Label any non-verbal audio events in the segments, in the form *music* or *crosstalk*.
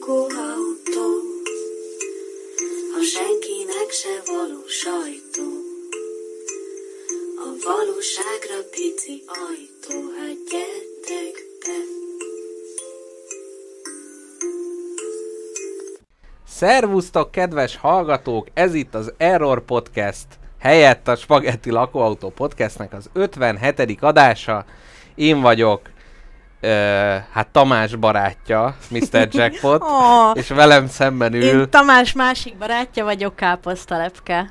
lakóautó, a senkinek se való sajtó. A valóságra pici ajtó, hát gyertek be. Szervusztok, kedves hallgatók! Ez itt az Error Podcast helyett a Spaghetti Lakóautó Podcastnek az 57. adása. Én vagyok, ö, hát Tamás barátja, Mr. *laughs* Jackpot, Ó, és velem szemben ül, én Tamás másik barátja vagyok, káposztalepke.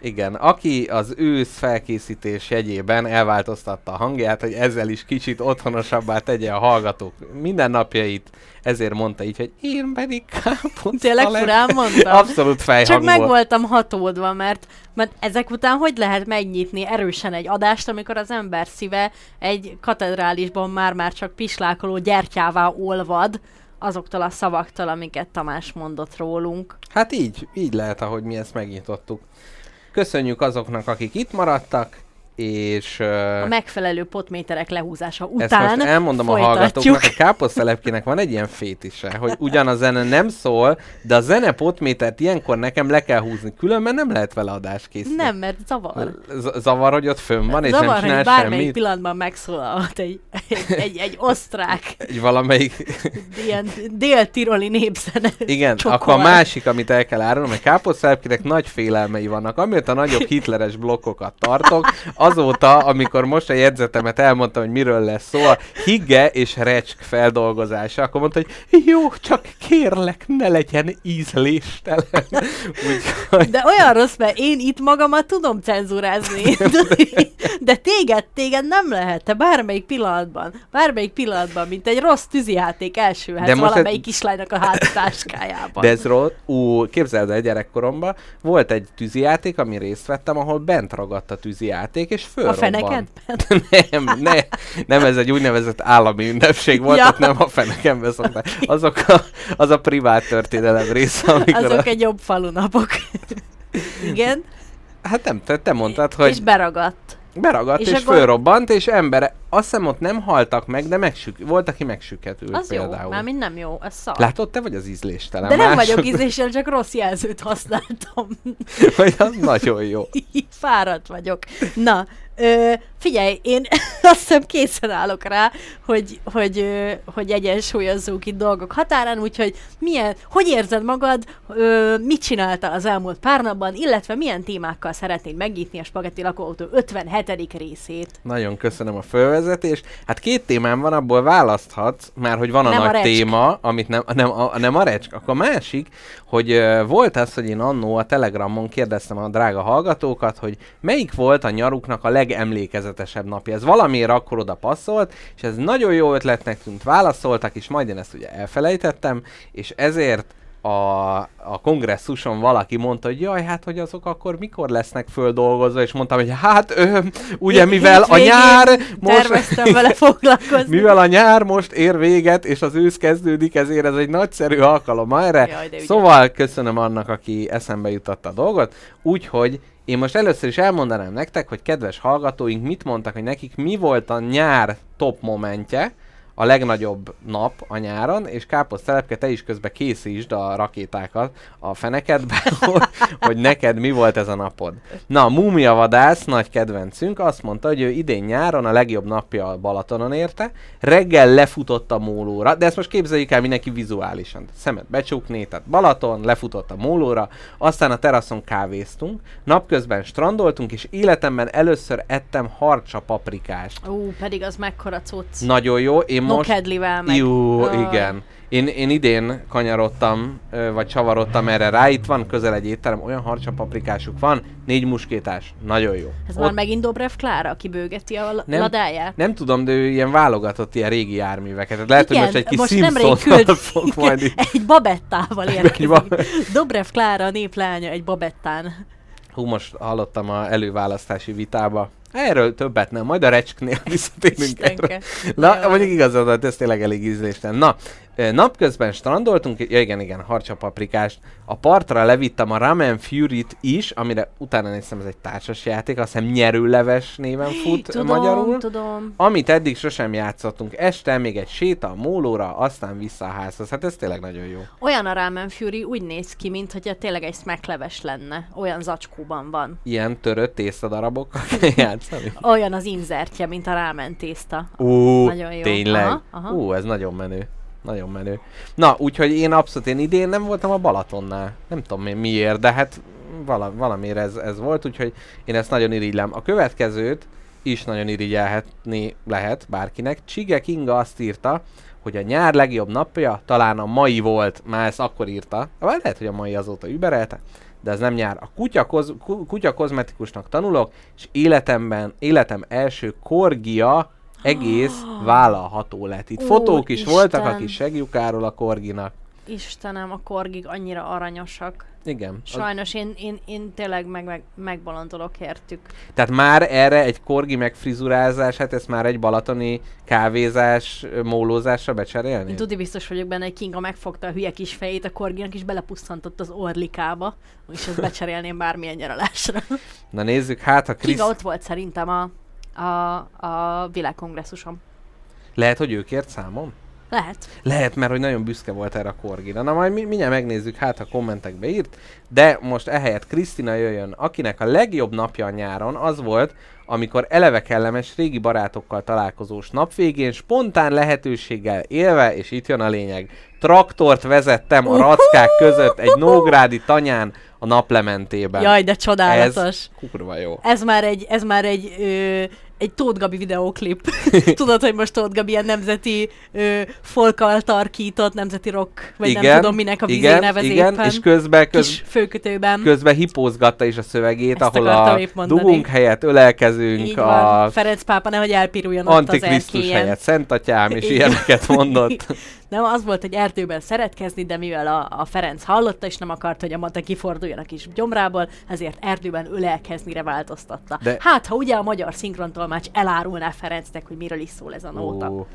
Igen, aki az ősz felkészítés jegyében elváltoztatta a hangját, hogy ezzel is kicsit otthonosabbá tegye a hallgatók mindennapjait, ezért mondta így, hogy én pedig káposztalepke. Tényleg furán mondtam? Abszolút fejhang Csak meg volt. voltam hatódva, mert, mert ezek után hogy lehet megnyitni erősen egy adást, amikor az ember szíve egy katedrálisban már-már csak pislákoló gyertyává olvad azoktól a szavaktól, amiket Tamás mondott rólunk. Hát így, így lehet, ahogy mi ezt megnyitottuk. Köszönjük azoknak, akik itt maradtak, és A megfelelő potméterek lehúzása ezt után most elmondom a folytatjuk. hallgatóknak, hogy káposztelepkének van egy ilyen fétise, hogy ugyan a zene nem szól, de a zene potmétert ilyenkor nekem le kell húzni, különben nem lehet vele adást készíteni. Nem, mert zavar. Z- zavar, hogy ott fönn van, és Zavar, nem hogy csinál bármelyik semmit. pillanatban megszólalhat egy, egy, egy, egy osztrák, Egy valamelyik... ilyen dél-tiroli népzene. Igen, csokol. akkor a másik, amit el kell árulnom, hogy káposztelepkének nagy félelmei vannak. Amióta nagyobb hitleres blokkokat tartok, azóta, amikor most a jegyzetemet elmondtam, hogy miről lesz szó, a higge és recsk feldolgozása, akkor mondta, hogy jó, csak kérlek, ne legyen ízléstelen. Úgyhogy De olyan rossz, mert én itt magamat tudom cenzúrázni. *laughs* De téged, téged nem lehet. Te bármelyik pillanatban, bármelyik pillanatban, mint egy rossz tűzijáték elsülhetsz valamelyik ez- kislánynak a hátáskájában. De ez rossz. Ú, képzeld el, gyerekkoromban volt egy tűzijáték, ami részt vettem, ahol bent ragadt a tűzijáték, és a fölrobbant. fenekedben? *laughs* nem, ne, nem, ez egy úgynevezett állami ünnepség volt, Ja. ott nem a fenekembe szokták. Azok a, az a privát történelem része, amikor... Azok a, egy jobb falunapok. Igen, Hát nem, te, te mondtad, hogy és beragadt. beragadt és, és és akkor- fölrobbant, és embere, azt hiszem ott nem haltak meg, de megsük, volt, aki megsüketült Az jó, például. már mind nem jó, az szar. Látod, te vagy az ízléstelen. De nem vagyok *laughs* ízléssel, csak rossz jelzőt használtam. *laughs* Vagy az nagyon jó. Fáradt vagyok. Na, ö, figyelj, én *laughs* azt hiszem készen állok rá, hogy, hogy, ö, hogy egyensúlyozzunk itt dolgok határán, úgyhogy milyen, hogy érzed magad, ö, mit csináltál az elmúlt pár napban, illetve milyen témákkal szeretnéd megnyitni a Spagetti Lakóautó 57. részét. Nagyon köszönöm a fölvezetést. Hát két témám van, abból választhatsz, már hogy van a Nem a nagy recsk. téma, amit nem, nem, a, nem a recsk. Akkor a másik, hogy uh, volt az, hogy én annó a Telegramon kérdeztem a drága hallgatókat, hogy melyik volt a nyaruknak a legemlékezetesebb napja. Ez valamiért akkor oda passzolt, és ez nagyon jó ötletnek tűnt, válaszoltak, és majd én ezt ugye elfelejtettem, és ezért a, a kongresszuson valaki mondta, hogy jaj, hát hogy azok akkor mikor lesznek földolgozva, és mondtam, hogy hát ö, ugye mivel a nyár most... Vele foglalkozni. Mivel a nyár most ér véget, és az ősz kezdődik, ezért ez egy nagyszerű alkalom erre. Jaj, szóval köszönöm annak, aki eszembe jutatta a dolgot. Úgyhogy én most először is elmondanám nektek, hogy kedves hallgatóink mit mondtak, hogy nekik mi volt a nyár top momentje, a legnagyobb nap a nyáron, és Káposz Telepke, te is közben készítsd a rakétákat a fenekedbe, *laughs* hogy, hogy neked mi volt ez a napod. Na, Múmia Vadász, nagy kedvencünk, azt mondta, hogy ő idén nyáron a legjobb napja a Balatonon érte, reggel lefutott a mólóra, de ezt most képzeljük el mindenki vizuálisan. Szemet becsukni, tehát Balaton, lefutott a mólóra, aztán a teraszon kávéztunk, napközben strandoltunk, és életemben először ettem harcsa paprikást. Ú, pedig az mekkora cucc. Nagyon jó, én. Nokedlivel meg. Aj. igen. Én, én idén kanyarodtam, vagy csavarodtam erre rá, itt van közel egy étterem, olyan harcsa paprikásuk van, négy muskétás, nagyon jó. Ez Ott már megint Dobrev Klára, aki bőgeti a la- Nem. ladáját? Nem tudom, de ő ilyen válogatott ilyen régi járműveket. Tehát lehet, hogy most egy kis küld, fog *laughs* majd így. egy babettával érkezik. Dobrev Klára a néplánya egy babettán. Hú, most hallottam a előválasztási vitába, Erről többet nem, majd a recsknél *laughs* visszatérünk erre. Na, mondjuk igazad, volt, ez tényleg elég ízléstelen. Na, napközben strandoltunk, ja igen, igen, harcsapaprikást. A partra levittem a Ramen Fury-t is, amire utána néztem, ez egy társas játék, azt hiszem nyerőleves néven fut Tudom, magyarul. tudom. Amit eddig sosem játszottunk. Este még egy séta a mólóra, aztán vissza a házhoz. Hát ez tényleg nagyon jó. Olyan a Ramen Fury úgy néz ki, mintha tényleg egy smackleves lenne. Olyan zacskóban van. Ilyen törött tésztadarabokkal *laughs* játszani. Olyan az inzertje, mint a rámen tészta. Ú, Nagyon jó. tényleg. Aha, aha. Ú, ez nagyon menő. Nagyon menő. Na, úgyhogy én abszolút, én idén nem voltam a Balatonnál. Nem tudom én miért, de hát vala, valamiért ez, ez volt, úgyhogy én ezt nagyon irigylem. A következőt is nagyon irigyelhetni lehet bárkinek. Csige Kinga azt írta, hogy a nyár legjobb napja talán a mai volt, már ezt akkor írta. Vagy lehet, hogy a mai azóta überelte, de ez nem nyár. A kutya, koz, ku- kutya kozmetikusnak tanulok, és életemben, életem első korgia egész *gasps* vállalható lett. Itt Ó, fotók is voltak Isten. kis segjukáról a korginak. Istenem, a korgik annyira aranyosak. Igen. Az, Sajnos én, én, én tényleg meg, meg, megbolondolok értük. tehát már erre egy korgi megfrizurázás, hát ezt már egy balatoni kávézás, mólózásra becserélni? Én tudni biztos vagyok benne, hogy Kinga megfogta a hülye kis fejét a korginak, és belepusztantott az orlikába, és ezt becserélném bármilyen nyaralásra. Na nézzük, hát a Krisz... Kinga ott volt szerintem a, a, a világkongresszuson. Lehet, hogy ő kért számon? Lehet. Lehet, mert hogy nagyon büszke volt erre a korgira. Na majd mi, mindjárt megnézzük, hát a kommentekbe írt. De most ehelyett Krisztina jöjjön, akinek a legjobb napja a nyáron az volt, amikor eleve kellemes régi barátokkal találkozós nap végén spontán lehetőséggel élve, és itt jön a lényeg, traktort vezettem a rackák között egy nógrádi tanyán a naplementében. Jaj, de csodálatos. Ez kurva jó. Ez már egy, ez már egy, ö, egy Tóth Gabi videóklip. *laughs* Tudod, hogy most Tóth Gabi ilyen nemzeti ö, folkkal tarkított, nemzeti rock, vagy nem tudom minek a vizé igen, nevez igen, éppen. és közben, köz, Kis főkötőben. közben hipózgatta is a szövegét, Ezt ahol a dugunk helyett ölelkezünk, Így a van. Ferenc pápa nehogy elpiruljon ott az erkélyen. helyett Szent Atyám, és Igen. ilyeneket mondott. *laughs* Nem, az volt, hogy erdőben szeretkezni, de mivel a, a Ferenc hallotta, és nem akart, hogy a Mate kiforduljon a kis gyomrából, ezért erdőben ölelkeznire változtatta. De-. Hát, ha ugye a magyar szinkrontolmács elárulná Ferencnek, hogy miről is szól ez a nóta. Ó.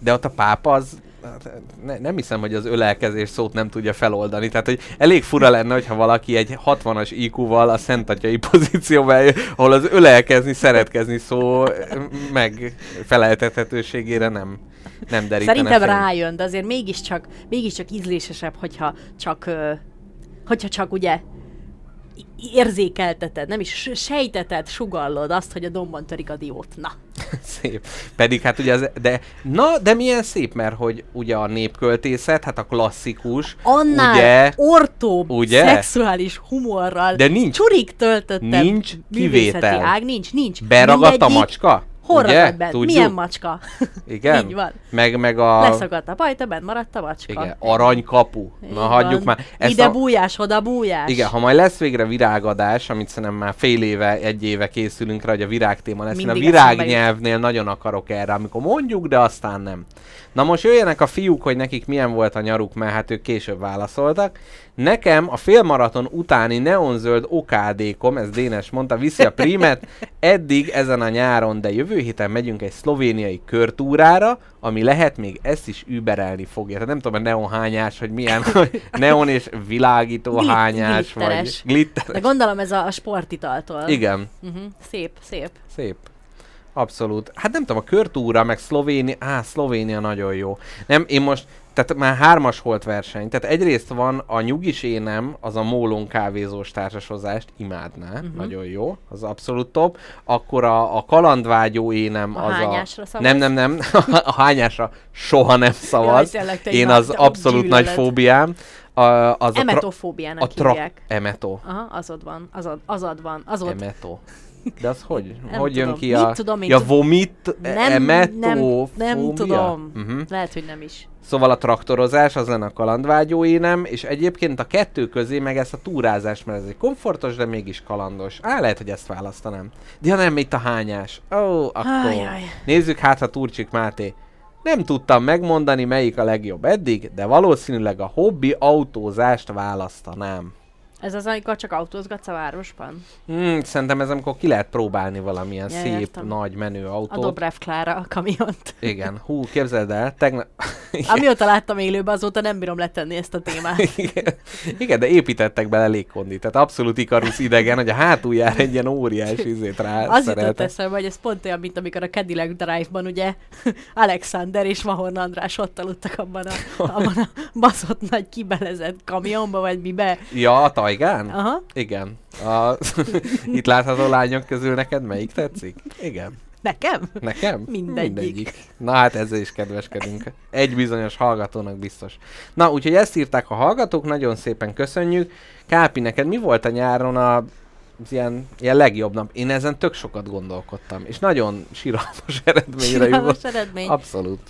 De ott a pápa az, hát ne, nem hiszem, hogy az ölelkezés szót nem tudja feloldani. Tehát, hogy elég fura lenne, hogyha valaki egy 60-as IQ-val a Szent Atyai pozícióban, eljön, ahol az ölelkezni, szeretkezni szó meg feleltethetőségére nem, nem derítene Szerintem fényt. rájön, de azért mégiscsak, mégiscsak ízlésesebb, hogyha csak, hogyha csak ugye érzékelteted, nem is sejteted, sugallod azt, hogy a dombon törik a diót. Na. *laughs* Szép. Pedig hát ugye az, de, na, de milyen szép, mert hogy ugye a népköltészet, hát a klasszikus, Annál ugye, ortóbb, Ugye? szexuális humorral, De nincs- csurik töltöttem nincs kivétel. ág, nincs, nincs. beragadt a Mindegyik- macska? Hol ugye? ragadt be? Tudjuk? Milyen macska? *laughs* Igen? Így van. Meg, meg a... Leszakadt a pajta, bent maradt a macska. Igen, aranykapu. Így Na, hagyjuk van. már. Ezt Ide a... bújás, oda bújás. Igen, ha majd lesz végre virágadás, amit szerintem már fél éve, egy éve készülünk rá, hogy a virág téma lesz, én a Mindig jut. virágnyelvnél nagyon akarok erre, amikor mondjuk, de aztán nem. Na most jöjjenek a fiúk, hogy nekik milyen volt a nyaruk, mert hát ők később válaszoltak. Nekem a félmaraton utáni neonzöld okádékom, ez Dénes mondta, viszi a primet, *laughs* eddig ezen a nyáron, de jövő héten megyünk egy szlovéniai körtúrára, ami lehet még ezt is überelni fogja. Tehát nem tudom, a neonhányás, hogy milyen, hogy neon és világító Glit- hányás, vagy glitteres. glitter. De gondolom ez a, a sportitaltól. Igen, Uh-huh. Szép, szép. szép. Abszolút. Hát nem tudom, a körtúra, meg Szlovénia, á, Szlovénia nagyon jó. Nem, én most, tehát már hármas holt verseny. Tehát egyrészt van a nyugis énem, az a Mólon kávézós társasozást imádná, uh-huh. nagyon jó, az abszolút top. Akkor a, a kalandvágyó énem A az hányásra a... szavaz? Nem, nem, nem, *laughs* a hányásra soha nem szavaz. Jaj, tényleg, Én az abszolút nagy gyűlöled. fóbiám. A, az Emetofóbiának a tra- hívják. Emeto. Aha, azod van, azod, azod van, azod. Emeto. De az hogy? Nem hogy jön tudom. ki Mit a... tudom én? ja, vomit, Nem, emeto, nem, nem tudom. Uh-huh. Lehet, hogy nem is. Szóval a traktorozás az lenne a kalandvágyó énem, és egyébként a kettő közé meg ezt a túrázás, mert ez egy komfortos, de mégis kalandos. Á, lehet, hogy ezt választanám. De ja nem, itt a hányás. Ó, akkor. Ajaj. Nézzük hát, ha Turcsik Máté. Nem tudtam megmondani, melyik a legjobb eddig, de valószínűleg a hobbi autózást választanám. Ez az, amikor csak autózgatsz a városban? Hmm, szerintem ez amikor ki lehet próbálni valamilyen Ja, szép, értem. nagy, menő A autót. Dobrev Klára a kamiont. Igen, hú, képzeld el, tegnap... *laughs* Amióta láttam élőben, azóta nem bírom letenni ezt a témát. *laughs* Igen. Igen, de építettek bele légkondit, tehát abszolút Ikarus idegen, hogy a hátuljára egy ilyen óriási izét rá Az jutott eszembe, hogy ez pont olyan, mint amikor a Cadillac Drive-ban ugye *laughs* Alexander és Mahorn András ott aludtak abban a, abban a baszott nagy kibelezett kamionba, vagy mibe. Ja, a tajgán? Aha, Igen. A... *laughs* Itt látható lányok közül neked melyik tetszik? Igen. nekem? Nekem? Mindegyik. Na hát ezzel is kedveskedünk. Egy bizonyos hallgatónak biztos. Na, úgyhogy ezt írták a hallgatók, nagyon szépen köszönjük. Kápi, neked mi volt a nyáron a az ilyen, ilyen legjobb nap? Én ezen tök sokat gondolkodtam, és nagyon síralmas eredményre Síralmas jutott. eredmény. Abszolút.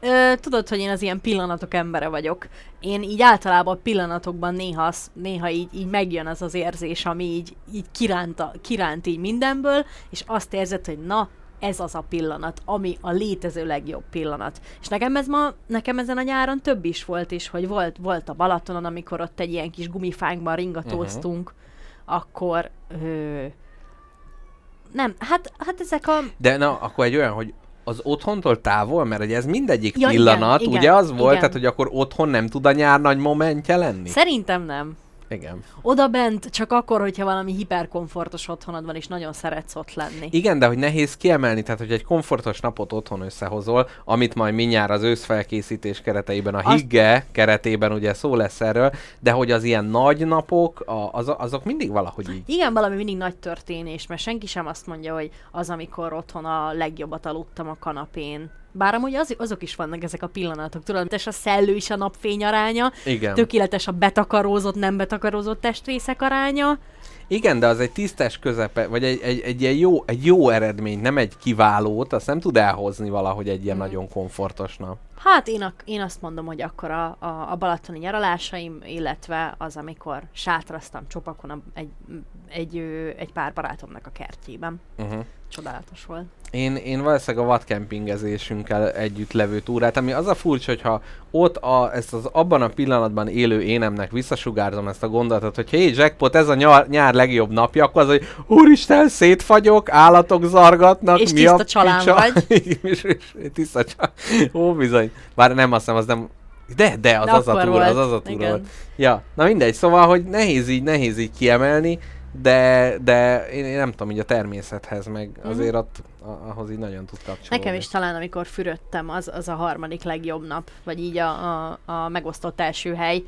Ö, tudod, hogy én az ilyen pillanatok embere vagyok. Én így általában pillanatokban néha, néha így, így megjön az az érzés, ami így, így kiránt, a- kiránt így mindenből, és azt érzed, hogy na, ez az a pillanat, ami a létező legjobb pillanat. És nekem ez ma, nekem ezen a nyáron több is volt is, hogy volt, volt a Balatonon, amikor ott egy ilyen kis gumifánkban ringatóztunk, uh-huh. akkor ö, nem, hát, hát ezek a De na, akkor egy olyan, hogy az otthontól távol, mert ugye ez mindegyik Ja, igen, pillanat, igen, ugye az volt, igen. tehát hogy akkor otthon nem tud a nyár nagy momentje lenni? szerintem nem. Igen. Oda bent csak akkor, hogyha valami hiperkomfortos otthonod van, és nagyon szeretsz ott lenni. Igen, de hogy nehéz kiemelni, tehát hogy egy komfortos napot otthon összehozol, amit majd mindjárt az őszfelkészítés kereteiben, a Azt- higge keretében ugye szó lesz erről, de hogy az ilyen nagy napok, a, az, azok mindig valahogy így. Igen, valami mindig nagy történés, mert senki sem azt mondja, hogy az, amikor otthon a legjobbat aludtam a kanapén. Bár amúgy az, azok is vannak ezek a pillanatok, tudod, és a szellő is a napfény aránya, Igen. tökéletes a betakarózott, nem betakarózott testrészek aránya. Igen, de az egy tisztes közepe, vagy egy, egy, egy ilyen jó, egy jó eredmény, nem egy kiválót, azt nem tud elhozni valahogy egy ilyen Mhm. nagyon komfortos nap. Hát én, a, én azt mondom, hogy akkor a, a, a balatoni nyaralásaim, illetve az, amikor sátraztam csopakon a, egy, egy, egy pár barátomnak a kertjében. Uh-huh. Csodálatos volt. Én, én valószínűleg a vadkempingezésünkkel együtt levő túrát, ami az a furcsa, hogyha ott a, ezt az abban a pillanatban élő énemnek visszasugárzom ezt a gondolatot, hogy hé, jackpot, ez a nyár, nyár legjobb napja, akkor az, hogy úristen, szétfagyok, állatok zargatnak, És mi a tiszta csalán picsa? *laughs* vagy. és, és, tiszta csalán. Ó, bizony. Bár nem azt hiszem, az nem... De, de, az De az a túra, az az a túra igen. volt. Ja, na mindegy, szóval, hogy nehéz így, nehéz így kiemelni, de, de én, én nem tudom, így a természethez, meg Mhm. azért ott, a- ahhoz így nagyon tud kapcsolódni. Nekem is talán, amikor fürödtem, az, az a harmadik legjobb nap, vagy így a, a, a megosztott első hely,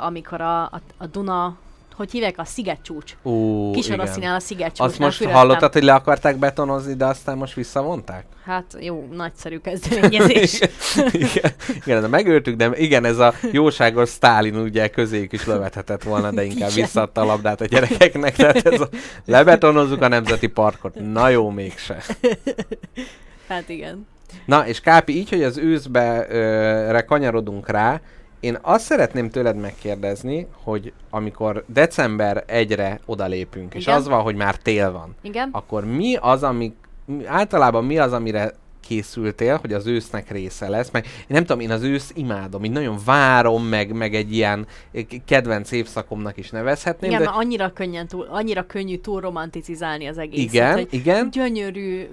amikor a, a, a Duna, hogy hívják, a szigetcsúcs. Ú, Kis igen. oroszinál a szigetcsúcsnál Azt most fürödtem. hallottad, hogy le akarták betonozni, de aztán most visszavonták? Hát jó, nagyszerű kezdeményezés. *laughs* igen, igen, de megöltük, de igen, ez a jóságos Sztálin ugye közéjük is lövethetett volna, de inkább Igen. visszadta a labdát a gyerekeknek, tehát ez a lebetonozzuk a nemzeti parkot. Na jó, mégse. hát igen. Na, és Kápi, így, hogy az őszbe ö, kanyarodunk rá, én azt szeretném tőled megkérdezni, hogy amikor december 1-re odalépünk, és Igen. az van, hogy már tél van, Igen? akkor mi az, ami mi- általában mi az, amire készültél, hogy az ősznek része lesz, meg én nem tudom, én az ősz imádom, így nagyon várom, meg, meg egy ilyen eh, kedvenc évszakomnak is nevezhetném, Igen, de mert annyira, könnyen túl, annyira könnyű túl romanticizálni az egészet. igen, hogy igen, gyönyörű,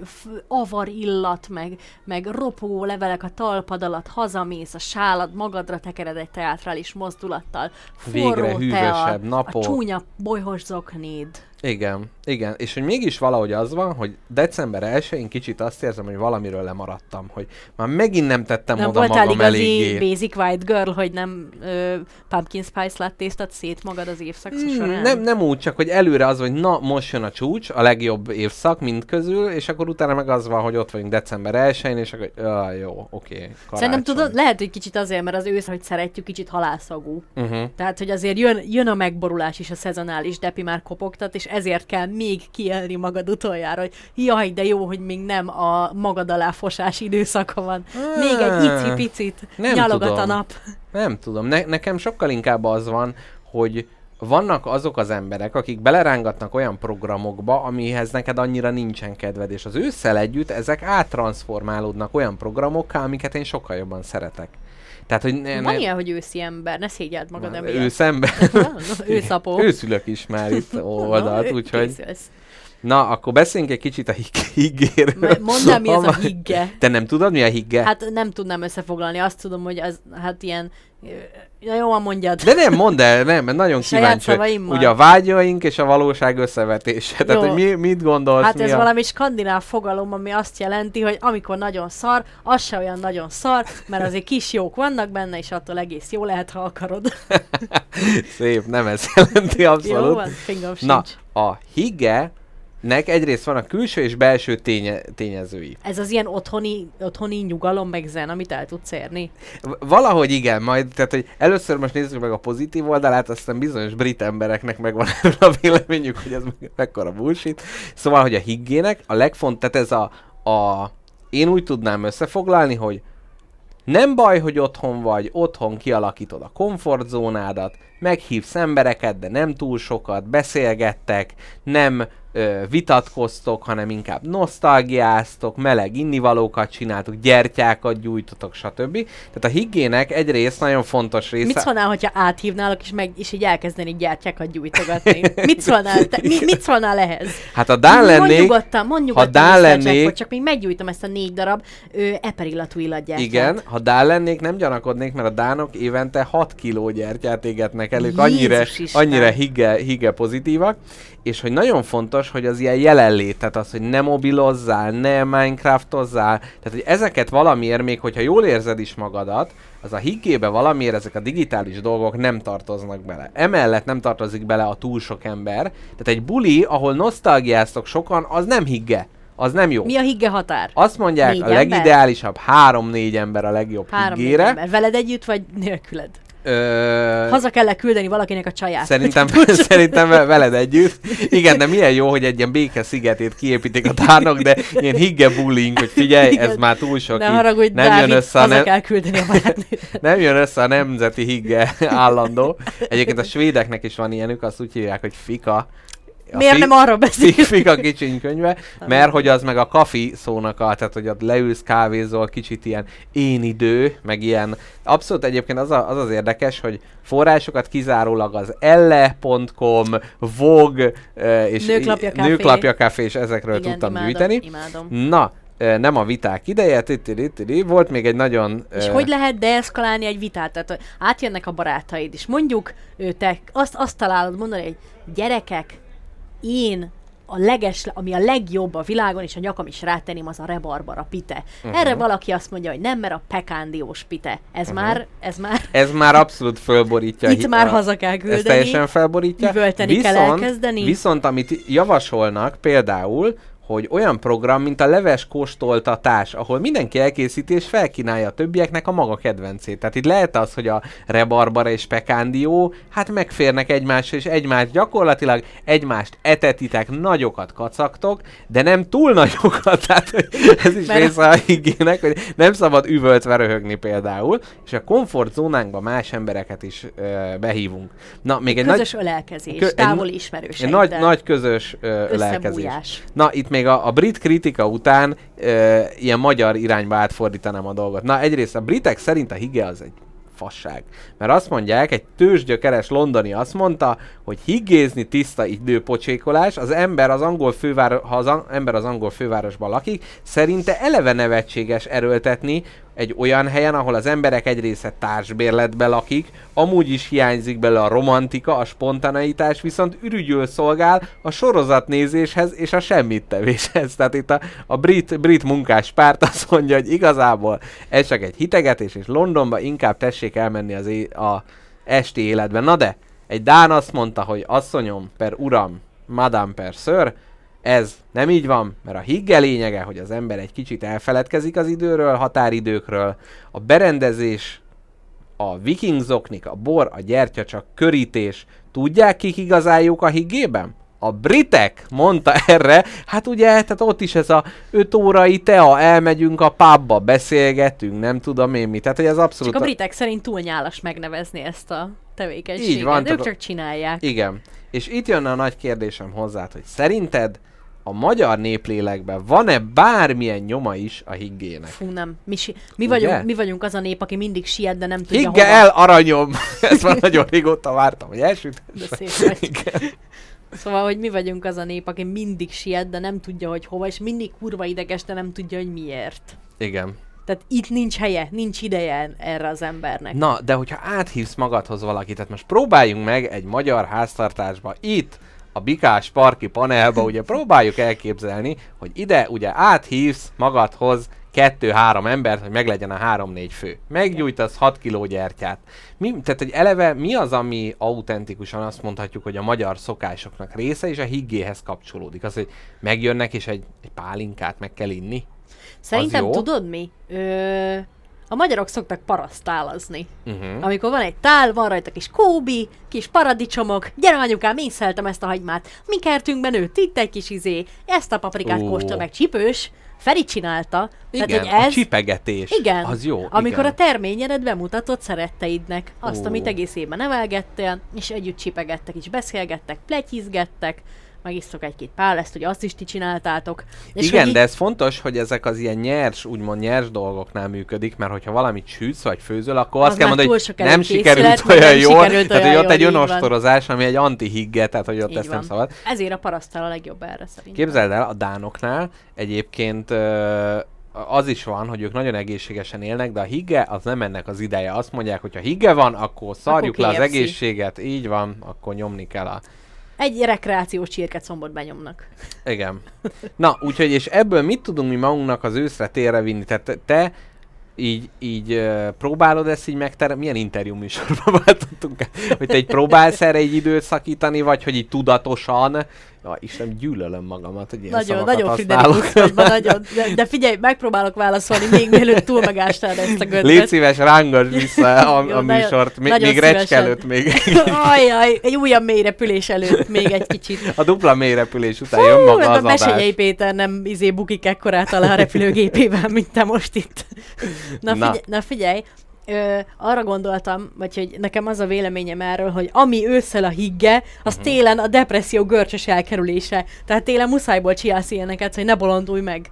avar illat, meg, meg ropó levelek a talpad alatt, hazamész, a sálad magadra tekered egy teátrális mozdulattal, Végre forró tea, hűvösebb a napok. csúnya bolyhos zoknéd. Igen, igen, és hogy mégis valahogy az van, hogy december 1 kicsit azt érzem, hogy valamiről lemaradtam, hogy már megint nem tettem Nem oda voltál magam igazi eléggé. basic white girl, hogy nem ö, pumpkin spice lattéztad szét magad az évszak Mm, során? nem, nem úgy, csak hogy előre az, hogy na, most jön a csúcs, a legjobb évszak mind közül, és akkor utána meg az van, hogy ott vagyunk december 1-én, és akkor, ah, jó, oké, okay, Szerintem tudod, lehet, hogy kicsit azért, mert az ősz, hogy szeretjük, kicsit halászagú. Uh-huh. Tehát, hogy azért jön, jön a megborulás is, a szezonális depi már kopogtat, és ezért kell még kielni magad utoljára, hogy jaj, de jó, hogy még nem a magad alá fosás időszaka van. Még egy icipicit Nem nyalogat a tudom. nap. Nem tudom, ne, nekem sokkal inkább az van, hogy vannak azok az emberek, akik belerángatnak olyan programokba, amihez neked annyira nincsen kedved, és az ősszel együtt ezek áttransformálódnak olyan programokká, amiket én sokkal jobban szeretek. Tehát, hogy ne, Van ne, ilyen, hogy őszi ember, ne szégyeld magad ő emiatt. szemben. *laughs* Őszapó. Őszülök is már itt *laughs* oldalt, úgyhogy... készülsz. Na, akkor beszéljünk egy kicsit a hig- higgéről. Mondd mi Ha ez a higge. Te nem tudod, mi a higge? Hát nem tudnám összefoglalni, azt tudom, hogy az, hát ilyen, ö, na jó, mondjad. De nem, mondd el, nem, mert nagyon *laughs* kíváncsi. Ugye a vágyaink és a valóság összevetése. Tehát, Jó. hogy mi, mit gondolsz? Hát ez a... valami skandináv fogalom, ami azt jelenti, hogy amikor nagyon szar, az se olyan nagyon szar, mert azért kis jók vannak benne, és attól egész jó lehet, ha akarod. *laughs* Szép, nem ez jelenti *laughs* jó abszolút. van? Fingom Na, a higge nek egyrészt van a külső és belső ténye, tényezői. Ez az ilyen otthoni, otthoni nyugalom meg zen, amit el tudsz érni. Valahogy igen, majd, tehát hogy először most nézzük meg a pozitív oldalát, aztán bizonyos brit embereknek megvan *laughs* erről a véleményük, hogy ez me- mekkora bullshit. Szóval, hogy a higgének a legfont, tehát ez a, a én úgy tudnám összefoglalni, hogy nem baj, hogy otthon vagy, otthon kialakítod a komfortzónádat, meghívsz embereket, de nem túl sokat, beszélgettek, nem ö, vitatkoztok, hanem inkább nosztalgiáztok, meleg innivalókat csináltok, gyertyákat gyújtotok, stb. Tehát a higgének egyrészt nagyon fontos része... Mit szólnál, hogyha áthívnálok, és, meg, és így elkezdenék gyertyákat gyújtogatni? Mit szólnál, te, mi, mit szólnál ehhez? Hát ha Dán Mondj lennék, nyugodtan, mondj nyugodtan, Dán Mr. lennék- csak még meggyújtom ezt a négy darab ö, eperillatú illatgyertyát. igen, ha Dán lennék, nem gyanakodnék, mert a Dánok évente 6 kiló gyertyát égetnek elő, annyira, Jézus Isten. annyira higge, higge pozitívak, és hogy nagyon fontos, hogy az ilyen jelenlét, tehát az, hogy ne mobilozzál, ne minecraftozzál, tehát hogy ezeket valamiért, még hogyha jól érzed is magadat, az a higgébe valamiért ezek a digitális dolgok nem tartoznak bele. Emellett nem tartozik bele a túl sok ember, tehát egy buli, ahol nosztalgiáztok sokan, az nem higge, az nem jó. Mi a higge határ? Azt mondják, Négy a ember? legideálisabb három-négy ember a legjobb Három higgére. ember. Veled együtt, vagy nélküled? Ö, Haza kell küldeni valakinek a csaját. Szerintem, *laughs* szerintem ve- veled együtt. Igen, de milyen jó, hogy egy ilyen béke szigetét kiépítik a tárnok, de ilyen higge bullying, hogy figyelj, Igen. ez már túl sok. Ne haragudj, nem Dávid, jön össze a nem, kell küldeni a barátnőt. *laughs* nem jön össze a nemzeti higge állandó. Egyébként a svédeknek is van ilyenük, azt úgy hívják, hogy fika. A Miért fi- nem Fik, beszélünk? fika kicsiny könyve, mert hogy az meg a kafi szónak a, tehát hogy ott leülsz, kávézol, kicsit ilyen én idő, meg ilyen. Abszolút egyébként az, a, az az érdekes, hogy forrásokat kizárólag az elle.com, eh, és Nőklapja Café, és ezekről Igen, tudtam imádom, gyűjteni. imádom. Na, nem a viták ideje, titiri, volt még egy nagyon... És eh, hogy lehet deeszkalálni egy vitát? Tehát hogy átjönnek a barátaid, és mondjuk ő, te azt, azt találod mondani, hogy gyerekek, én a leges, ami a legjobb a világon, és a nyakam is rátenném, az a rebarbara pite. Uh-huh. Erre valaki azt mondja, hogy nem, mert a pekándiós pite. Ez uh-huh. már, ez már, Ez már abszolút fölborítja. a itt hi- már a- haza kell Ez küldeni. teljesen felborítja. üvölteni kell elkezdeni. Viszont amit javasolnak például, hogy olyan program, mint a leves kóstoltatás, ahol mindenki elkészíti és felkínálja a többieknek a maga kedvencét. Tehát itt lehet az, hogy a rebarbara és pekándió, hát megférnek egymásra, és egymást gyakorlatilag egymást etetitek, nagyokat kacagtok, de nem túl nagyokat, *laughs* tehát ez is Mert- része a higgének, hogy nem szabad üvöltve röhögni például, és a komfortzónánkba más embereket is ö, behívunk. Na, még egy nagy, Közös ölelkezés, Kö- egy távoli egy ismerőseiddel. nagy, nagy közös ö, ölelkezés. Na, itt még a, a brit kritika után ö, ilyen magyar irányba átfordítanám a dolgot. Na, egyrészt a britek szerint a hige az egy fasság. Mert azt mondják, egy tőzsgyökeres londoni azt mondta, hogy higgézni tiszta időpocsékolás, az ember az angol főváros, ha az an- ember az angol fővárosban lakik, szerinte eleve nevetséges erőltetni egy olyan helyen, ahol az emberek egy része társbérletbe lakik, amúgy is hiányzik belőle a romantika, a spontaneitás, viszont ürügyül szolgál a sorozatnézéshez és a semmit tevéshez. Tehát itt a, a brit, brit munkáspárt azt mondja, hogy igazából ez csak egy hitegetés, és Londonba inkább tessék elmenni az é- a esti életben. Na de, egy Dán azt mondta, hogy asszonyom per uram, madame per sir, ez nem így van, mert a higge lényege, hogy az ember egy kicsit elfeledkezik az időről, határidőkről, a berendezés, a viking zoknik, a bor, a gyertya csak körítés. Tudják kik igazán jók a higgében? A britek, mondta erre, hát ugye, tehát ott is ez a 5 órai tea, elmegyünk a pubba, beszélgetünk, nem tudom én mi. Tehát, hogy ez abszolút... Csak a britek szerint túl nyálas megnevezni ezt a tevékenységet. Így van, Ők csak csinálják. Igen. És itt jön a nagy kérdésem hozzád, hogy szerinted a magyar néplélekben van-e bármilyen nyoma is a higgének? Fú, nem. Mi, si- mi, Ugye? vagyunk, mi vagyunk az a nép, aki mindig siet, de nem tudja Higge hova. el, aranyom! *laughs* Ezt már nagyon régóta vártam, hogy elsüt. De szép vagy. *laughs* Szóval, hogy mi vagyunk az a nép, aki mindig siet, de nem tudja, hogy hova, és mindig kurva ideges, de nem tudja, hogy miért. Igen. Tehát itt nincs helye, nincs ideje erre az embernek. Na, de hogyha áthívsz magadhoz valakit, tehát most próbáljunk meg egy magyar háztartásba itt, a Bikás Parki panelba, ugye próbáljuk elképzelni, hogy ide ugye áthívsz magadhoz kettő-három embert, hogy meglegyen a három-négy fő. Meggyújtasz 6 kiló gyertyát. Mi, tehát, hogy eleve mi az, ami autentikusan azt mondhatjuk, hogy a magyar szokásoknak része, és a higgéhez kapcsolódik? Az, hogy megjönnek, és egy, egy pálinkát meg kell inni? Szerintem tudod mi? Ö, a magyarok szoktak parasztálazni. Uh-huh. Amikor van egy tál, van rajta kis kóbi, kis paradicsomok, gyere anyukám, én szeltem ezt a hagymát. Mi kertünkben nőtt itt egy kis izé, ezt a paprikát Ó. kóstol meg csipős. Feri csinálta. Igen, Tehát, hogy a ez, csipegetés. igen, Az jó. amikor igen. a terményedet bemutatod szeretteidnek, azt, Ó. amit egész évben nevelgettél, és együtt csipegettek, és beszélgettek, pletyizgettek, megisztok egy-két pál, ezt ugye azt is ti csináltátok. És Igen, hogy így- de ez fontos, hogy ezek az ilyen nyers, úgymond nyers dolgoknál működik, mert hogyha valamit sütsz vagy főzöl, akkor Az azt kell mondani, hogy nem sikerült olyan nem jól, sikerült tehát olyan hogy ott egy önostorozás, ami egy antihigge, tehát hogy ott Így ezt nem szabad. Ezért a parasztál a legjobb erre szerintem. Képzeld el, a dánoknál egyébként az is van, hogy ők nagyon egészségesen élnek, de a higge az nem ennek az ideje. Azt mondják, hogy ha higge van, akkor szarjuk le az egészséget, így van, akkor nyomni kell a Egy rekreációs csirkecombot benyomnak. Igen. Na, úgyhogy, és ebből mit tudunk mi magunknak az őszre térre vinni? Tehát te, így, így próbálod ezt így megterem, milyen interjú műsorban *laughs* váltottunk el? Hogy te így próbálsz erre egy időt szakítani, vagy hogy így tudatosan, ja, Isten, gyűlölöm magamat, hogy ilyen Nagyon, nagyon. Friderikus vagy ma, nagyon. De, de, figyelj, megpróbálok válaszolni, még mielőtt túl megástál ezt a *laughs* göndöt. Légy szíves, rángass vissza a, Jó, a műsort, még, még recske előtt, még *laughs* Ajaj, egy újabb mélyrepülés előtt még egy kicsit. a dupla mélyrepülés után jön maga hát az adás. Péter nem izé bukik ekkorát alá a repülőgépével, mint te most itt. Na, Na. figyelj, na figyelj Ö, arra gondoltam, vagy hogy nekem az a véleményem erről, hogy ami ősszel a higge, az uh-huh. télen a depresszió görcsös elkerülése. Tehát télen muszájból csinálsz ilyeneket, hogy ne bolondulj meg.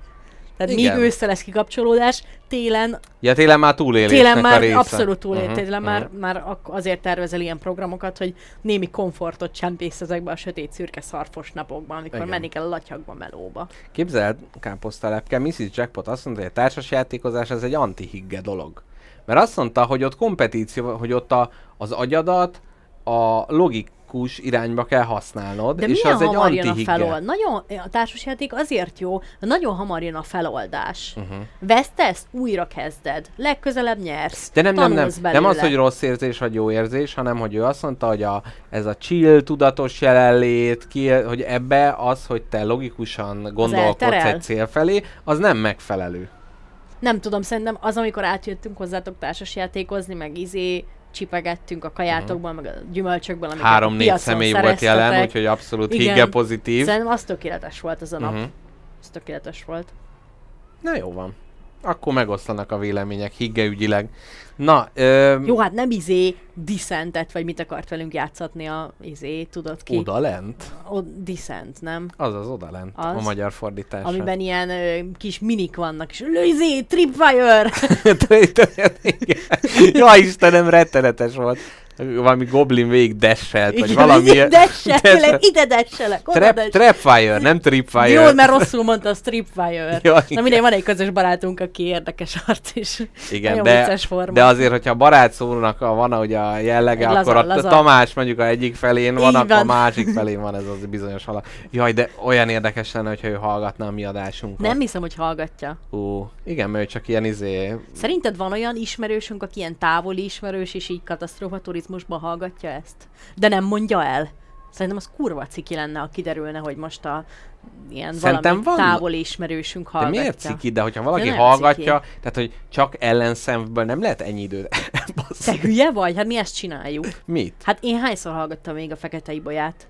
Tehát Igen. míg ősszel lesz kikapcsolódás, télen Ja, télen már túlélésnek Télen a már része. abszolút túl, Mhm, uh-huh, télen mhm. már, már ak- azért tervezel ilyen programokat, hogy némi komfortot csempész ezekbe a sötét szürke szarfos napokban, amikor Igen. menni kell a latyagba melóba. Képzeld, káposztalepke, Mrs. Jackpot azt mondta, hogy a társasjátékozás ez egy antihigge dolog. Mert azt mondta, hogy ott kompetíció, hogy ott a, az agyadat a logikus irányba kell használnod, De és az egy hamar jön a antihigge. felold? Nagyon, a társasjáték azért jó, mert nagyon hamar jön a feloldás. Uh-huh. Vesztesz, újra kezded. Legközelebb nyersz. De nem, nem, nem. Tanulsz Nem az, belőle. hogy rossz érzés vagy jó érzés, hanem hogy ő azt mondta, hogy a, ez a chill, tudatos jelenlét, ki, hogy ebbe az, hogy te logikusan gondolkodsz egy cél felé, az nem megfelelő. Nem tudom, szerintem az, amikor átjöttünk hozzátok társasjátékozni, meg izé csipegettünk a kajátokból, meg a gyümölcsökből, amiket Három-négy személy volt jelen, úgyhogy abszolút Igen. higge pozitív. Szerintem az tökéletes volt az a nap. Uh-huh. Ez tökéletes volt. Na jó van. Akkor megoszlanak a vélemények higgeügyileg. Na, ö, Jó, hát nem izé diszentet, vagy mit akart velünk játszatni a izé, tudod ki? oda lent. O, Dissent, nem? Az az oda lent, a Az. magyar fordítása. Amiben ilyen ö, kis minik vannak, és izé, tripwire! *laughs* Igen. ja, Istenem, rettenetes volt. Valami goblin végig desselt, vagy Igen, valami... *laughs* ide desselek, ide desselek, Trap, desselek. trapfire, nem tripfire. Jó, mert rosszul mondta a Stripwire. *laughs* Ja, Na mindegy, van egy közös barátunk, aki érdekes arc is. Igen, Nagyon de, forma. de azért, hogyha a barát szónak a, van ugye a jellege, Egy akkor a laza. Tamás mondjuk a egyik felén van, akkor a van. másik felén van ez az bizonyos alak. Jaj, de olyan érdekes lenne, hogyha ő hallgatna a mi adásunkat. Nem hiszem, hogy hallgatja. Ú, igen, mert csak ilyen izé... Szerinted van olyan ismerősünk, aki ilyen távoli ismerős, és így katasztrófa turizmusban hallgatja ezt? De nem mondja el. Szerintem az kurva ciki lenne, ha kiderülne, hogy most a ilyen Szerintem valami van- távoli ismerősünk De hallgatja. miért ciki? De hogyha valaki De hallgatja, tehát hogy csak ellenszemből nem lehet ennyi időt *laughs* Te hülye vagy? Hát mi ezt csináljuk. Mit? Hát én hányszor hallgattam még a Fekete Ibolyát?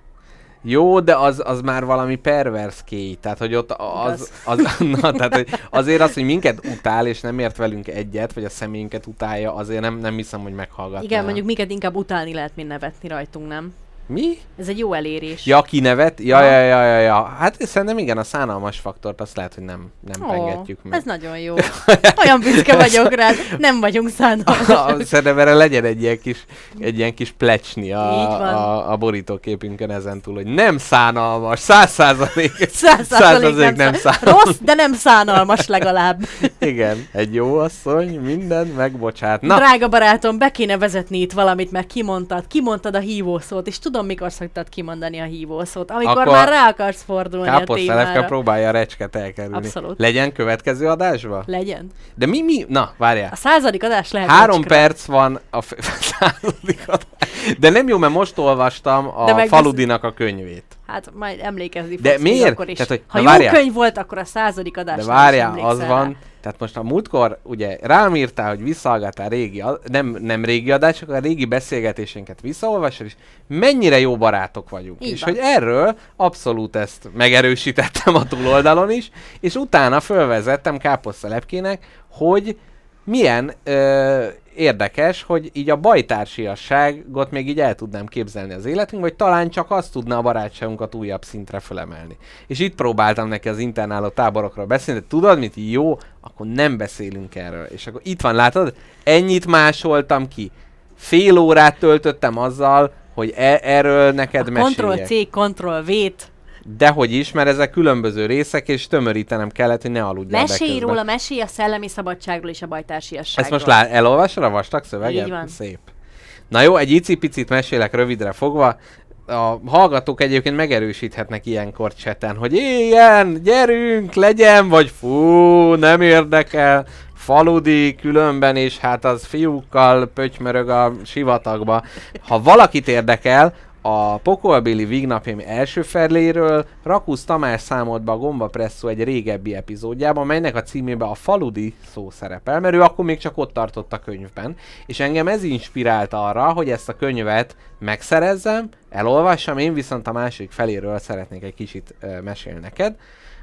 Jó, de az, az már valami pervers kéj, tehát hogy ott az, az, *laughs* na, tehát hogy azért az, hogy minket utál, és nem ért velünk egyet, vagy a személyünket utálja, azért nem, nem hiszem, hogy meghallgatná. Igen, mondjuk minket inkább utálni lehet, mint nevetni rajtunk, nem? Mi? Ez egy jó elérés. Ja, kinevet? Ja, ja, ja, ja, ja. Hát szerintem igen, a szánalmas faktort azt lehet, hogy nem, nem Ó, pengetjük meg. Ez nagyon jó. *laughs* Olyan büszke vagyok rád. Nem vagyunk szánalmasak. *laughs* Szerintem erre legyen egy ilyen kis, egy ilyen kis plecsni a, a, a borítóképünkön ezen túl, hogy nem szánalmas, száz százalék. *laughs* Száz százalék nem, nem szá- szánalmas. Rossz, de nem szánalmas legalább. Igen, egy jó asszony minden megbocsát. Na. Na, Drága barátom, be kéne vezetni itt valamit, mert kimondtad, kimondtad a hívószót, és tudom, mikor szoktad kimondani a hívószót. Amikor Akkor már rá akarsz fordulni a káposztelepke témára. próbálja a recsket elkerülni. Abszolút. Legyen következő adásba? Legyen. De mi, mi? Na, várjál. A századik adás lehet Három recskre. perc van a f- *laughs* századik adás. De nem jó, mert most olvastam a De meg- Faludinak a könyvét. Hát majd emlékezni De fogsz miért? akkor is. Tehát, hogy- ha jó várjál. könyv volt, akkor a századik adás De várjál, az van, tehát most a múltkor ugye rám írtál, hogy visszahallgattál régi, nem, nem régi adásokat, a régi beszélgetésénket visszaolvasod, és mennyire jó barátok vagyunk. Így és van. hogy erről abszolút ezt megerősítettem a túloldalon is, és utána fölvezettem káposztelepkének, hogy milyen ö, érdekes, hogy így a bajtársiasságot még így el tudnám képzelni az életünk, vagy talán csak azt tudna a barátságunkat újabb szintre fölemelni. És itt próbáltam neki az internáló táborokról beszélni, de tudod mit? Jó, akkor nem beszélünk erről. És akkor itt van, látod? Ennyit másoltam ki. Fél órát töltöttem azzal, hogy e- erről neked meséljek. Ctrl-C, Ctrl-V-t. Dehogy is, mert ezek különböző részek, és tömörítenem kellett, hogy ne aludjál Mesélj közben. róla, mesélj a szellemi szabadságról és a bajtársiasságról. Ezt most lá- elolvasod a vastag szöveget? Így van. Szép. Na jó, egy icipicit mesélek rövidre fogva. A hallgatók egyébként megerősíthetnek ilyenkor cseten, hogy igen, gyerünk, legyen, vagy fú, nem érdekel, faludi különben, és hát az fiúkkal pötymörög a sivatagba. Ha valakit érdekel, a Pokolbéli Vignapjaim első feléről Rakusz Tamás számolt be a Gomba Presszó egy régebbi epizódjában, melynek a címében a faludi szó szerepel, mert ő akkor még csak ott tartott a könyvben, és engem ez inspirált arra, hogy ezt a könyvet megszerezzem, elolvassam, én viszont a másik feléről szeretnék egy kicsit mesélni neked,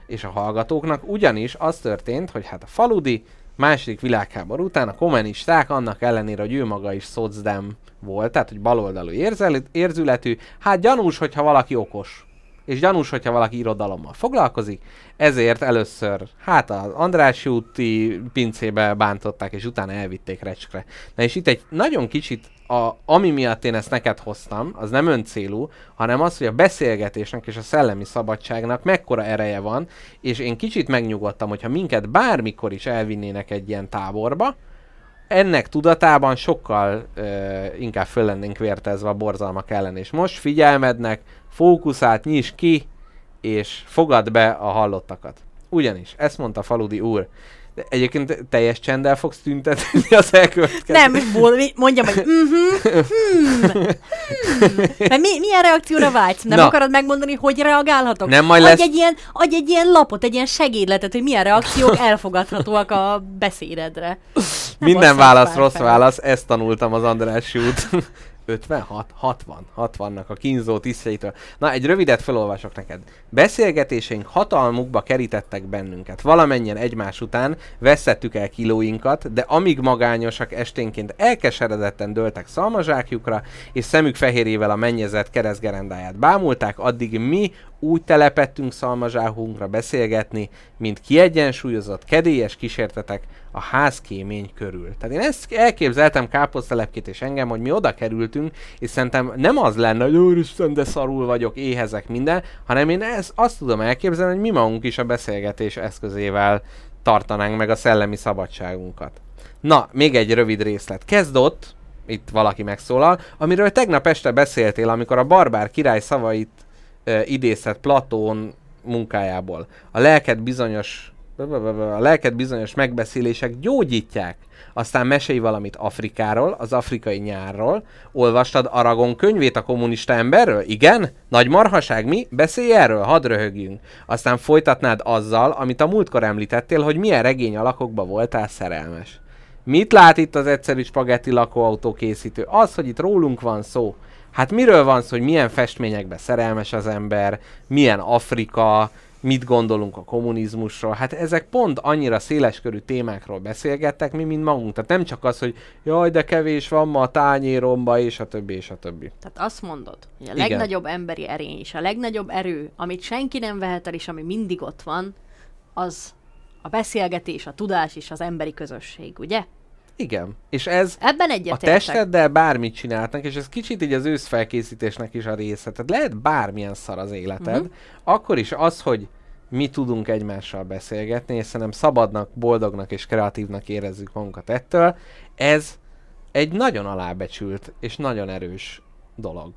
és a hallgatóknak, ugyanis az történt, hogy hát a faludi második világháború után a kommunisták annak ellenére, hogy ő maga is szocdem volt, tehát hogy baloldalú érzel- érzületű, hát gyanús, hogyha valaki okos, és gyanús, hogyha valaki irodalommal foglalkozik, ezért először hát az András úti pincébe bántották, és utána elvitték recskre. Na és itt egy nagyon kicsit, a, ami miatt én ezt neked hoztam, az nem öncélú, hanem az, hogy a beszélgetésnek és a szellemi szabadságnak mekkora ereje van, és én kicsit megnyugodtam, hogyha minket bármikor is elvinnének egy ilyen táborba, ennek tudatában sokkal ö, inkább föl lennénk vértezve a borzalmak ellen. És most figyelmednek, fókuszát nyis ki, és fogad be a hallottakat. Ugyanis, ezt mondta Faludi úr, de egyébként teljes csenddel fogsz tüntetni az elkövetkező. Nem, mondjam, hogy mhm, hmm, hmm. Mert mi, milyen reakcióra vágysz? Nem Na. akarod megmondani, hogy reagálhatok? Nem, majd adj lesz- Egy ilyen, adj egy ilyen lapot, egy ilyen segédletet, hogy milyen reakciók *laughs* elfogadhatóak a beszédedre. Nem Minden válasz rossz fel. válasz, ezt tanultam az András út. 56, 60, 60-nak a kínzó tisztjeitől. Na, egy rövidet felolvasok neked. Beszélgetéseink hatalmukba kerítettek bennünket. Valamennyien egymás után veszettük el kilóinkat, de amíg magányosak esténként elkeseredetten dőltek szalmazsákjukra, és szemük fehérjével a mennyezet keresztgerendáját bámulták, addig mi úgy telepettünk szalmazsákunkra beszélgetni, mint kiegyensúlyozott, kedélyes kísértetek a házkémény körül. Tehát én ezt elképzeltem káposztelepkét és engem, hogy mi oda kerültünk, és szerintem nem az lenne, hogy úristen, de szarul vagyok, éhezek minden, hanem én ezt, azt tudom elképzelni, hogy mi magunk is a beszélgetés eszközével tartanánk meg a szellemi szabadságunkat. Na, még egy rövid részlet. Kezd ott, itt valaki megszólal, amiről tegnap este beszéltél, amikor a barbár király szavait ö, idézett Platón munkájából. A lelket bizonyos a lelket bizonyos megbeszélések gyógyítják. Aztán mesélj valamit Afrikáról, az afrikai nyárról. Olvastad Aragon könyvét a kommunista emberről? Igen? Nagy marhaság mi? Beszélj erről, hadd röhögjünk. Aztán folytatnád azzal, amit a múltkor említettél, hogy milyen regény alakokba voltál szerelmes. Mit lát itt az egyszerű spagetti lakóautó készítő? Az, hogy itt rólunk van szó. Hát miről van szó, hogy milyen festményekbe szerelmes az ember, milyen Afrika, mit gondolunk a kommunizmusról. Hát ezek pont annyira széleskörű témákról beszélgettek, mi, mint magunk. Tehát nem csak az, hogy jaj, de kevés van ma a tányéromba, és a többi, és a többi. Tehát azt mondod, hogy a Igen. legnagyobb emberi erény és a legnagyobb erő, amit senki nem vehet el, és ami mindig ott van, az a beszélgetés, a tudás és az emberi közösség, ugye? Igen. És ez Ebben a testeddel bármit csinálnak, és ez kicsit így az őszfelkészítésnek is a része. Tehát lehet bármilyen szar az életed, Mhm. akkor is az, hogy mi tudunk egymással beszélgetni, és szerintem szabadnak, boldognak és kreatívnak érezzük magunkat ettől, ez egy nagyon alábecsült és nagyon erős dolog.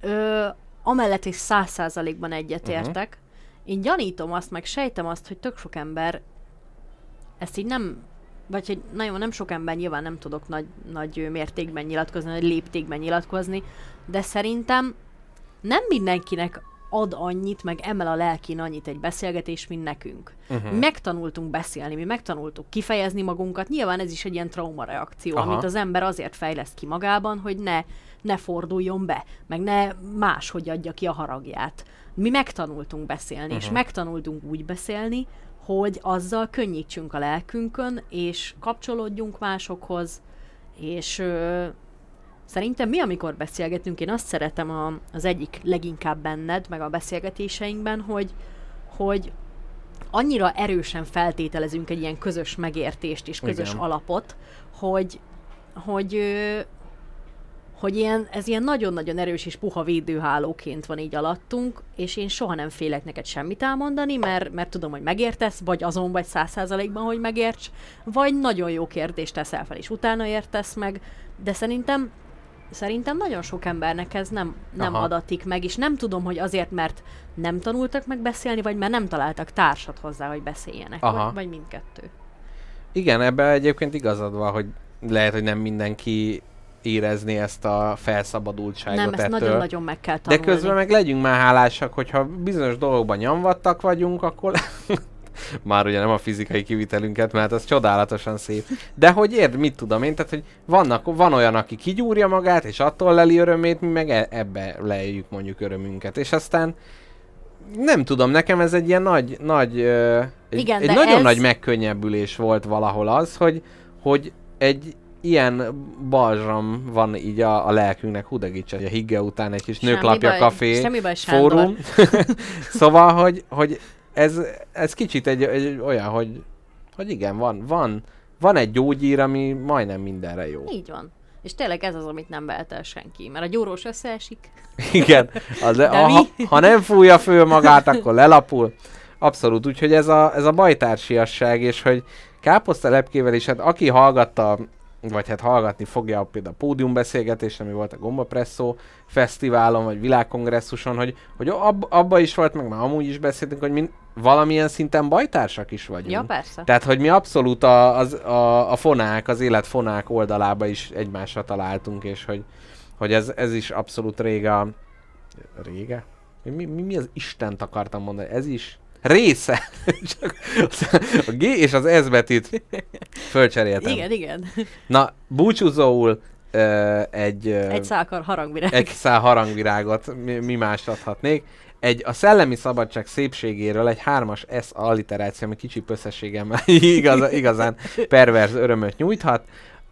Ö, amellett is száz százalékban egyetértek. Mhm. Én gyanítom azt, meg sejtem azt, hogy tök sok ember ezt így nem, vagy hogy nagyon nem sok ember nyilván nem tudok nagy, nagy mértékben nyilatkozni, nagy léptékben nyilatkozni, de szerintem nem mindenkinek ad annyit, meg emel a lelkin annyit egy beszélgetés, mint nekünk. Mhm. Mi megtanultunk beszélni, mi megtanultuk kifejezni magunkat, nyilván ez is egy ilyen traumareakció, Aha. amit az ember azért fejleszt ki magában, hogy ne, ne forduljon be, meg ne máshogy adja ki a haragját. Mi megtanultunk beszélni, uh-huh. és megtanultunk úgy beszélni, hogy azzal könnyítsünk a lelkünkön, és kapcsolódjunk másokhoz, és ö, Szerintem mi, amikor beszélgetünk, én azt szeretem a, az egyik leginkább benned, meg a beszélgetéseinkben, hogy, hogy annyira erősen feltételezünk egy ilyen közös megértést és közös Igen. alapot, hogy, hogy, hogy ilyen, ez ilyen nagyon-nagyon erős és puha védőhálóként van így alattunk, és én soha nem félek neked semmit elmondani, mert, mert tudom, hogy megértesz, vagy azon vagy száz százalékban, hogy megérts, vagy nagyon jó kérdést teszel fel, és utána értesz meg, de szerintem Szerintem nagyon sok embernek ez nem, nem Aha. adatik meg, és nem tudom, hogy azért, mert nem tanultak meg beszélni, vagy mert nem találtak társat hozzá, hogy beszéljenek, Aha. vagy, vagy mindkettő. Igen, ebben egyébként igazad van, hogy lehet, hogy nem mindenki érezni ezt a felszabadultságot nem, ezt ettől. nagyon-nagyon meg kell De tanulni. közben meg legyünk már hálásak, hogyha bizonyos dolgokban nyomvattak vagyunk, akkor már ugye nem a fizikai kivitelünket, mert az csodálatosan szép. De hogy érd, mit tudom én, tehát hogy vannak, van olyan, aki kigyúrja magát, és attól leli örömét, mi meg e- ebbe leljük mondjuk örömünket. És aztán nem tudom, nekem ez egy ilyen nagy, nagy, ö, egy, Igen, egy nagyon ez- nagy megkönnyebbülés volt valahol az, hogy, hogy egy ilyen balzsam van így a, a lelkünknek, hogy a higge után egy kis Semmi nőklapja baj, kafé semmi baj, fórum. *laughs* szóval, hogy, hogy ez, ez kicsit egy, egy olyan, hogy, hogy igen, van, van, van egy gyógyír, ami majdnem mindenre jó. Így van. És tényleg ez az, amit nem vehet el senki, mert a gyúrós összeesik. Igen, az, De ha, mi? ha nem fújja föl magát, akkor lelapul. Abszolút, úgyhogy ez a, ez a bajtársiasság, és hogy káposzta lepkével is, hát aki hallgatta, vagy hát hallgatni fogja például a pódiumbeszélgetést, ami volt a Gombapresszó fesztiválon, vagy világkongresszuson, hogy, hogy ab, abba is volt, meg már amúgy is beszéltünk, hogy mi valamilyen szinten bajtársak is vagyunk. Ja, persze. Tehát, hogy mi abszolút a, az, a, a fonák, az élet fonák oldalába is egymásra találtunk, és hogy, hogy ez, ez is abszolút rége. Rége? Mi, mi, mi az Istent akartam mondani? Ez is része. *laughs* Csak a G és az S betűt fölcseréltem. Igen, igen. Na, búcsúzóul egy, Egy szálkar harangvirág. egy szál harangvirágot mi, mi mást adhatnék. Egy a szellemi szabadság szépségéről egy hármas S alliteráció, ami kicsi összességemmel *laughs* igaz, igazán perverz örömöt nyújthat.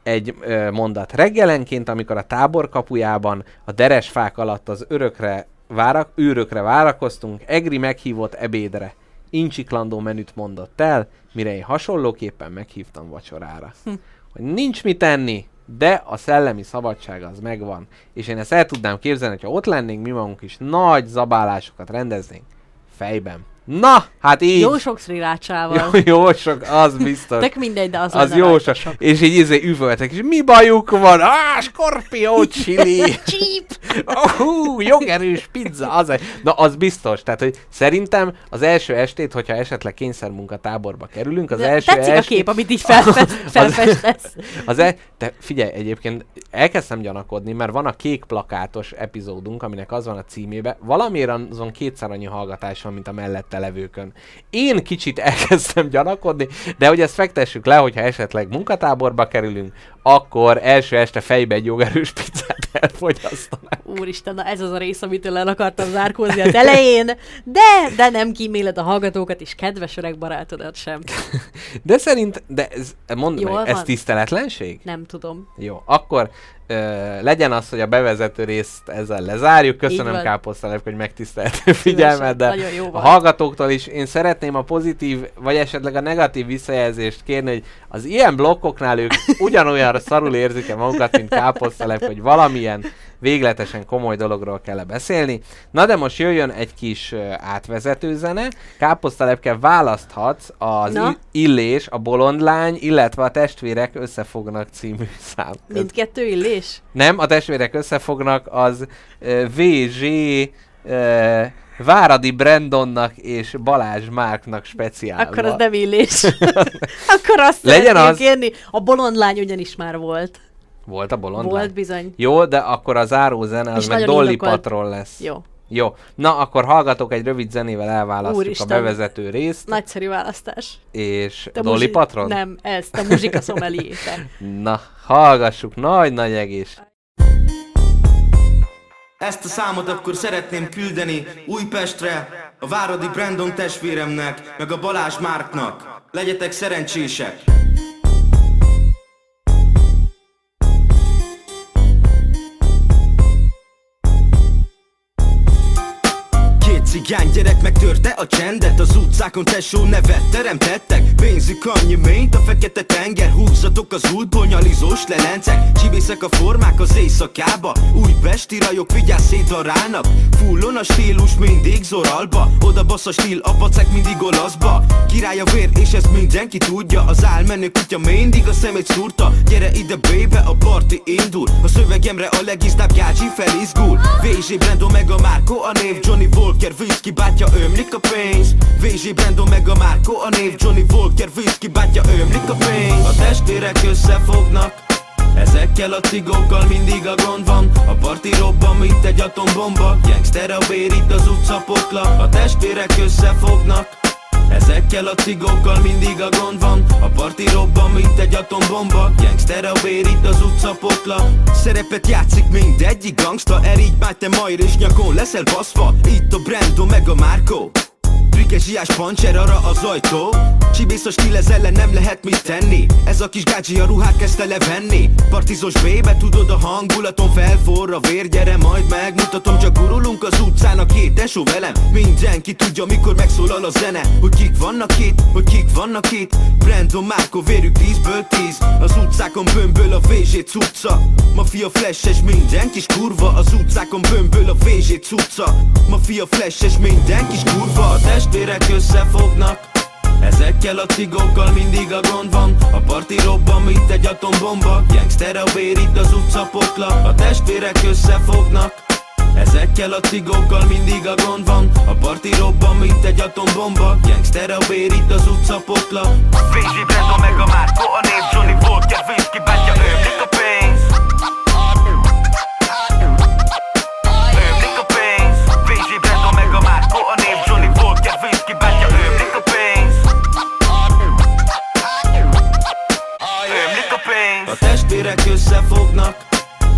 Egy ö, mondat reggelenként, amikor a tábor kapujában a deres fák alatt az örökre várak, őrökre várakoztunk, Egri meghívott ebédre. Incsiklandó menüt mondott el, mire én hasonlóképpen meghívtam vacsorára. Hogy nincs mit tenni, de a szellemi szabadság az megvan. És én ezt el tudnám képzelni, hogyha ott lennénk, mi magunk is nagy zabálásokat rendeznénk fejben. Na, hát így. Jó sok szrirácsával. jó, jó sok, az biztos. Tök mindegy, de az, az jó rajta sok. És így izé üvöltek, és mi bajuk van? Á, skorpió chili. *laughs* Csíp! Hú, jogerős pizza, az egy. Na, az biztos. Tehát, hogy szerintem az első estét, hogyha esetleg kényszermunkatáborba kerülünk, az De első Tetszik a estét... kép, amit így felfest, *laughs* felfestesz. Az e... Te figyelj, egyébként elkezdtem gyanakodni, mert van a kék plakátos epizódunk, aminek az van a címébe. Valamiért azon kétszer annyi hallgatás van, mint a mellette levőkön. Én kicsit *laughs* elkezdtem gyanakodni, de hogy ezt fektessük le, hogyha esetleg munkatáborba kerülünk, akkor első este fejbe egy jogerős pizzát *laughs* elfogyasztanak. Úristen, na ez az a rész, amitől el akartam zárkózni az elején, de, de nem kíméled a hallgatókat és kedves öreg barátodat sem. *laughs* De szerint, de ez, mondd Jól meg, ez van. tiszteletlenség? Nem tudom. Jó, akkor ö, legyen az, hogy a bevezető részt ezzel lezárjuk. Köszönöm van. Káposztalep, hogy megtiszteltél figyelmeddel. Nagyon jó A hallgatóktól is én szeretném a pozitív, vagy esetleg a negatív visszajelzést kérni, hogy az ilyen blokkoknál ők ugyanolyan szarul érzik-e magukat, mint Káposztalep, hogy valamilyen végletesen komoly dologról kell beszélni. Na de most jöjjön egy kis átvezető zene. Káposztalepke választhatsz az Na? Illés, a Bolondlány, illetve a Testvérek összefognak című szám. Mindkettő illés? Nem, a testvérek összefognak az VZ Váradi Brandonnak és Balázs Márknak speciálva. Akkor az nem illés. *laughs* Akkor azt Legyen az. kérni. A bolondlány ugyanis már volt. Volt a bolond? Volt lány? bizony. Jó, de akkor a záró zene az És meg Dolly indokolt. Patron lesz. Jó. Jó. Na, akkor hallgatok egy rövid zenével elválasztjuk Úristen. a bevezető részt. Nagyszerű választás. És Te Dolly muzsi- Patron? Nem, ez, a muzsika szomeliéte. *laughs* Na, hallgassuk. Nagy-nagy egész. Ezt a számot akkor szeretném küldeni Újpestre, a Váradi Brandon testvéremnek, meg a Balázs Márknak. Legyetek szerencsések! Cigány gyerek megtörte a csendet. Az utcákon tesó nevet teremtettek. Pénzük annyi, mint a fekete tenger. Húzzatok az útból nyalizós lelencek. Csibészek a formák az éjszakába. Újpesti rajok vigyázz szétdarálnak Fullon a stílus mindig zoralba. Oda basz a stíl, a pacek mindig olaszba Király a vér és ezt mindenki tudja. Az álmenő kutya mindig a szemét szúrta. Gyere ide baby, a parti indul. A szövegemre a legizdább gácsi felizgul. VZ Brandon meg a Márko a név Johnny Walker Whisky bátya ömlik a pénz VZ Brandon meg a Márko a név Johnny Walker. Whisky bátya ömlik a pénz A testvérek összefognak Ezekkel a cigókkal mindig a gond van. A parti robban, mint egy atombomba. Gangster a bér itt az utca pokla A testvérek összefognak ezekkel a cigókkal mindig a gond van. A parti robban, mint egy atombomba. Gangster a bér itt az utca pokla Szerepet játszik mindegyik gangsta. Erigy már te majd és nyakon leszel baszva. Itt a Brando meg a Marco Trükkes zsiás pancser arra az ajtó. Csibészos ez ellen nem lehet mit tenni. Ez a kis gácsi a ruhát kezdte levenni. Partizos bébe tudod a hangulaton felforra vér Gyere majd megmutatom. Csak gurulunk az utcán a két tesó velem. Mindenki tudja mikor megszólal a zene. Hogy kik vannak itt, hogy kik vannak itt. Brandon, Marco, vérük 10-ből 10 Az utcákon bömböl a VZ cucca. Mafia flashes minden kis kurva. Az utcákon bömböl a VZ cucca. Mafia flashes minden kis kurva testvérek összefognak. Ezekkel a cigókkal mindig a gond van. A parti robban, mint egy atombomba. Gangster a bér itt az utca pokla A testvérek összefognak. Ezekkel a cigókkal mindig a gond van. A parti robban, mint egy atombomba. Gangster a bér itt az utca pokla VZ Brando meg a Márko a név Johnny Walker Whisky bátya a testvérek összefognak.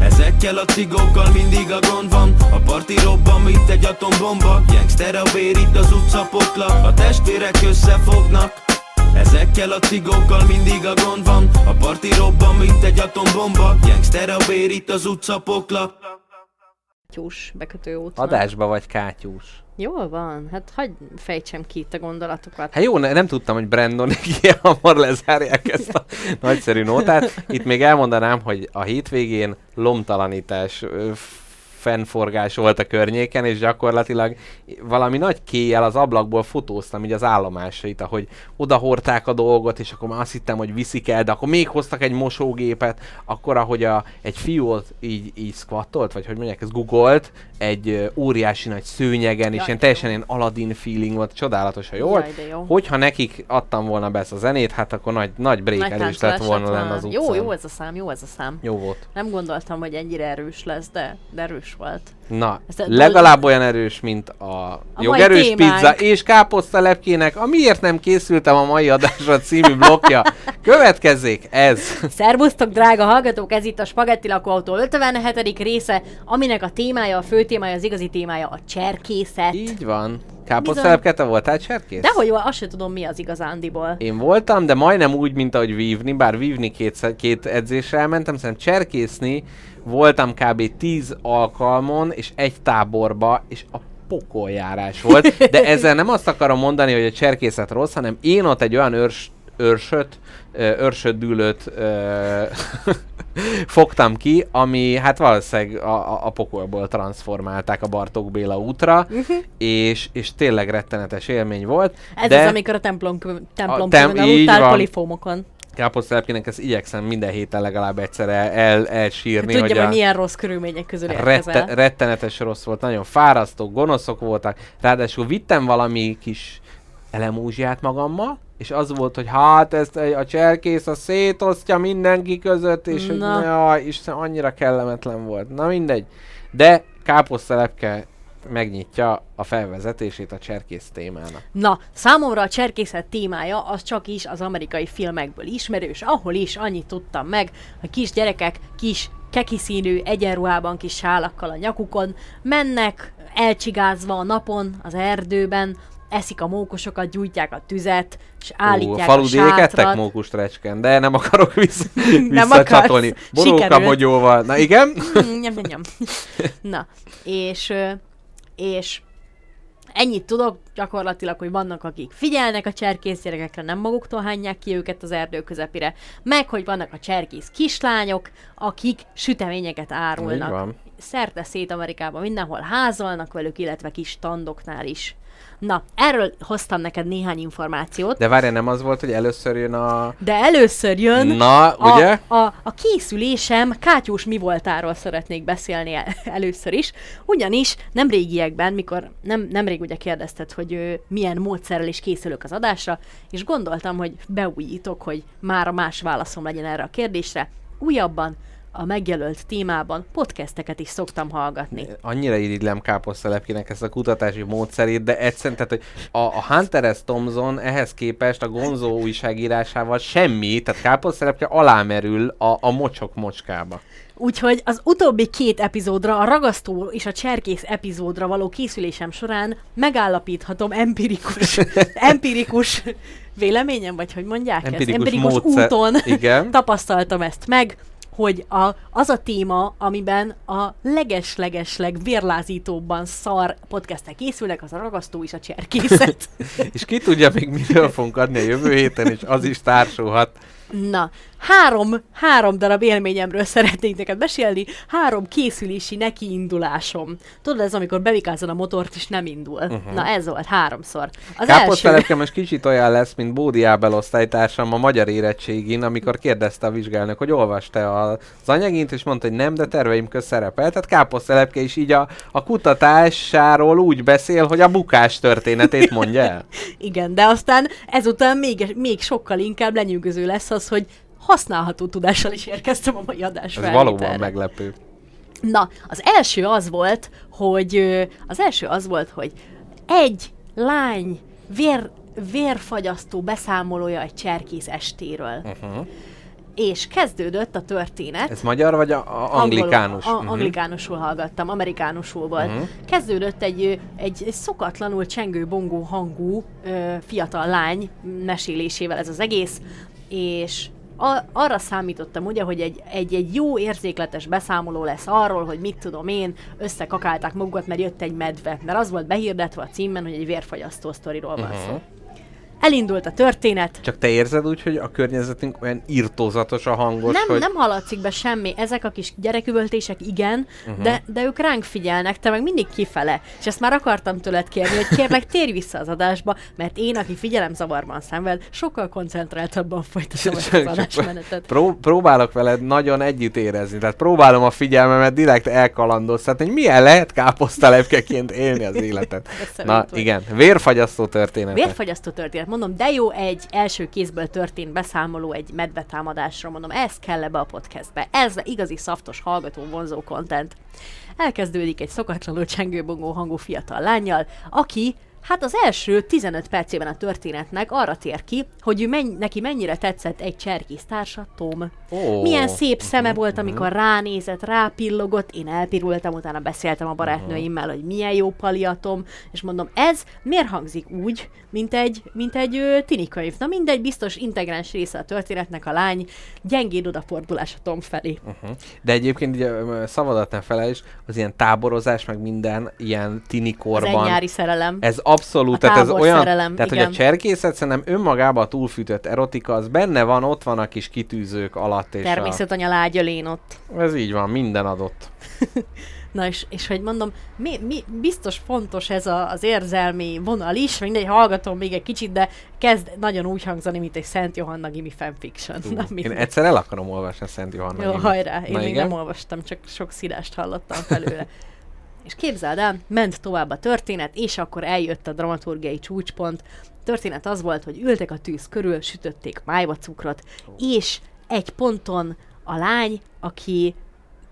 Ezekkel a cigókkal mindig a gond van. A parti robban, mint egy atombomba. Gangster a bér itt az utca pokla A testvérek összefognak. Ezekkel a cigókkal mindig a gond van. A parti robban, mint egy atombomba. Gangster a bér itt az utca pokla Tyús, bekötő út. van. Adásba vagy kátyús. Jól van, hát hagyd fejtsem ki itt a gondolatokat. Hát jó, ne, nem tudtam, hogy Brandon *laughs* ilyen hamar lezárják ezt a nagyszerű nótát. Itt még elmondanám, hogy a hétvégén lomtalanítás, fennforgás volt a környéken, és gyakorlatilag valami nagy kéjjel az ablakból fotóztam így az állomásait, ahogy odahorták a dolgot, és akkor már azt hittem, hogy viszik el, de akkor még hoztak egy mosógépet, akkor ahogy a, egy fiú ott így, így squattolt, vagy hogy mondják, ez googolt, egy óriási nagy szőnyegen, és Jaj, ilyen de teljesen ilyen Aladdin feeling volt, csodálatosan jó Jaj, volt. de jó. Hogyha nekik adtam volna be ezt a zenét, hát akkor nagy, nagy brékelés lett volna lenne az utcán. Jó, jó ez a szám, jó ez a szám. Jó volt. Nem gondoltam, hogy ennyire erős lesz, de, de erős volt. Na, Ezt a- legalább olyan erős, mint a, mai jogerős pizza és káposztalepkének a Miért nem készültem a mai adásra című blokja. Következzék ez. Szervusztok, drága hallgatók! Ez itt a Spagetti lakóautó 57. része, aminek a témája, a fő témája, az igazi témája a cserkészet. Így van. Káposztalepke, te voltál cserkész? Dehogy jó, azt sem tudom mi az igazándiból. Én voltam, de majdnem úgy, mint ahogy vívni, bár vívni két, két edzésre elmentem, szerintem cserkészni voltam kb. 10 alkalmon, és egy táborba, és a pokoljárás volt. De *laughs* ezzel nem azt akarom mondani, hogy a cserkészet rossz, hanem én ott egy olyan őrs, őrsöt, őrsöt dűlőt ö, *laughs* fogtam ki, ami hát valószínűleg a, a, a pokolból transformálták a Bartók Béla útra, és, és tényleg rettenetes élmény volt. Ez de... az, amikor a templom, templom tem- tem, aludtál polifómokon. Káposztelepkének ezt igyekszem minden héten legalább egyszer el, el, elsírni, Tudja, hogy hogy a milyen rossz körülmények közül rette, rettenetes rossz volt, nagyon fárasztó, gonoszok voltak, ráadásul vittem valami kis elemúzsiát magammal, és az volt, hogy hát ezt a cserkész a szétosztja mindenki között, és hogy Na. jaj, Isten, annyira kellemetlen volt. Na mindegy. De káposztelepke megnyitja a felvezetését a cserkész témának. Na, számomra a cserkészet témája az csak is az amerikai filmekből ismerős, ahol is annyit tudtam meg, hogy kis gyerekek kis kekiszínű egyenruhában, kis sálakkal a nyakukon, mennek elcsigázva a napon, az erdőben, eszik a mókusokat, gyújtják a tüzet, és Ó, állítják a a, faludi égettek sátrat. mókustrecskén, de nem akarok *laughs* vissza, Nem visszacsatolni. Boróka. Na igen? *laughs* Nyom, nyom, nyom. Na, és, és ennyit tudok gyakorlatilag, hogy vannak, akik figyelnek a cserkész gyerekekre, nem maguktól hányják ki őket az erdő közepére, meg hogy vannak a cserkész kislányok, akik süteményeket árulnak. Szerte szét Amerikában mindenhol házalnak velük, illetve kis standoknál is. Na, erről hoztam neked néhány információt, de, várj, nem az volt, hogy először jön a... de először jön Na, a, ugye? A, a készülésem Kátyús mi voltáról szeretnék beszélni el, először is, ugyanis nem régiekben, mikor nem, nemrég ugye kérdezted, hogy ö, milyen módszerrel is készülök az adásra, és gondoltam, hogy beújítok, hogy már a más válaszom legyen erre a kérdésre. Újabban a megjelölt témában podcasteket is szoktam hallgatni. Annyira irigylem káposztelepkének ezt a kutatási módszerét, de egyszerűen, tehát, hogy a, a Hunter S. Thompson ehhez képest a Gonzó újságírásával semmi, tehát káposztelepke alámerül a, a mocsok mocskába. Úgyhogy az utóbbi két epizódra, a ragasztó és a cserkész epizódra való készülésem során megállapíthatom empirikus, *laughs* empirikus véleményem, vagy hogy mondják Empirikus ezt? Empirikus módszer- úton Igen. *laughs* tapasztaltam ezt meg, hogy a, az a téma, amiben a leges-legesleg vérlázítóbban szar podcastek készülnek, az a ragasztó és a cserkészet. *laughs* És ki tudja még miről fogunk adni a jövő héten, és az is társulhat. Na, három, három darab élményemről szeretnék neked mesélni, három készülési nekiindulásom. Tudod, ez amikor bevikázod a motort, és nem indul. Uh-huh. Na, ez volt háromszor. Az első... Káposztelepke most kicsit olyan lesz, mint Bódi Ábel osztálytársam a magyar érettségin, amikor kérdezte a vizsgálnök, hogy olvasta az anyagint, és mondta, hogy nem, de terveim köz szerepel. Tehát Káposztelepke is így a, a kutatásáról úgy beszél, hogy a bukás történetét mondja el. *laughs* Igen, de aztán ezután még, még sokkal inkább lenyűgöző lesz az, hogy használható tudással is érkeztem a mai adás Ez valóban meglepő. Na, az első az volt, hogy az első az volt, hogy egy lány vér, vérfagyasztó beszámolója egy cserkész estéről. Uh-huh. És kezdődött a történet. Ez magyar vagy a, a anglikánus? Angolul, a, Mhm. anglikánusul hallgattam, amerikánusul volt. Mhm. Kezdődött egy, egy, szokatlanul csengő bongó hangú ö, fiatal lány mesélésével ez az egész, és a, arra számítottam ugye, hogy egy, egy, egy jó érzékletes beszámoló lesz arról, hogy mit tudom én, összekakálták magukat, mert jött egy medve. Mert az volt behirdetve a címben, hogy egy vérfagyasztó sztoriról van. Mhm. Elindult a történet, Csak te érzed úgy, hogy a környezetünk olyan irtózatos a hangos, nem, hogy... nem hallatszik be semmi. Ezek a kis gyereküvöltések igen, uh-huh. de, de ők ránk figyelnek, te meg mindig kifele. És ezt már akartam tőled kérni, hogy kérlek *laughs* térj vissza az adásba, mert én, aki figyelemzavarban szenved, sokkal koncentráltabban folytatom ezt az adásmenetet. Pró- próbálok veled nagyon együtt érezni, tehát próbálom a figyelmemet direkt elkalandoztatni, hogy milyen lehet káposztalepkeként élni az *laughs* életet. Na igen, vérfagyasztó történet. Vérfagyasztó történet. Mondom, de jó egy első kézből történt beszámoló egy medvetámadásról, mondom, ez kell ebbe a podcastbe. Ez igazi szaftos, hallgató, vonzó content. Elkezdődik egy szokatlanul csengőbongó hangú fiatal lányjal, aki Hát az első 15 percében a történetnek arra tér ki, hogy ő menny- neki mennyire tetszett egy cserkész társa, Tom. Ó. Milyen szép szeme volt, amikor ránézett, rápillogott, én elpirultam, utána beszéltem a barátnőimmel, hogy milyen jó pali a Tom, és mondom, ez miért hangzik úgy, mint egy, mint egy ö, tini könyv? Na mindegy, biztos integráns része a történetnek a lány gyengéd odafordulás a Tom felé. Uh-huh. De egyébként ugye, ö, szavadat nem felejtsd, az ilyen táborozás, meg minden ilyen tinikorban. ennyári szerelem. Ez abszolút, A tehát ez olyan, szerelem, tehát igen. hogy a cserkészet szerintem önmagában a túlfűtött erotika, az benne van, ott van a kis kitűzők alatt, és Természetanya lágyölén ott. a, ez így van, minden adott. *laughs* Na és, és hogy mondom, mi, mi, biztos fontos ez a, az érzelmi vonal is, mindegy, hallgatom még egy kicsit, de kezd nagyon úgy hangzani, mint egy Szent Johanna Gimi fanfiction. Na, Én egyszer el akarom olvasni a Szent Johanna. Jó, Gimit. hajrá, én Na még igen? nem olvastam, csak sok szírást hallottam felőle. *laughs* és képzeld el, ment tovább a történet, és akkor eljött a dramaturgiai csúcspont. A történet az volt, hogy ültek a tűz körül, sütötték májva cukrot, és egy ponton a lány, aki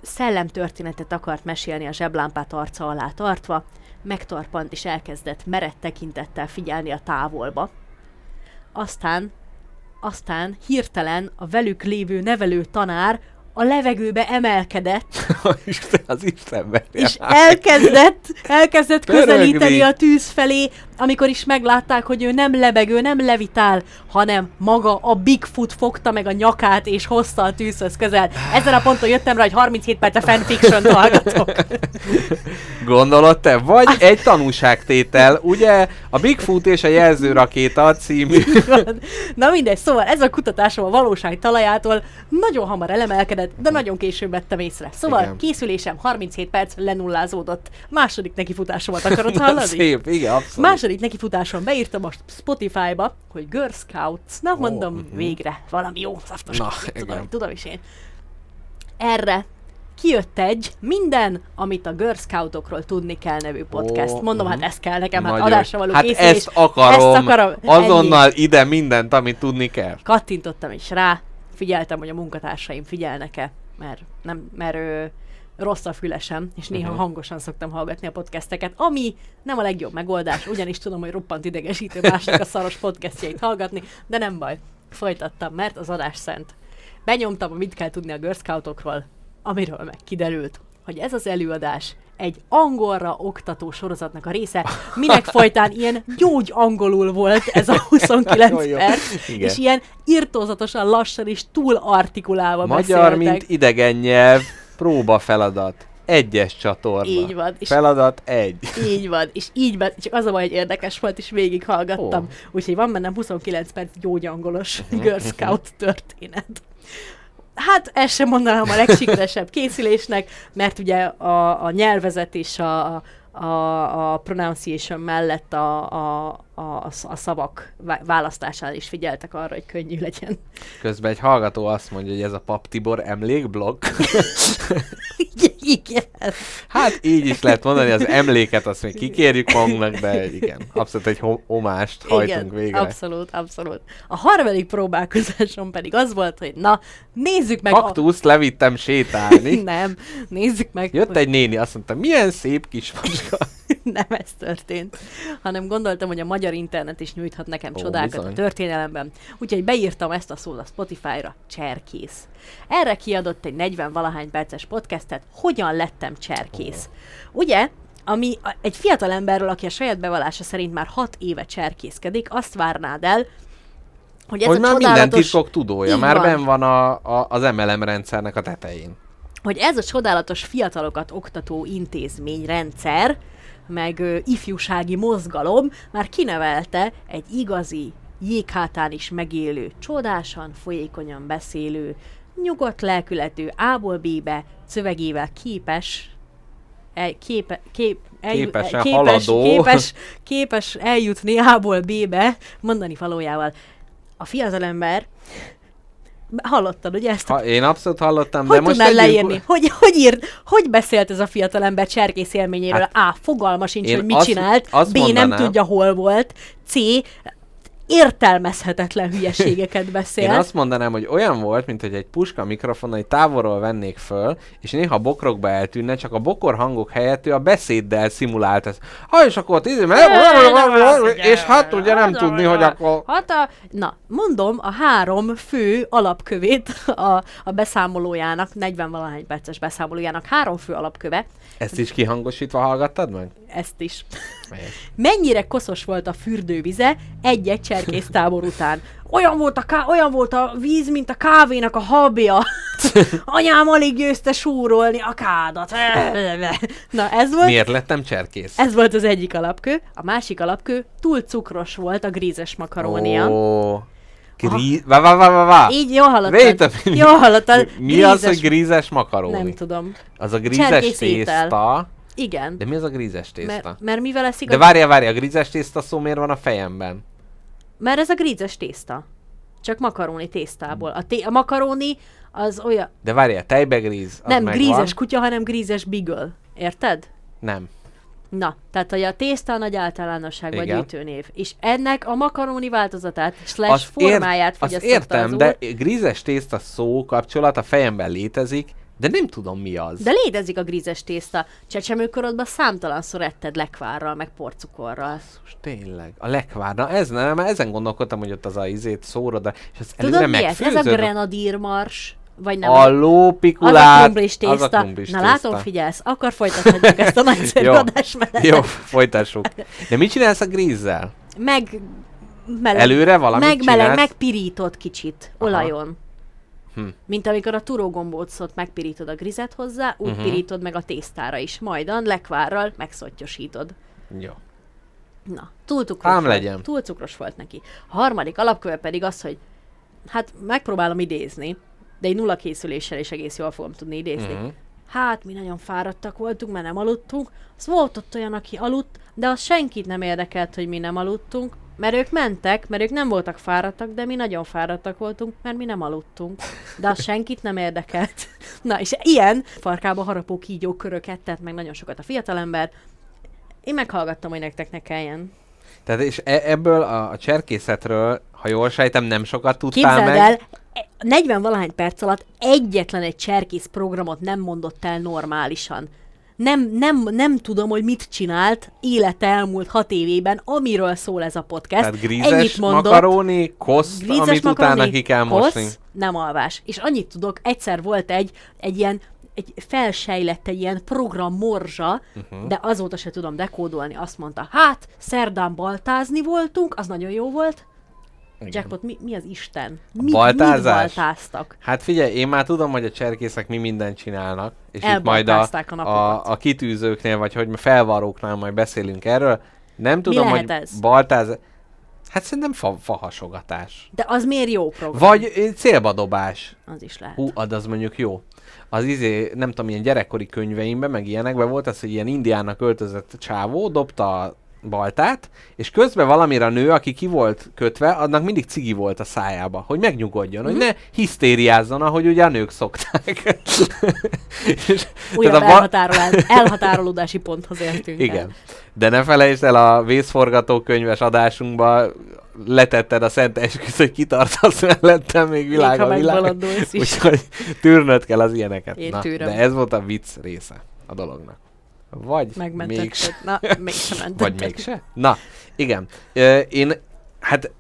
szellemtörténetet akart mesélni a zseblámpát arca alá tartva, megtarpant és elkezdett merett tekintettel figyelni a távolba. Aztán aztán hirtelen a velük lévő nevelő tanár a levegőbe emelkedett, *laughs* Isten, az Istenben. és elkezdett, elkezdett Pörögni. közelíteni a tűz felé, amikor is meglátták, hogy ő nem lebegő, nem levitál, hanem maga a Bigfoot fogta meg a nyakát, és hozta a tűzhöz közel. Ezen a ponton jöttem rá, hogy 37 perce fanfiction hallgatok. *laughs* Gondolod te? Vagy egy tanúságtétel, ugye? A Bigfoot és a jelzőrakéta című. Na mindegy, szóval ez a kutatásom a valóság talajától nagyon hamar elemelkedett, de nagyon később vettem észre. Szóval Igen. készülésem 37 perc lenullázódott. Második nekifutásomat akarod *laughs* hallani? Szép, igen, abszolút. Második nekifutáson beírtam a Spotify-ba, hogy Girl Scouts. Na mondom, mhm. végre, valami jó, szaftos. Na, tudom, tudom is én. Erre kijött egy minden, amit a Girl Scoutokról tudni kell nevű podcast. Ó, Mondom, mhm. hát ez kell nekem, hát adásra való Hát készülés. ezt akarom, Ezt akarom. azonnal ide mindent, amit tudni kell. Kattintottam is rá, figyeltem, hogy a munkatársaim figyelnek-e, mert, nem, mert ö, rossz a fülesem, és néha Mhm. hangosan szoktam hallgatni a podcasteket, ami nem a legjobb megoldás, ugyanis tudom, hogy roppant idegesítő másnak a szaros podcastjait hallgatni, de nem baj, folytattam, mert az adás szent. Benyomtam, mit kell tudni a Girl Scoutokról, amiről meg kiderült, hogy ez az előadás egy angolra oktató sorozatnak a része, minek folytán ilyen gyógy angolul volt ez a 29 Jó, *laughs* jó. perc, Igen. és ilyen irtózatosan lassan és túl artikulálva Magyar, beszéltek. mint idegen nyelv, próba feladat. Egyes csatorna. Így van, és- Feladat egy. Így van, és így van, csak az a baj, hogy érdekes volt, és végighallgattam. Ó. Úgyhogy van bennem 29 perc gyógyangolos Mhm, Girl Scout történet. Hát ezt sem mondanám a legsikeresebb készülésnek, mert ugye a, a nyelvezet és a, a, a pronunciation mellett a, a, a, a szavak vá- választásánál is figyeltek arra, hogy könnyű legyen. Közben egy hallgató azt mondja, hogy ez a Pap Tibor emlékblokk. *laughs* *laughs* Igen. Hát így is lehet mondani, az emléket azt még kikérjük magunknak, de igen, abszolút egy ho- omást hajtunk végre. abszolút, abszolút. A harmadik próbálkozásom pedig az volt, hogy na, nézzük meg... a- Kaktuszt levittem sétálni. *laughs* Nem, nézzük meg. Jött egy néni, azt mondta, milyen szép kis macska. *laughs* nem ez történt, hanem gondoltam, hogy a magyar internet is nyújthat nekem Ó, csodákat bizony. a történelemben. Úgyhogy beírtam ezt a szót a Spotify-ra, cserkész. Erre kiadott egy 40 valahány perces podcastet, hogyan lettem cserkész. Ugye, ami egy fiatal emberről, aki a saját bevallása szerint már 6 éve cserkészkedik, azt várnád el, hogy ez hogy a már minden csodálatos... titkok tudója, Így már van. benn van a, a, az MLM rendszernek a tetején. hogy ez a csodálatos fiatalokat oktató intézményrendszer, meg ö, ifjúsági mozgalom már kinevelte egy igazi, jéghátán is megélő, csodásan, folyékonyan beszélő, nyugodt lelkületű, A-ból B-be szövegével képes el, képe, kép, elju- Képesen képes, haladó. képes, képes eljutni A-ból B-be, mondani valójával. A fiatalember, hallottad ugye ezt Ha, én abszolút hallottam, hogy de most tegyünk- leírni? Hogy, hogy, írt, hogy beszélt ez a fiatalember cserkész élményéről? Hát, A. Fogalma sincs, hogy mit azt- csinált. azt B. Nem mondanám- tudja, hol volt. C. értelmezhetetlen hülyeségeket beszél. Én azt mondanám, hogy olyan volt, mint hogy egy puska mikrofon, hogy távolról vennék föl, és néha bokrokba eltűnne, csak a bokor hangok helyett ő a beszéddel szimulált ezt. Ha, és akkor tíz, és hát ugye nem tudni, hogy akkor... Hát a, na, mondom a három fő alapkövét a, a beszámolójának, 40 valahány perces beszámolójának három fő alapköve, Ezt is kihangosítva hallgattad meg? Ezt is. Mennyire koszos volt a fürdővize egy-egy cserkésztábor után. Olyan volt, a ká- olyan volt a víz, mint a kávénak a habja. *laughs* Anyám alig győzte súrolni a kádat. Na ez volt, Miért lettem cserkész? ez volt az egyik alapkő. A másik alapkő túl cukros volt a grízes makarónia. Ó, grí... Vá, vá, vá, vá, vá. Így jól hallottad. Jól hallottad. Mi az, hogy Grízes- grízes makaróni? Nem tudom. Az a grízes tészta. Igen. De mi az a grízes tészta? Mert, mert mivel eszik De a... várja, várja, a grízes tészta szó miért van a fejemben? Mert ez a grízes tészta. Csak makaróni tésztából. A, té- a makaróni az olyan... De várja, tejbegríz, nem megvan. grízes kutya, hanem grízes bigöl. Érted? Nem. Na, tehát hogy a tészta a nagy általánosságban Igen. gyűjtőnév. És ennek a makaroni változatát, slash formáját azt fogyasztotta értem, az de úr. grízes tészta szó kapcsolat a fejemben létezik, de nem tudom mi az. De létezik a grízes tészta. Csecsemőkorodban számtalanszor etted lekvárral, meg porcukorral. Most tényleg, a lekvár, na ez nem, mert ezen gondolkodtam, hogy ott az a izét szóra, de és az Tudod mi ez? Ez a grenadírmars. Vagy nem. A az lópikulát, a krumplis az a tészta. krumplis Na tészta. látom, figyelsz, akkor folytathatjuk ezt a nagyszerű *laughs* Jó. adásmenetet. Jó, folytassuk. De mit csinálsz a grízzel? Meg... Meleg, Előre valamit meg, megpirított kicsit Aha. olajon. Hm. Mint amikor a turógombócot megpirítod a grizet hozzá, úgy uh-huh. pirítod meg a tésztára is. Majdan lekvárral megszottyosítod. Jó. Na, túl cukros Ám volt. legyen. Túl cukros volt neki. A harmadik alapköve pedig az, hogy hát megpróbálom idézni, de egy nulla készüléssel is egész jól fogom tudni idézni. Mhm. Hát, mi nagyon fáradtak voltunk, mert nem aludtunk. Az volt ott olyan, aki aludt, de az senkit nem érdekelt, hogy mi nem aludtunk, mert ők mentek, mert ők nem voltak fáradtak, de mi nagyon fáradtak voltunk, mert mi nem aludtunk. De az senkit nem érdekelt. *laughs* Na, és ilyen farkába harapó kígyó köröket tett meg nagyon sokat a fiatalember. Én meghallgattam, hogy nektek ne kelljen. Tehát és e- ebből a, a cserkészetről, ha jól sejtem, nem sokat tudtál Képzeld meg. el, e- 40 valahány perc alatt egyetlen egy cserkész programot nem mondott el normálisan. Nem, nem, nem tudom, hogy mit csinált élete elmúlt hat évében, amiről szól ez a podcast. Tehát grízes Ennyit mondott. makaróni, koszt, Grízes amit makaroni, utána ki kell kosz, mosni. nem alvás. És annyit tudok, egyszer volt egy, egy ilyen egy felsejlett egy ilyen program morzsa, uh-huh. de azóta se tudom dekódolni. Azt mondta, hát, szerdán baltázni voltunk, az nagyon jó volt. Igen. Jackpot, mi, mi az Isten? Mit, mit baltázás? baltáztak? Hát figyelj, én már tudom, hogy a cserkészek mi mindent csinálnak, és itt majd a, a a, a kitűzőknél, vagy hogy felvarróknál majd beszélünk erről. Nem tudom, lehet hogy ez? baltáz... Hát szerintem fa, fahasogatás. De az miért jó program? Vagy ö, célbadobás. Az is lehet. Hú, ad az mondjuk jó. Az izé, nem tudom, ilyen gyerekkori könyveimben, meg ilyenekben volt az, hogy ilyen indiának öltözött csávó, dobta baltát, és közben valamire a nő, aki ki volt kötve, annak mindig cigi volt a szájába, hogy megnyugodjon, Mhm. hogy ne hisztériázzon, ahogy ugye a nők szokták. és, Újabb a elhatárolás, elhatárolódási ponthoz értünk el. igen. De ne felejtsd el a vészforgatókönyves adásunkba letetted a szent esküsz, hogy kitartasz mellettem még világ Még a világ. Úgyhogy tűrnöd kell az ilyeneket. Én Na, tűröm. de ez volt a vicc része a dolognak. Vagy Megmentetted. mégse. Na, mégsem *laughs* mentetted. Vagy mégse. Na, igen. Ö, én, hát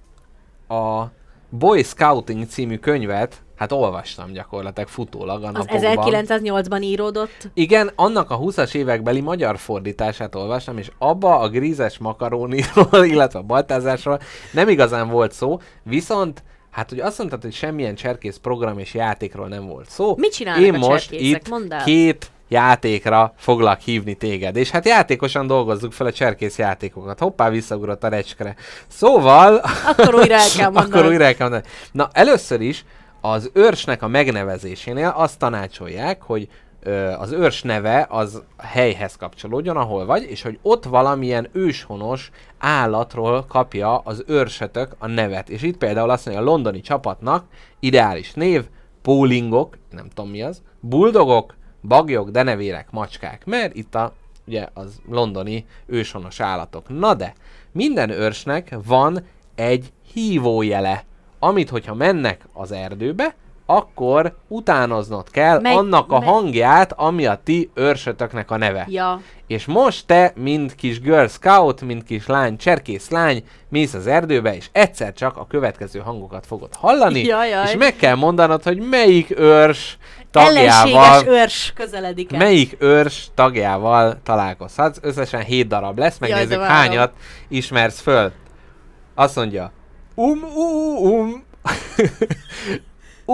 a Boy Scouting című könyvet, hát olvastam gyakorlatilag futólag a Az napokban. 1908-ban íródott. Igen, annak a 20-as évekbeli magyar fordítását olvastam, és abba a grízes makaróniról, *laughs* illetve a baltázásról nem igazán volt szó, viszont Hát, hogy azt mondtad, hogy semmilyen cserkész program és játékról nem volt szó. Mit csinálnak Én a most itt Mondd el. két játékra foglak hívni téged. És hát játékosan dolgozzuk fel a cserkész játékokat. Hoppá, visszaugrott a recskre. Szóval... Akkor újra el kell. *laughs* Akkor újra el kell mondani. Na, először is az őrsnek a megnevezésénél azt tanácsolják, hogy ö, az őrs neve az helyhez kapcsolódjon, ahol vagy, és hogy ott valamilyen őshonos állatról kapja az őrsetök a nevet. És itt például azt mondja, a londoni csapatnak ideális név, pólingok, nem tudom mi az, buldogok, bagyok, denevérek, macskák, mert itt a, ugye az londoni őshonos állatok. Na de, minden őrsnek van egy hívójele, amit hogyha mennek az erdőbe, akkor utánoznod kell Megy- annak a megy- hangját, ami a ti őrsötöknek a neve. Ja. És most te, mint kis Girl Scout, mint kis lány, cserkész lány, mész az erdőbe, és egyszer csak a következő hangokat fogod hallani, Jajjaj. és meg kell mondanod, hogy melyik őrs Ellenséges tagjával, őrs közeledik el. melyik őrs tagjával találkozhatsz. Összesen 7 darab lesz, megnézzük hányat ismersz föl. Azt mondja, um, um, um,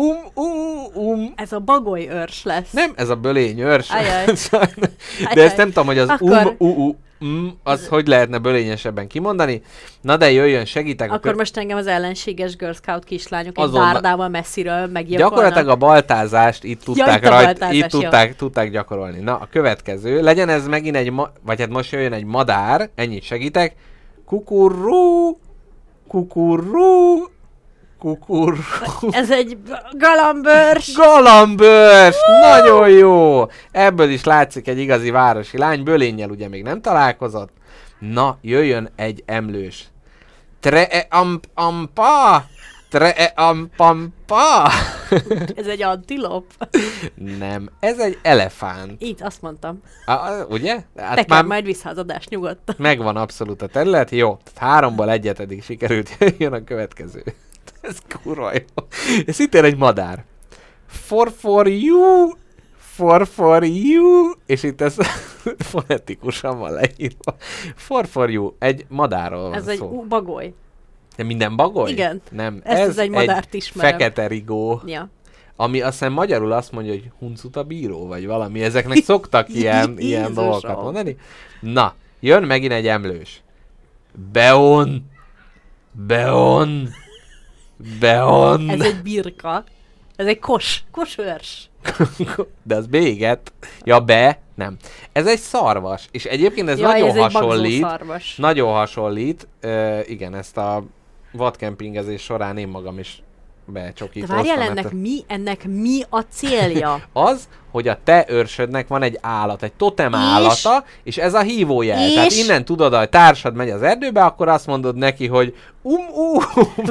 um, um, um, Ez a bagoly őrs lesz. nem, ez a bölény őrs. Ajaj. *laughs* De Ajaj. ezt nem tudom, hogy az Akkor- um, u, u, um, az hogy lehetne bölényesebben kimondani. Na de jöjjön, segítek. Akkor kö- most engem az ellenséges Girl Scout kislányok egy Azonnal- dárdával messziről meggyilkolnak. Gyakorlatilag a baltázást itt tudták, itt a rajt, itt jó. tudták, tudták gyakorolni. Na, a következő, legyen ez megint egy, ma- vagy hát most jöjjön egy madár, ennyit segítek. Kukurú, kukurú, kukurú. Ez egy galambőrs. Galambőrs! Nagyon jó! Ebből is látszik egy igazi városi lány, bölénnyel ugye még nem találkozott. Na, jöjjön egy emlős. Tre e amp ampa! Tre e ampampa! *laughs* Ez egy antilop. nem, ez egy elefánt. Itt azt mondtam. A, a, ugye? Hát Tekerd már majd vissza az nyugodtan. megvan abszolút a terület. Jó, tehát háromból egyet eddig sikerült. *laughs* Jön a következő. Ez kurva jó. Ez szintén egy madár. For for you, for for you, és itt ez *laughs* fonetikusan van leírva. For for you, egy madárról van Ez egy szó. bagoly. De minden bagoly? Igen. Nem, Ezt ez az egy madárt ismerem. fekete rigó, Ja. ami azt hiszem magyarul azt mondja, hogy huncuta bíró, vagy valami. Ezeknek szoktak *laughs* ilyen, ilyen dolgokat mondani. Na, jön megint egy emlős. Beon. Beon. Beon. Ez egy birka. Ez egy kos. Kosőrs. De az béget. Ja, be. Nem. Ez egy szarvas. És egyébként ez Jaj, nagyon ez hasonlít. Nagyon hasonlít. Uh, igen, ezt a vadkempingezés során én magam is De becsokítottam. várjál, mert ennek mi, ennek mi a célja? *laughs* az, hogy a te őrsödnek van egy állat, egy totem És? állata, és ez a hívójel. És? Tehát innen tudod, hogy társad megy az erdőbe, akkor azt mondod neki, hogy um, um.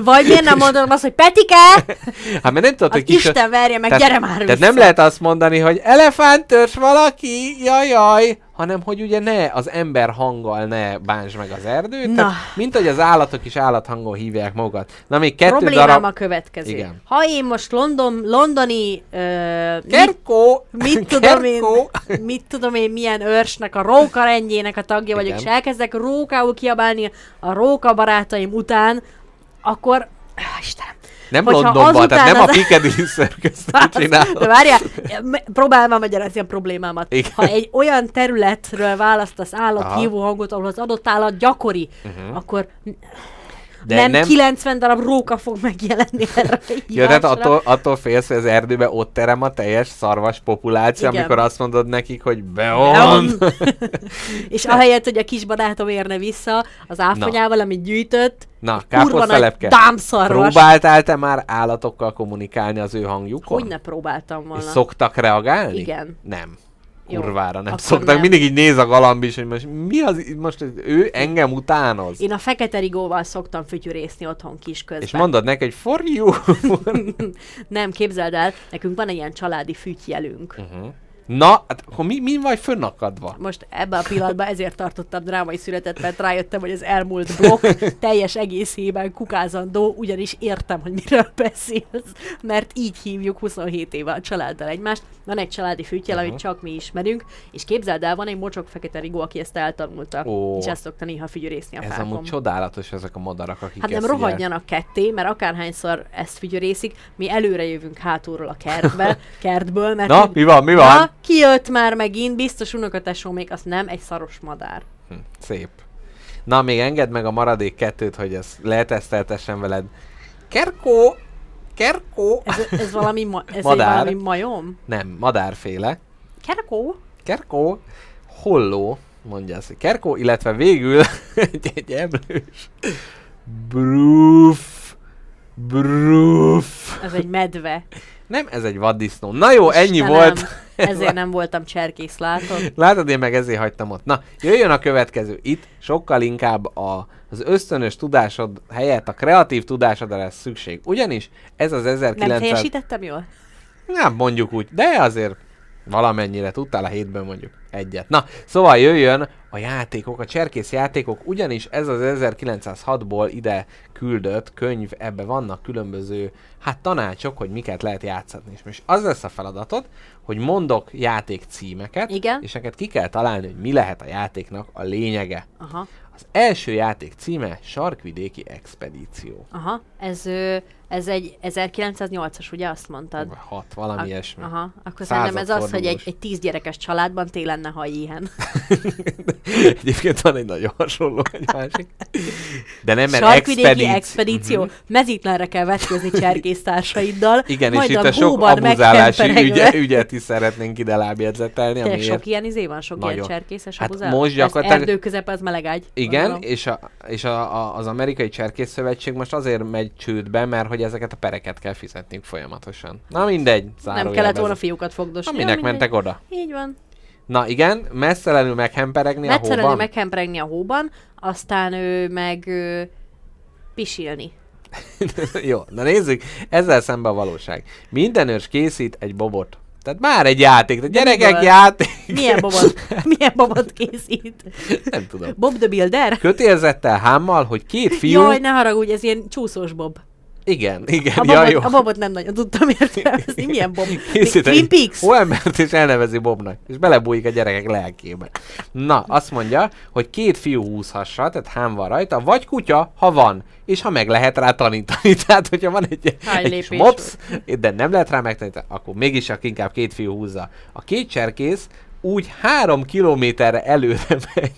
Vagy miért nem mondod azt, hogy Petike, *laughs* Hát mert nem tudod, hogy kis... Isten verje meg, tehát, gyere már Tehát vissza. nem lehet azt mondani, hogy elefántörs valaki, jajaj, hanem hogy ugye ne az ember hanggal ne bánts meg az erdőt. Na. Tehát, mint hogy az állatok is állathangon hívják magukat. Na még kettő Problémám darab... a következő. Igen. Ha én most London, londoni mit, Kerkó! Mit, *laughs* tudom én, mit tudom én, milyen őrsnek, a róka rendjének a tagja vagyok, Igen. és elkezdek rókául kiabálni a róka barátaim után, akkor, Ah, Istenem, Nem Hogyha Londonban, tehát nem a Piccadilly *laughs* circus De csinálod. várjál, me- próbálj már magyarázni a problémámat. Igen. Ha egy olyan területről választasz állathívó hangot, ahol az adott állat gyakori, Mhm. akkor De nem, nem- 90 darab róka fog megjelenni *laughs* erre a Ja, tehát attól, attól félsz, hogy az erdőbe ott terem a teljes szarvas populáció, Igen. amikor azt mondod nekik, hogy beon. Beon. *laughs* És ahelyett, hogy a kis barátom érne vissza az áfonyával, amit gyűjtött, Na, káposztelepke. Próbáltál te már állatokkal kommunikálni az ő hangjukon? Hogy ne próbáltam És volna. szoktak reagálni? Igen. Nem. Kurvára nem szoktak. nem. Mindig így néz a galamb is, hogy most mi az, most ő engem utánoz. Én a fekete rigóval szoktam fütyűrészni otthon kis közben. És mondod neki, hogy for you. *laughs* Nem, képzeld el, nekünk van egy ilyen családi fütyjelünk. uh-huh. Na, hát akkor mi, mi vagy fönnakadva? Most ebben a pillanatban ezért tartottam drámai születet, mert rájöttem, hogy az elmúlt blokk *laughs* teljes egészében kukázandó, ugyanis értem, hogy miről beszélsz, mert így hívjuk 27 éve a családdal egymást. Van egy családi fütyjel, amit Aha. csak mi ismerünk, és képzeld el, van egy mocsok fekete rigó, aki ezt eltanulta, Ó. és ezt szokta néha fütyörészni a Ez fákon. amúgy csodálatos ezek a madarak, akik Hát nem rohadjanak ketté, mert akárhányszor ezt fütyörészik, mi előre jövünk hátulról a kertbe, *laughs* kertből, mert Na, mi van, mi van? Na, kijött már megint, biztos unokatesó még, az nem egy szaros madár. Hm, szép. Na, még engedd meg a maradék kettőt, hogy ezt leteszteltessem veled. Kerkó! Kerkó! Ez, ez valami, ma, ez egy Madár. valami majom? Nem, madárféle. Kerkó? Kerkó, holló, mondja hogy Kerkó, illetve végül *laughs* egy, egy emlős. Brúf, brúf. Ez egy medve. Nem, ez egy vaddisznó. Na jó, ennyi Istenem, volt. Ezért *laughs* nem voltam cserkész, látod? Látod, én meg ezért hagytam ott. Na, jöjjön a következő. Itt sokkal inkább a, az ösztönös tudásod helyett a kreatív tudásodra lesz szükség. Ugyanis ez az Nem 1900... teljesítettem jól? Nem mondjuk úgy, de azért valamennyire tudtál a hétben mondjuk egyet. Na, szóval jöjjön a játékok, a cserkész játékok, ugyanis ez az 1906-ból ide küldött könyv, ebbe vannak különböző, hát tanácsok, hogy miket lehet játszani. És most az lesz a feladatod, hogy mondok játék címeket, Igen. és neked ki kell találni, hogy mi lehet a játéknak a lényege. Aha, Az első játék címe Sarkvidéki Expedíció. aha. Ez, ez egy 1908-as, ugye azt mondtad? Vagy hat, valami A- ilyesmi. Aha, akkor szerintem ez az, hogy egy, egy tíz gyerekes családban télen ne haj ilyen. *laughs* Egyébként van egy nagyon hasonló, egy másik. De nem, mert Sarkvidéki expedíció. expedíció. Uh-huh. Mezítlenre kell vetközni cserkésztársaiddal. *laughs* Igen, és itt a a sok abuzálási ügye, ügyet is szeretnénk ide lábjegyzetelni, Tényleg amiért... sok ilyen izé van, sok ilyen Nagyon. cserkészes Hát abuzál? most gyakorlatilag- erdő közepe, az melegágy. Igen, gondolom. és, a, és a, a, az amerikai cserkész szövetség most azért megy csődbe, mert hogy ezeket a pereket kell fizetniük folyamatosan. Na mindegy, Nem kellett volna fiúkat fogdosni. Na, Ja, minek mindegy. mentek oda? Így van. Na igen, messzelenül meghemperegni a hóban. meghemperegni a hóban, aztán ő meg ö, pisilni. *laughs* Jó, na nézzük, ezzel szemben a valóság. Minden őrs készít egy bobot. Tehát már egy játék, de gyerekek miből? játék. Milyen bobot, *laughs* milyen bobot készít? Nem tudom. Bob the Builder? Kötélzettel, hámmal, hogy két fiú... Jaj, ne haragudj, ez ilyen csúszós bob. Igen, igen, A ja, bobot, jó. a bobot nem nagyon tudtam értelmezni. Milyen bob? *laughs* Twin Peaks? Hóembert és elnevezi Bobnak, és belebújik a gyerekek lelkébe. Na, azt mondja, hogy két fiú húzhassa, tehát hám van rajta, vagy kutya, ha van, és ha meg lehet rá tanítani. *laughs* Tehát, hogyha van egy, Hány egy lépés mops, de nem lehet rá megtanítani, akkor mégis csak inkább két fiú húzza. A két cserkész úgy három kilométerre előre *laughs* megy.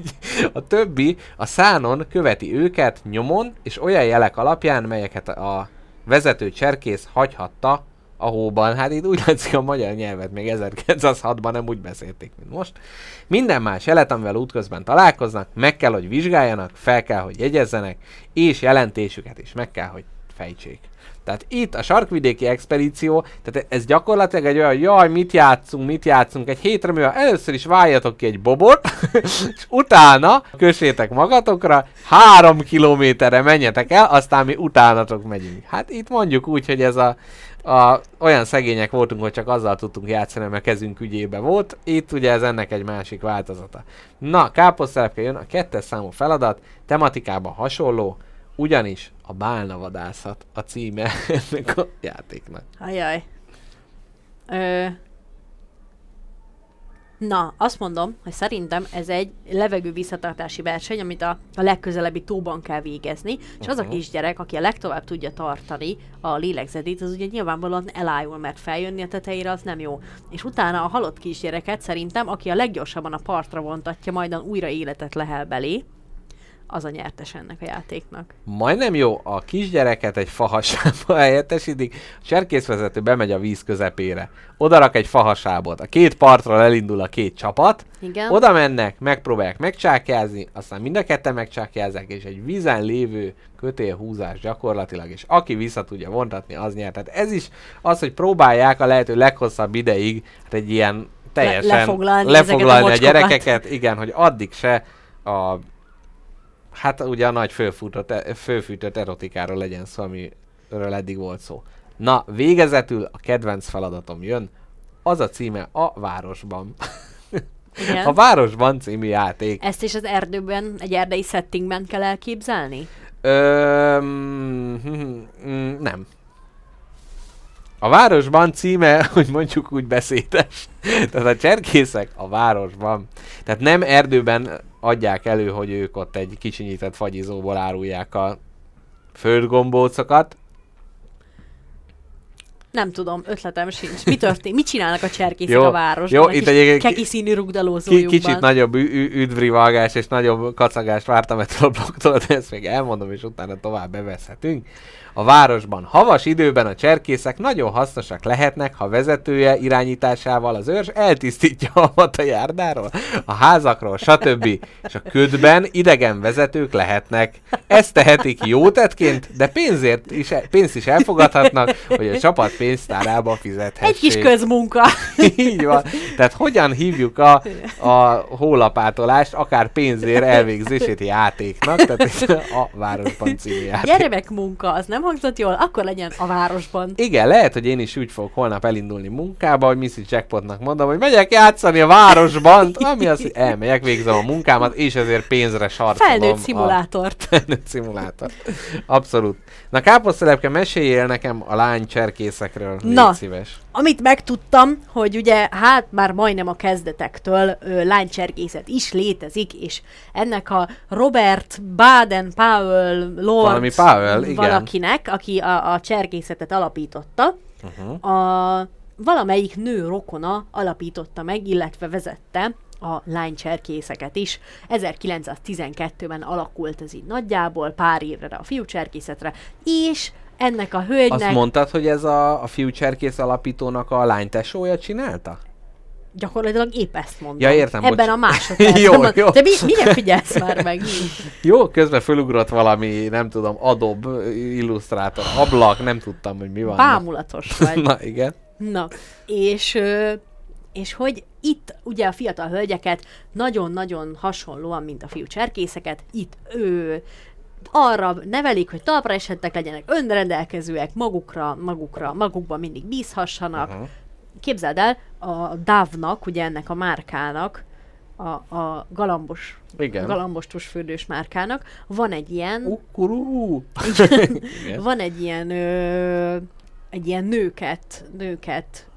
A többi a szánon követi őket nyomon, és olyan jelek alapján, melyeket a vezető cserkész hagyhatta a hóban. Hát itt úgy látszik a magyar nyelvet még 1906-ban nem úgy beszélték, mint most. Minden más jelet, amivel útközben találkoznak, meg kell, hogy vizsgáljanak, fel kell, hogy jegyezzenek, és jelentésüket is meg kell, hogy fejtsék. Tehát itt a sarkvidéki expedíció, tehát ez gyakorlatilag egy olyan, jaj, mit játszunk, mit játszunk egy hétre, mivel először is váljatok ki egy bobot, *laughs* és utána kössétek magatokra, három kilométerre menjetek el, aztán mi utánatok megyünk. Hát itt mondjuk úgy, hogy ez a, a, olyan szegények voltunk, hogy csak azzal tudtunk játszani, mert kezünk ügyébe volt. Itt ugye ez ennek egy másik változata. Na, káposztelepke jön a kettes számú feladat, tematikában hasonló, ugyanis a bálnavadászat a címe ennek a játéknak. Ajaj. Ö... Na, azt mondom, hogy szerintem ez egy levegő visszatartási verseny, amit a, a legközelebbi tóban kell végezni, és az a kisgyerek, aki a legtovább tudja tartani a lélegzetét, az ugye nyilvánvalóan elájul, mert feljönni a tetejére az nem jó. És utána a halott kisgyereket szerintem, aki a leggyorsabban a partra vontatja, majdan újra életet lehel belé, az a nyertes ennek a játéknak. Majdnem jó, a kisgyereket egy fahasába *laughs* helyettesítik, a cserkészvezető bemegy a víz közepére. Oda rak egy fahasábot, a két partról elindul a két csapat, Igen. oda mennek, megpróbálják megcsákjázni, aztán mind a ketten megcsákjázzák, és egy vízen lévő kötélhúzás gyakorlatilag, és aki vissza tudja vontatni, az nyert. Tehát ez is az, hogy próbálják a lehető leghosszabb ideig, hát egy ilyen teljesen lefoglalni lefoglalni ezeket a a gyerekeket, igen, hogy addig se a Hát ugye a nagy fölfújtott, fölfűtött erotikáról legyen szó, amiről eddig volt szó. Na, végezetül a kedvenc feladatom jön, az a címe A Városban. Igen. A Városban című játék. Ezt is az erdőben, egy erdei settingben kell elképzelni? Öm, nem. A városban címe, *laughs* hogy mondjuk úgy beszédes. Tehát a cserkészek a városban. Tehát nem erdőben adják elő, hogy ők ott egy kicsinyített fagyizóból árulják a földgombócokat. Nem tudom, ötletem sincs. Mi történik? Mit csinálnak a cserkészek Jó, a városban? jó, itt ki- Keki színű rugdalózójukban. kicsit nagyobb üdvrivalgás és nagyobb kacagást vártam ettől a blogtól, de ezt még elmondom, és utána tovább bevezhetünk. A városban havas időben a cserkészek nagyon hasznosak lehetnek, ha vezetője irányításával az őrs eltisztítja a havat a járdáról, a házakról, stb. És a ködben idegen vezetők lehetnek. Ezt tehetik jó tettként, de pénzért is, pénzt is elfogadhatnak, hogy a csapat pénztárába fizethessék. Egy kis közmunka. Így van. Tehát hogyan hívjuk a, a hólapátolást, akár pénzért elvégzését játéknak, tehát a Városban című játék. Gyermek munka, az nem hangzott jól, akkor legyen a városban. Igen, lehet, hogy én is úgy fogok holnap elindulni munkába, hogy Missy Jackpotnak mondom, hogy megyek játszani a városban, ami az, hogy elmegyek, végzem a munkámat, és ezért pénzre sarcolom. Felnőtt a- szimulátort. *laughs* Felnőtt szimulátor. Abszolút. Na káposztelepke, meséljél nekem a lány cserkészekről, Na. szíves. Amit megtudtam, hogy ugye hát már majdnem a kezdetektől ö, lánycserkészet is létezik, és ennek a Robert Baden-Powell Lord Valami Powell, igen. valakinek, aki a, a cserkészetet alapította, Uh-huh. a valamelyik nő rokona alapította meg, illetve vezette a lánycserkészeket is. 1912-ben alakult ez így nagyjából, pár évre a fiú cserkészetre, és ennek a hölgynek... Azt mondtad, hogy ez a, a fiú cserkész alapítónak a lánytesója csinálta? Gyakorlatilag épp ezt mondom. Ja, értem, Ebben bocs. a másodpercben. *laughs* Jó, mondom. jó. De mi, mire figyelsz már meg? Jó, közben fölugrott valami, nem tudom, Adobe illusztrátor, ablak, nem tudtam, hogy mi van. Bámulatos *laughs* vagy. Na igen. Na, és, és hogy itt ugye a fiatal hölgyeket nagyon-nagyon hasonlóan, mint a fiú cserkészeket, itt ő arra nevelik, hogy talpra esettek legyenek, önrendelkezőek, magukra, magukra, magukban mindig bízhassanak. Aha. Képzeld el, a DAV-nak, ugye ennek a márkának, a, a galambos, Igen. galambos tusfürdős márkának van egy ilyen, Ukurú. Igen. van egy ilyen, ö, egy ilyen nőket, nőket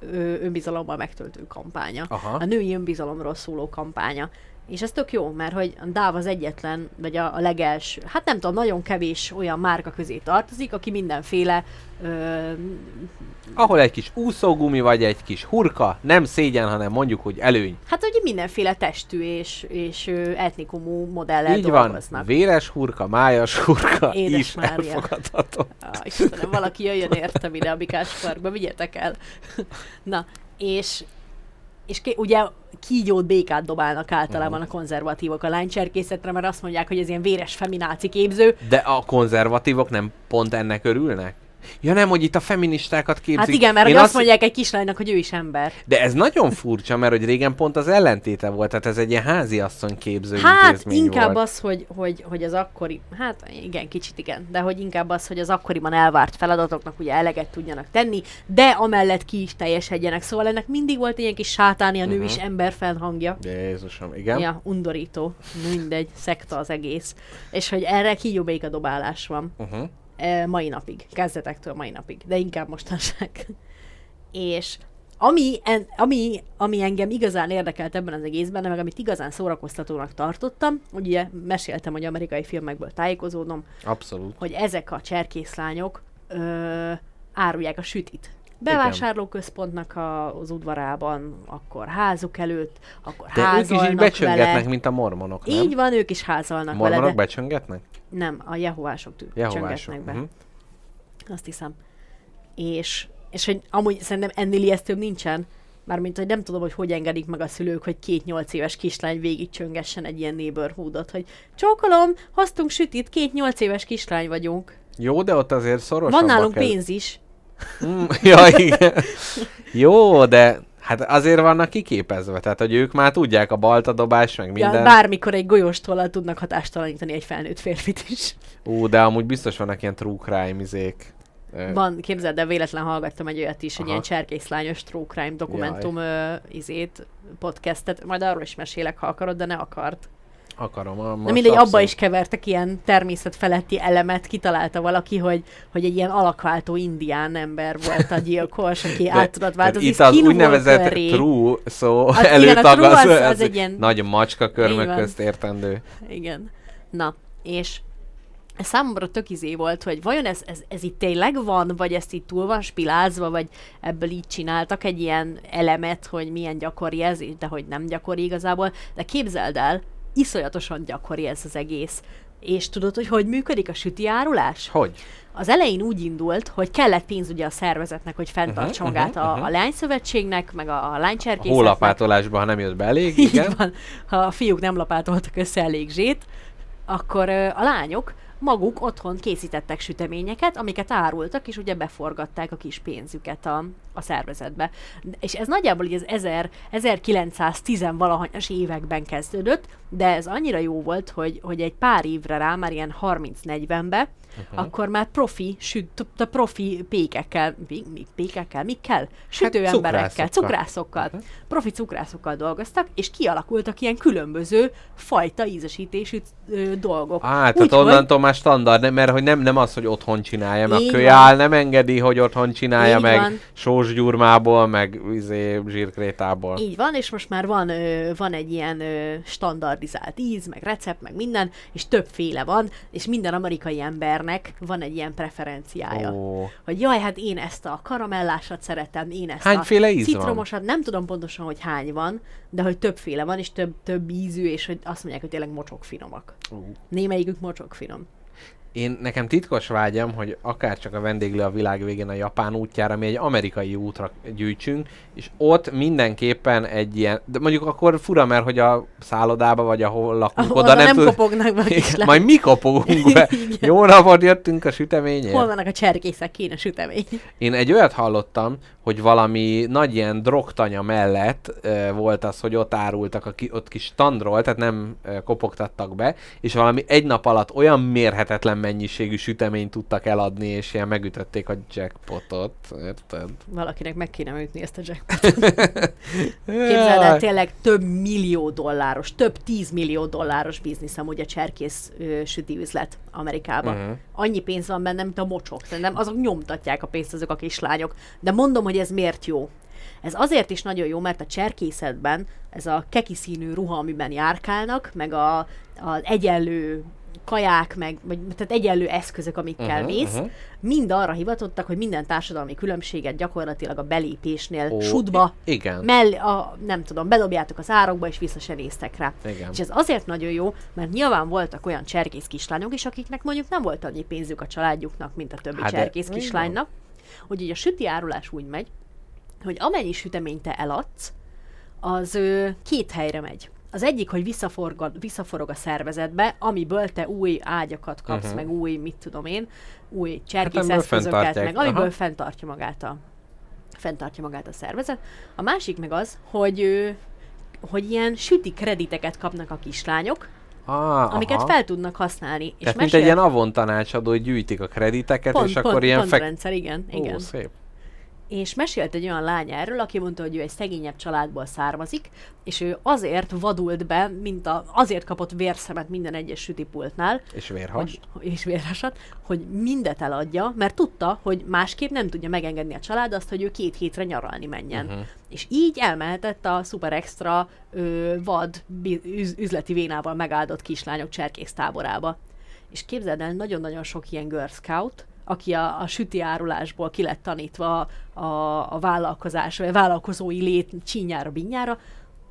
ö, önbizalommal megtöltő kampánya. Aha. A női önbizalomról szóló kampánya. És ez tök jó, mert hogy a DAV az egyetlen, vagy a, a legelső, hát nem tudom, nagyon kevés olyan márka közé tartozik, aki mindenféle ö, Ahol egy kis úszógumi vagy egy kis hurka, nem szégyen, hanem mondjuk, hogy előny. hát ugye mindenféle testű és, és etnikumú modellel Így van, dolgoznak. véres hurka, májas hurka Édes is Mária. elfogadható. Ah, Istenem, valaki jöjjön értem ide a Bikás Parkba, vigyetek el. *laughs* Na, és, és ké, ugye kígyót, békát dobálnak általában a konzervatívok a lánycserkészetre, mert azt mondják, hogy ez ilyen véres femináci képző. De a konzervatívok nem pont ennek örülnek? Ja nem, hogy itt a feministákat képzik. Hát igen, mert Én hogy azt mondják egy kislánynak, hogy ő is ember. De ez nagyon furcsa, mert hogy régen pont az ellentéte volt, tehát ez egy ilyen háziasszony képző Hát inkább volt. az, hogy, hogy, hogy az akkori, hát igen, kicsit igen, de hogy inkább az, hogy az akkoriban elvárt feladatoknak ugye eleget tudjanak tenni, de amellett ki is teljesedjenek. Szóval ennek mindig volt ilyen kis sátáni, a nő Mhm. is ember felhangja. Jézusom, igen. Ja, undorító. Mindegy, szekta az egész. És hogy erre kígyó béka dobálás van. Uh-huh. Mai napig. Kezdetektől mai napig. De inkább mostanság. És ami, en, ami, ami engem igazán érdekelt ebben az egészben, meg amit igazán szórakoztatónak tartottam, ugye meséltem, hogy amerikai filmekből tájékozódom, Abszolút. hogy ezek a cserkészlányok ö, árulják a sütit. Bevásárlóközpontnak a, az udvarában, akkor házuk előtt, akkor De ők is így házalnak becsöngetnek, vele. mint a mormonok, nem? Így van, ők is házalnak vele, Mormonok de becsöngetnek? nem, a jehovások Jehovások. csöngetnek be. Uh-huh. Azt hiszem. És, és hogy amúgy szerintem ennél ijesztőbb nincsen. Mármint, hogy nem tudom, hogy hogy engedik meg a szülők, hogy két nyolc éves kislány végig csöngessen egy ilyen neighborhoodot, hogy csókolom, hoztunk sütit, két nyolc éves kislány vagyunk. Jó, de ott azért szorosabbak. Van nálunk ez. pénz is. Mm, *laughs* ja, igen. Jó, de hát azért vannak kiképezve, tehát hogy ők már tudják a baltadobás, meg minden. Ja, bármikor egy golyóstollal tudnak hatástalanítani egy felnőtt férfit is. Ú, de amúgy biztos vannak ilyen true crime izék. Van, képzeld, de véletlen hallgattam egy olyat is, egy Aha. ilyen cserkészlányos true crime dokumentum ö, izét, podcastet, majd arról is mesélek, ha akarod, de ne akart. Akarom. a- Na mindegy, abba is kevertek ilyen természetfeletti elemet, kitalálta valaki, hogy, hogy egy ilyen alakváltó indián ember volt a gyilkos, aki át tudott változni. Itt az úgynevezett true szó Az- előtag az, az- az az egy ilyen- nagy macska körmök közt értendő. Igen. Na, és ez számomra tök izé volt, hogy vajon ez, ez, ez itt tényleg van, vagy ezt itt túl van spilázva, vagy ebből így csináltak egy ilyen elemet, hogy milyen gyakori ez, de hogy nem gyakori igazából. De képzeld el, iszonyatosan gyakori ez az egész. És tudod, hogy hogy működik a süti árulás? Hogy? Az elején úgy indult, hogy kellett pénz ugye a szervezetnek, hogy fenntartsa Mhm, magát mhm, a, mhm. a lányszövetségnek, meg a, a A lánycserkészetnek. hólapátolásban, ha nem jött be elég, Így igen. van. Ha a fiúk nem lapátoltak össze elég zsét, akkor ö, a lányok maguk otthon készítettek süteményeket, amiket árultak, és ugye beforgatták a kis pénzüket a, a szervezetbe. És ez nagyjából így az 1000, 1910 valahanyas években kezdődött, de ez annyira jó volt, hogy, hogy egy pár évre rá, már ilyen 30-40-be, uh-huh. akkor már profi, süt, t- profi pékekkel, pékekkel, mikkel? Sütőemberekkel, cukrászokkal. cukrászokkal, profi cukrászokkal dolgoztak, és kialakultak ilyen különböző fajta ízesítésű ö, dolgok. Á, tehát Úgyhogy- onnantól már standard, mert hogy nem, nem az, hogy otthon csinálja, meg a kölyál nem engedi, hogy otthon csinálja, Így meg van. sósgyurmából, meg izé, zsírkrétából. Így van, és most már van, ö, van egy ilyen ö, standardizált íz, meg recept, meg minden, és többféle van, és minden amerikai embernek van egy ilyen preferenciája. Ó. Hogy jaj, hát én ezt a karamellásat szeretem, én ezt Hányféle a íz van? citromosat, nem tudom pontosan, hogy hány van, de hogy többféle van, és több, több ízű, és hogy azt mondják, hogy tényleg mocsok finomak. Ú. Némelyikük mocsok finom. Én nekem titkos vágyam, hogy akár csak a vendéglő a világ végén a Japán útjára, mi egy amerikai útra gyűjtsünk, és ott mindenképpen egy ilyen, de mondjuk akkor fura, mert hogy a szállodába vagy ahol lakunk, Oda oda nem, nem, tud... kopognak be a. Majd mi kopogunk be. *laughs* Jó napot jöttünk a süteményért. Hol vannak a cserkészek, kéne sütemény. Én egy olyat hallottam, hogy valami nagy ilyen drogtanya mellett e, volt az, hogy ott árultak, a ki, ott kis standról, tehát nem e, kopogtattak be, és valami egy nap alatt olyan mérhetetlen mennyiségű süteményt tudtak eladni, és ilyen megütötték a jackpotot, érted? Valakinek meg kéne ütni ezt a jackpotot. *laughs* Képzeld el, tényleg több millió dolláros, több tízmillió dolláros biznisz amúgy a cserkész ö, süti üzlet Amerikában. Uh-huh. Annyi pénz van benne, mint a mocsok. Nem, azok nyomtatják a pénzt azok a kislányok. De mondom, hogy ez miért jó. Ez azért is nagyon jó, mert a cserkészetben ez a keki színű ruha, amiben járkálnak, meg a, az egyenlő kaják, meg, vagy, tehát egyenlő eszközök, amikkel uh-huh, mész, uh-huh. mind arra hivatottak, hogy minden társadalmi különbséget gyakorlatilag a belépésnél Ó, sudba, i- igen. mell, a, nem tudom, bedobjátok az árokba, és vissza se néztek rá. Igen. És ez azért nagyon jó, mert nyilván voltak olyan cserkész kislányok is, akiknek mondjuk nem volt annyi pénzük a családjuknak, mint a többi Hát hát de- cserkész igen. kislánynak, hogy így a süti árulás úgy megy, hogy amennyi süteményt te eladsz, az ö, két helyre megy. Az egyik, hogy visszaforgad, visszaforog a szervezetbe, amiből te új ágyakat kapsz, uh-huh. meg új, mit tudom én, új cserkészeszközöket, fenntartják. meg amiből Aha. fenntartja magát a fenntartja magát a szervezet. A másik meg az, hogy ö, hogy ilyen süti krediteket kapnak a kislányok, Ah, amiket aha. fel tudnak használni. És Tehát mint egy mesél- ilyen avon tanácsadó, hogy gyűjtik a krediteket, pont, és akkor pont, ilyen pont fek... rendszer, igen, igen. Ó, szép. És mesélt egy olyan lány erről, aki mondta, hogy ő egy szegényebb családból származik, és ő azért vadult be, mint a, azért kapott vérszemet minden egyes sütipultnál, És vérhas. hogy, és vérhasat, hogy mindet eladja, mert tudta, hogy másképp nem tudja megengedni a család azt, hogy ő két hétre nyaralni menjen. Uh-huh. És így elmehetett a szuper extra ö, vad üz, üzleti vénával megáldott kislányok cserkész táborába. És képzeld el, nagyon-nagyon sok ilyen Girl Scout, aki a, a süti árulásból ki lett tanítva a, a vállalkozás, vagy a vállalkozói lét csínyára, binyára,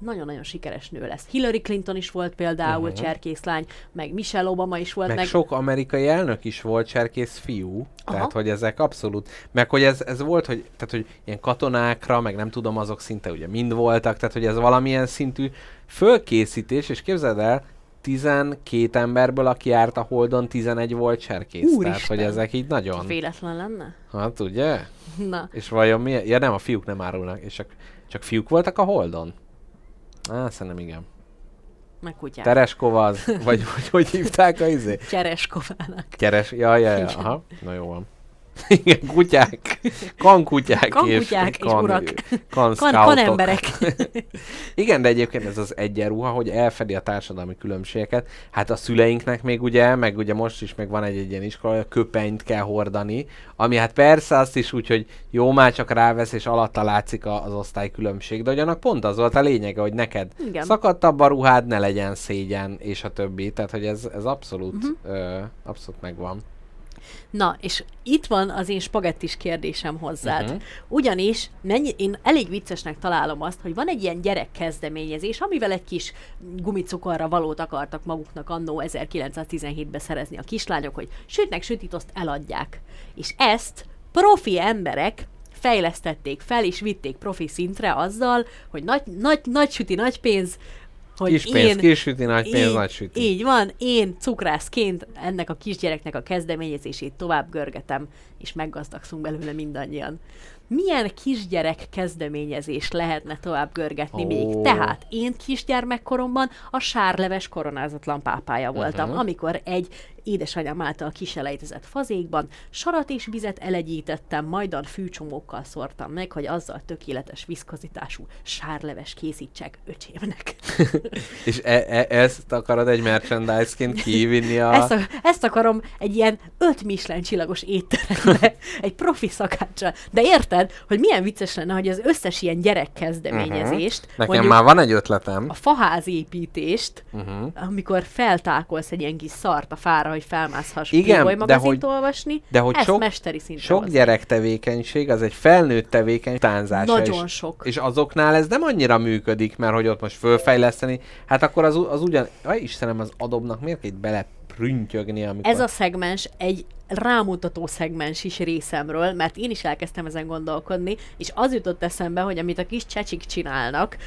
nagyon-nagyon sikeres nő lesz. Hillary Clinton is volt például uh-huh. cserkészlány, meg Michelle Obama is volt, Meg, meg, sok amerikai elnök is volt cserkész fiú, Aha. Tehát hogy ezek abszolút, meg hogy ez, ez volt, hogy, tehát, hogy ilyen katonákra, meg nem tudom, azok szinte ugye mind voltak, tehát hogy ez valamilyen szintű fölkészítés, és képzeld el, 12 emberből, aki járt a Holdon, 11 volt cserkész. Tehát, Úristen! hogy ezek így nagyon... véletlen lenne? Hát ugye? Na, És vajon mi? Ja nem, a fiúk nem árulnak, és csak, csak fiúk voltak a Holdon? Á, szerintem igen. meg kutyák. Tereskova az, vagy hogy, hogy hívták a izé? Csereskovának. Keres, ja, ja, ja, aha, na jó van. *laughs* Igen, kutyák, kankutyák, Kankutyák és urak. kan, Kan, scoutok. kan emberek. *laughs* Igen, de egyébként ez az egyenruha, hogy elfedi a társadalmi különbségeket. Hát a szüleinknek még ugye, meg ugye most is meg van egy, egy ilyen iskola, hogy a köpenyt kell hordani, ami hát persze azt is úgy, hogy jó már csak rávesz, és alatta látszik az osztály különbség, de ugyanak pont az volt a lényege, hogy neked Igen. szakadtabb a ruhád, ne legyen szégyen, és a többi. Tehát, hogy ez, ez abszolút, uh-huh. ö, abszolút megvan. Na, és itt van az én spagettis kérdésem hozzád. Uh-huh. Ugyanis mennyi, én elég viccesnek találom azt, hogy van egy ilyen gyerekkezdeményezés, amivel egy kis gumicukorra valót akartak maguknak annó 1917-ben szerezni a kislányok, hogy sütnek sütit, azt eladják. És ezt profi emberek fejlesztették fel, és vitték profi szintre azzal, hogy nagy, nagy, nagy süti, nagy pénz, hogy Kis pénz, én, kis süti, nagy pénz, így, nagy süti. Így van, én cukrászként ennek a kisgyereknek a kezdeményezését tovább görgetem, és meggazdagszunk belőle mindannyian. Milyen kisgyerek kezdeményezés lehetne tovább görgetni Ó. még? Tehát én kisgyermekkoromban a sárleves koronázatlan pápája voltam, Mhm. amikor egy édesanyám által kiselejtezett fazékban sarat és vizet elegyítettem, majdan fűcsomókkal szórtam meg, hogy azzal tökéletes viszkozitású sárleves készítsek öcsémnek. *laughs* És e- e- ezt akarod egy merchandise-ként kivinni a... Ezt, a, ezt akarom egy ilyen öt Michelin csillagos étterembe, egy profi szakáccsal. De érted, hogy milyen vicces lenne, hogy az összes ilyen gyerekkezdeményezést, Mhm. Nekem már van egy ötletem. a faházépítést, Uh-huh. amikor feltákolsz egy ilyen kis szart a fára, hogy felmászhass Igen, de hogy- olvasni, de hogy ezt sok- mesteri szintre Sok hozni. gyerek tevékenység, az egy felnőtt tevékenység tánzása. Nagyon és, sok. És azoknál ez nem annyira működik, mert hogy ott most fölfejleszteni, hát akkor az, az ugyan... Aj, Istenem, az adobnak miért kell bele prüntjögni, amikor... Ez a szegmens egy rámutató szegmens is részemről, mert én is elkezdtem ezen gondolkodni, és az jutott eszembe, hogy amit a kis csecsik csinálnak,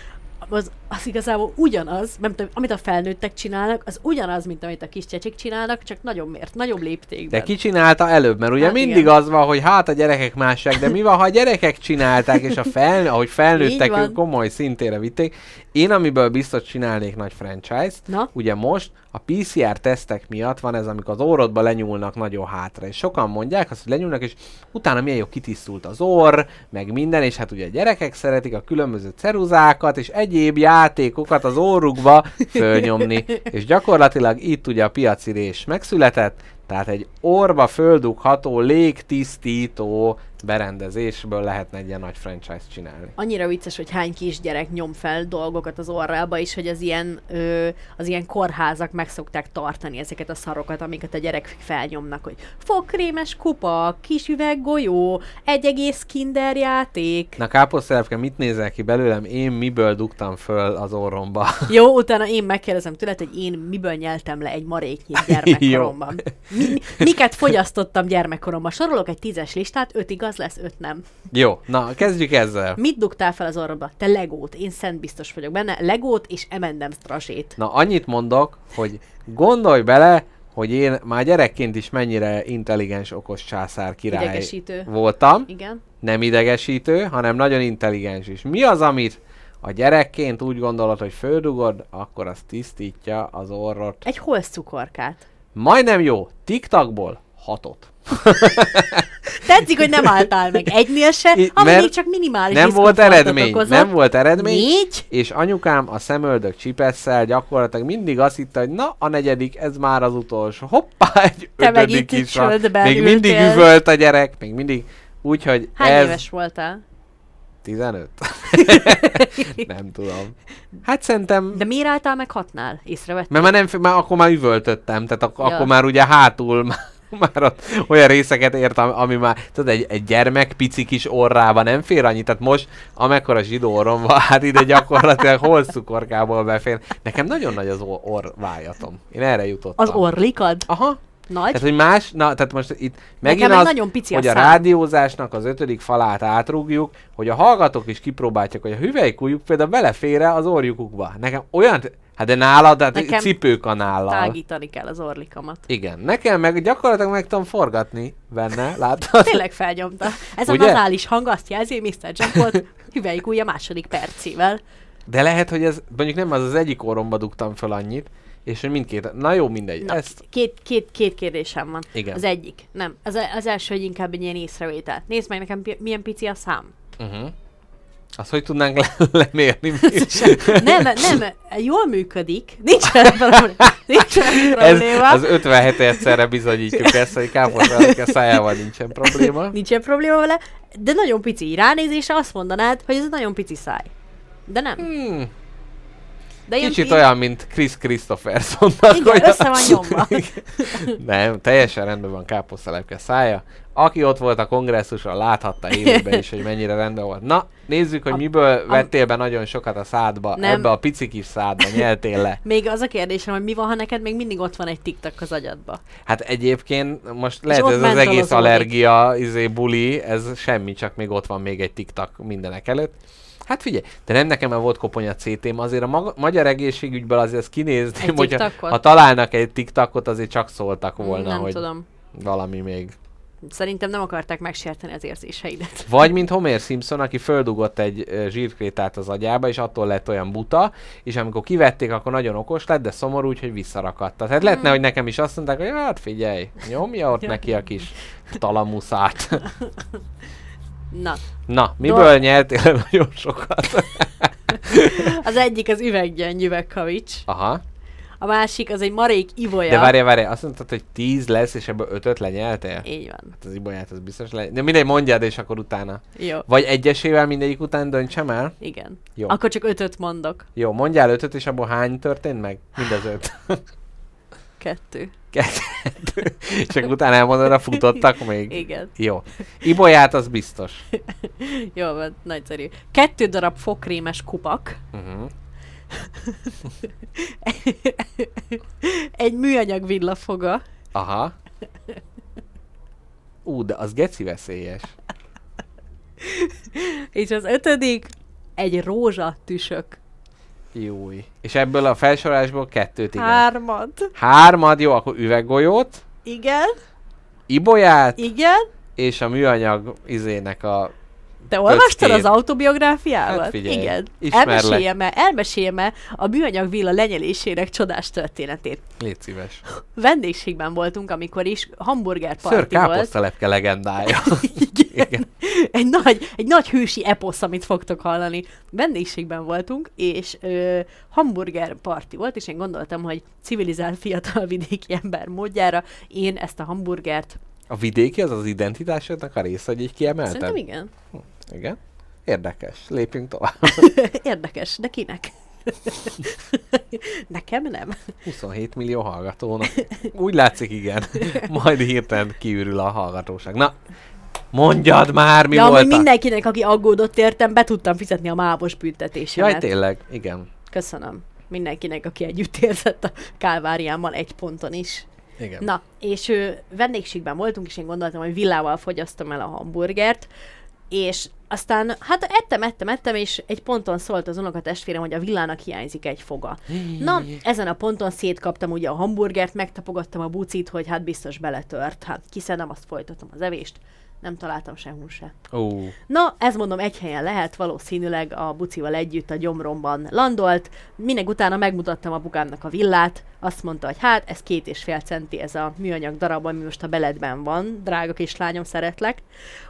az, az igazából ugyanaz, nem tudom, amit a felnőttek csinálnak, az ugyanaz, mint amit a kis csecsik csinálnak, csak nagyobb mért, nagyobb léptékben. De ki csinálta előbb? Mert ugye Hát mindig igen. az van, hogy hát a gyerekek másság, de mi van, ha a gyerekek csinálták, és a fel, ahogy *laughs* felnőttek, ők komoly szintére vitték. Én, amiből biztos csinálnék nagy franchise-t, Na? ugye most a PCR tesztek miatt van ez, amikor az orrodba lenyúlnak nagyon hátra, és sokan mondják azt, hogy lenyúlnak, és utána milyen jó kitisztult az orr, meg minden, és hát ugye a gyerekek szeretik a különböző ceruzákat, és egyéb játékokat az orrukba fölnyomni, *laughs* és gyakorlatilag itt ugye a piacirés megszületett, tehát egy orba földugható, légtisztító berendezésből lehetne egy ilyen nagy franchise csinálni. Annyira vicces, hogy hány kisgyerek nyom fel dolgokat az orrába is, hogy az ilyen, ö, az ilyen kórházak meg szokták tartani ezeket a szarokat, amiket a gyerek felnyomnak, hogy fogkrémes kupa, kis üveg golyó, egy egész kinder játék. Na káposztelepke, mit nézel ki belőlem? Én miből dugtam föl az orromba? Jó, utána én megkérdezem tőled, hogy én miből nyeltem le egy maréknyit *laughs* gyermekkoromban. Mi- miket fogyasztottam gyermekkoromban? Sorolok egy tízes listát, öt igaz lesz, öt nem. Jó, na kezdjük ezzel. Mit dugtál fel az orrodba? Te legót, én szent biztos vagyok benne, legót és M&M's trasét. Na annyit mondok, hogy gondolj bele, hogy én már gyerekként is mennyire intelligens, okos császár király Idegesítő. voltam. Igen. Nem idegesítő, hanem nagyon intelligens is. Mi az, amit a gyerekként úgy gondolod, hogy földugod, akkor az tisztítja az orrot. Egy holsz cukorkát. Majdnem jó. TikTokból hatot. *laughs* Tetszik, hogy nem álltál meg egynél se, ami még csak minimális Nem volt eredmény. okozott. Nem volt eredmény. Négy? És anyukám a szemöldök csipesszel gyakorlatilag mindig azt hitte, hogy na, a negyedik, ez már az utolsó. Hoppá, egy Te ötödik is van. Még ültél. mindig üvölt a gyerek, még mindig. Úgyhogy Hány ez... éves voltál? 15? *laughs* nem tudom. Hát szerintem... De miért álltál meg hatnál? Észrevettél? Mert már, nem, már akkor már üvöltöttem, tehát ak- Ja. akkor már ugye hátul már, *laughs* már ott olyan részeket értem, ami már, tudod, egy, egy gyermek pici kis orrába nem fér annyi, tehát most amekkora zsidó orrom van, hát ide gyakorlatilag hol cukorkából befér. Nekem nagyon nagy az or- orvájatom. Én erre jutottam. Az orlikad? Aha. Nagy? Tehát, hogy más, na, tehát most itt megint meg az, nagyon pici a hogy a szám. rádiózásnak az ötödik falát átrúgjuk, hogy a hallgatók is kipróbálják, hogy a hüvelykújuk például belefér az orjukukba. Nekem olyan, hát de nálad, hát Nekem cipőkanállal. Tágítani kell az orlikamat. Igen, nekem meg gyakorlatilag meg tudom forgatni benne, látod? Tényleg felnyomta. Ez Ugye? a nazális hang azt jelzi, Mr. Jackpot hüvelykújja második percével. De lehet, hogy ez mondjuk nem az az egyik orromba dugtam fel annyit, és hogy mindkét, na jó, mindegy, Na, ezt, két, két, két kérdésem van. Igen. Az egyik. Nem. Az, az első, hogy inkább egy ilyen észrevétel. Nézd meg nekem, pi- milyen pici a szám. uh-huh. azt hogy tudnánk le- *laughs* lemérni? *laughs* Nem, nem, jól működik. Nincsen probléma. Nincsen Ez probléma. az 57 egyszerre bizonyítjuk ezt, hogy káposztának a szájával nincsen probléma. Nincsen probléma vele, de nagyon pici. Ránézésre azt mondanád, hogy ez nagyon pici száj. De nem. Hmm. De Kicsit ilyen- olyan, mint Chris Christophersonnak. *laughs* Igen, hogy össze van nyomva. Nem, teljesen rendben van káposztelepke szája. Aki ott volt a kongresszuson, láthatta élőben is, hogy mennyire rendben volt. Na, nézzük, hogy A- miből a- vettél be nagyon sokat a szádba, Nem. ebbe a pici kis szádba nyeltél le. *laughs* Még az a kérdésem, hogy mi van, ha neked még mindig ott van egy TikTok az agyadba. Hát egyébként most lehet, ott ez az egész allergia, izé, buli, ez semmi, csak még ott van még egy TikTok mindenek előtt. Hát figyelj, de nem nekem már volt koponya CT-m, azért a maga, magyar egészségügyből azért ezt kinézném, Egy hogyha TikTokot? ha találnak egy TikTokot, azért csak szóltak volna, nem hogy tudom. valami még. Szerintem nem akarták megsérteni az érzéseidet. *laughs* Vagy mint Homer Simpson, aki földugott egy zsírkrétát az agyába, és attól lett olyan buta, és amikor kivették, akkor nagyon okos lett, de szomorú, úgyhogy visszarakatta. Tehát lehetne, hogy nekem is azt mondták, hogy hát figyelj, nyomja ott *laughs* neki a kis talamuszát. *laughs* Na, Na, miből nyertél el *laughs* nagyon sokat? *laughs* az egyik az üveggyöngy üvegkavics, Aha. a másik az egy marék ibolya. De várj, várj, azt mondtad, hogy 10 lesz, és ebből 5-öt lenyeltél? Így van. Hát az ibolyát, az biztos le... De mindegy, mondjad, és akkor utána. Jó. Vagy egyesével mindegyik után döntsem el? Igen. Jó. Akkor csak ötöt mondok. Jó, mondjál ötöt, és abból hány történt meg? Mind az öt. Kettő. Kettő. és akkor utána elmondod, a futottak még? Igen. Jó. Ibolyát az biztos. *laughs* Jó van, nagyszerű. Kettő darab fokrémes kupak. Uh-huh. *laughs* egy műanyag villafoga. Aha. Ú, de az geci veszélyes. És az ötödik egy rózsa tüsök. Júj. És ebből a felsorolásból kettőt, igen. Hármat. Hármad, jó, akkor üveggolyót, Igen, ibolyát, igen. és a műanyag izének a... Te olvastad az autobiográfiámat? Hát figyelj, Igen. Elmeséljem-e, elmeséljem-e a műanyag villa lenyelésének csodás történetét. Légy szíves. Vendégségben voltunk, amikor is hamburger party volt. káposztelepke legendája. *laughs* Igen. Igen. *laughs* Egy nagy, egy nagy hősi eposz, amit fogtok hallani. Vendégségben voltunk, és ö, hamburger parti volt, és én gondoltam, hogy civilizált fiatal vidéki ember módjára én ezt a hamburgert... A vidéki az az identitásodnak a része, hogy így kiemelted? Szerintem igen. Igen. Érdekes. Lépjünk tovább. *laughs* Érdekes, de kinek? *laughs* Nekem nem. 27 millió hallgatónak. Úgy látszik, igen. Majd hirtelen kiürül a hallgatóság. Na, mondjad már, mi ja, volt a... mindenkinek, aki aggódott értem, be tudtam fizetni a mávos büntetésemet. Jaj, tényleg, igen. Köszönöm. Mindenkinek, aki együtt érzett a kálváriámmal egy ponton is. Igen. Na, és ő, vendégségben voltunk, és én gondoltam, hogy villával fogyasztom el a hamburgert, és aztán, hát ettem, ettem, ettem, és egy ponton szólt az unokatestvérem, hogy a villának hiányzik egy foga. Na, ezen a ponton szétkaptam ugye a hamburgert, megtapogattam a bucit, hogy hát biztos beletört. Hát kiszedem, azt folytatom az evést. Nem találtam sehol se. Ó, Na, ez mondom egy helyen lehet, valószínűleg a bucival együtt a gyomromban landolt. Minek utána megmutattam apukámnak a villát, azt mondta, hogy hát ez két és fél centi ez a műanyag darab, ami most a beledben van. Drága kislányom, szeretlek.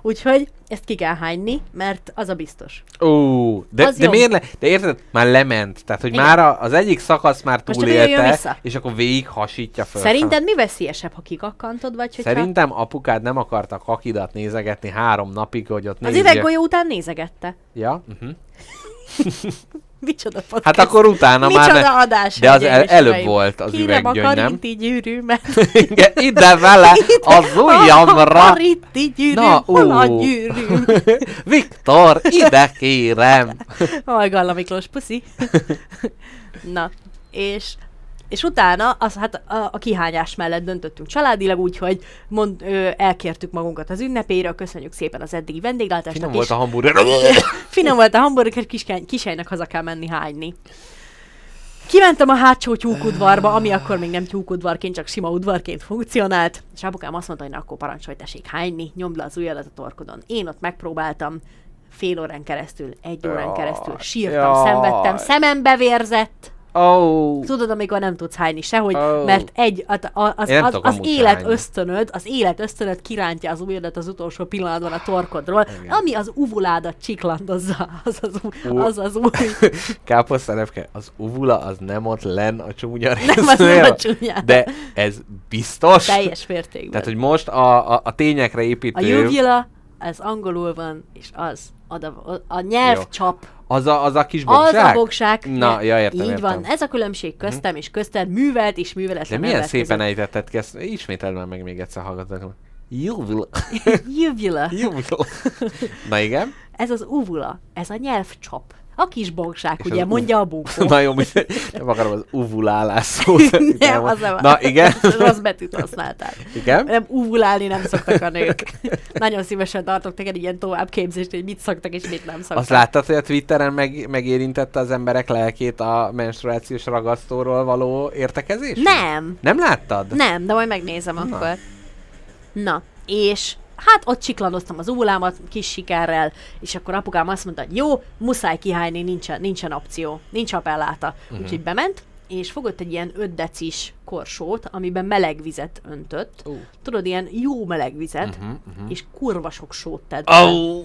Úgyhogy ezt ki kell hányni, mert az a biztos. Ó, de, Az de jó. miért le, de érted, már lement, tehát hogy Igen. már a, az egyik szakasz már túlélte, és akkor végig hasítja föl. Szerinted mi veszélyesebb, ha kikakkantod, vagy hogyha... Szerintem apukád nem akarta kakidat nézegetni három napig, hogy ott Az nézje. üveggolyó után nézegette. Ja, uh-huh. *laughs* Micsoda podcast. Hát akkor utána már Micsoda adás, De az el, előbb volt az Ki nem üveggyöngy, nem? inti gyűrűmet? Igen, ide vele *laughs* az ujjamra. Akar inti gyűrűm, Na, hol a gyűrűm? *laughs* Viktor, ide kérem. Aj, Galla Miklós, puszi. Na, és, és utána az, hát a, a kihányás mellett döntöttünk családilag, úgyhogy mond, ö, elkértük magunkat az ünnepéről, köszönjük szépen az eddigi vendéglátásnak, *laughs* Finom volt a hamburger. finom volt a hamburger, kiskány, kiselynek haza kell menni hányni. Kimentem a hátsó tyúkudvarba, ami akkor még nem tyúkudvarként, csak sima udvarként funkcionált, és apukám azt mondta, hogy na akkor parancsolj, tessék hányni, nyomd le az ujjadat a torkodon. Én ott megpróbáltam, fél órán keresztül, egy órán keresztül sírtam, jaj. szenvedtem, szemembe vérzett. Ó, Tudod, amikor nem tudsz hányni sehogy, Ó. mert egy, a, a, az, az, az amúgy élet hányni. ösztönöd, az élet ösztönöd kirántja az ujjadat az utolsó pillanatban a torkodról, Igen. ami az uvuládat csiklandozza, az az, u- az, az új. *laughs* káposztelepke, az uvula az nem ott len a csúnya Nem, az nem a csúnya. De ez biztos? Teljes mértékben. Tehát, hogy most a, a, a tényekre A építő... uvula, ez angolul van, és az, oda, a nyelvcsap, A Az a, az a kis Az bogzsák? a bogság. Na, ja, értem, Így értem. van. Ez a különbség köztem és közted művelt és De műveletlen milyen ember szépen ejtetted ki ezt. Ismételd már meg még egyszer hallgatok. Júvula. *laughs* Jövjüle. Júvula. *laughs* Na igen. Ez az uvula. Ez a nyelvcsap. A kis bogság, ugye, az mondja a búkó. *laughs* Na jó, nem akarom az uvulálás *laughs* szót. Nem, az nem. Na igen. *laughs* Rossz betűt használtál. Igen. Nem uvulálni nem szoktak a nők. Nagyon szívesen tartok neked ilyen továbbképzést, hogy mit szoktak és mit nem szoktak. Azt láttad, hogy a Twitteren meg, megérintette az emberek lelkét a menstruációs ragasztóról való értekezés? Nem. Nem láttad? Nem, de majd megnézem Na. akkor. Na, és hát ott csiklanoztam az ólámat kis sikerrel, és akkor apukám azt mondta, hogy jó, muszáj kihányni, nincsen, nincsen opció, nincs appelláta. Uh-huh. Úgyhogy bement, és fogott egy ilyen 5 decis korsót, amiben meleg vizet öntött. Ú. Tudod, ilyen jó meleg vizet, Uh-huh, uh-huh. és kurva sok sót tett. Oh.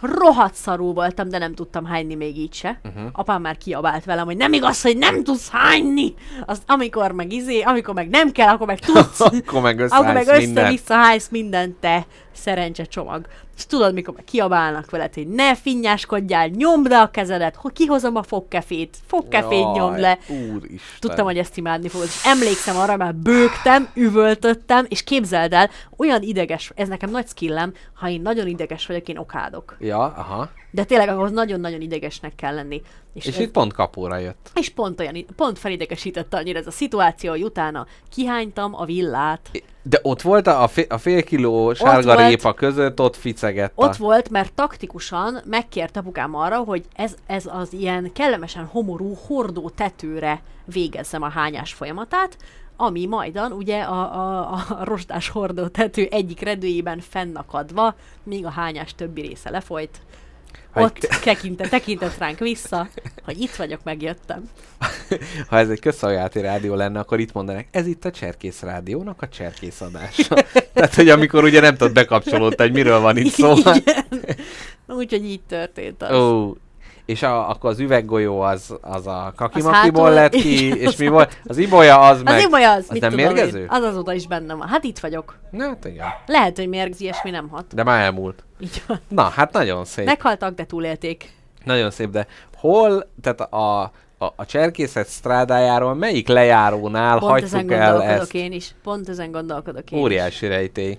Rohadt szarú voltam, de nem tudtam hányni még így se. Uh-huh. Apám már kiabált velem, hogy nem igaz, hogy nem tudsz hányni. Azt amikor meg izé, amikor meg nem kell, akkor meg tudsz. *laughs* Akkor meg akkor meg mindent. össze-vissza hánysz mindent, te szerencse csomag. És tudod, mikor meg kiabálnak veled, hogy ne finnyáskodjál, nyomd le a kezedet, hogy kihozom a fogkefét, fogkefét nyomd le. Úristen. Tudtam, hogy ezt imádni fogod. És emlékszem arra, mert bőgtem, üvöltöttem, és képzeld el, olyan ideges, ez nekem nagy skillem, ha én nagyon ideges vagyok, én okádok. Ja, aha. De tényleg ahhoz nagyon-nagyon idegesnek kell lenni. És, És ez, itt pont kapóra jött. és pont olyan, pont felidegesítette annyira ez a szituáció, hogy utána kihánytam a villát. De ott volt a, a, fél, a fél kiló sárga volt. répa között, ott ficegett a... Ott volt, mert taktikusan megkért apukám arra, hogy ez, ez az ilyen kellemesen homorú hordó tetőre végezzem a hányás folyamatát, ami majdan ugye a, a, a rostás hordó tető egyik redőjében fennakadva, míg a hányás többi része lefolyt. Ott tekintett, tekintett ránk vissza, hogy itt vagyok, megjöttem. *laughs* Ha ez egy közszolgálati rádió lenne, akkor itt mondanak, ez itt a Cserkész rádiónak a Cserkész adása. *laughs* Tehát, hogy amikor ugye nem tudod bekapcsolódni, hogy miről van itt szó. Igen. Úgyhogy így történt az. Ó, és a, akkor az üveggolyó az, az a Az kakimakiból lett ki, és mi volt? Az ibolya az meg... Az én az, az mit nem mérgező? Én. Az azóta is bennem van. Hát itt vagyok. Na, hát igen. Lehet, hogy mérgzi, ilyesmi nem hat. De már elmúlt. Így van. Na, hát nagyon szép. Meghaltak, de túlélték. Nagyon szép, de hol, tehát a, a, a cserkészet strádájáról melyik lejárónál Pont ezen hagytuk el gondolkodok ezt? én is. Pont ezen gondolkodok én is. Óriási rejtély.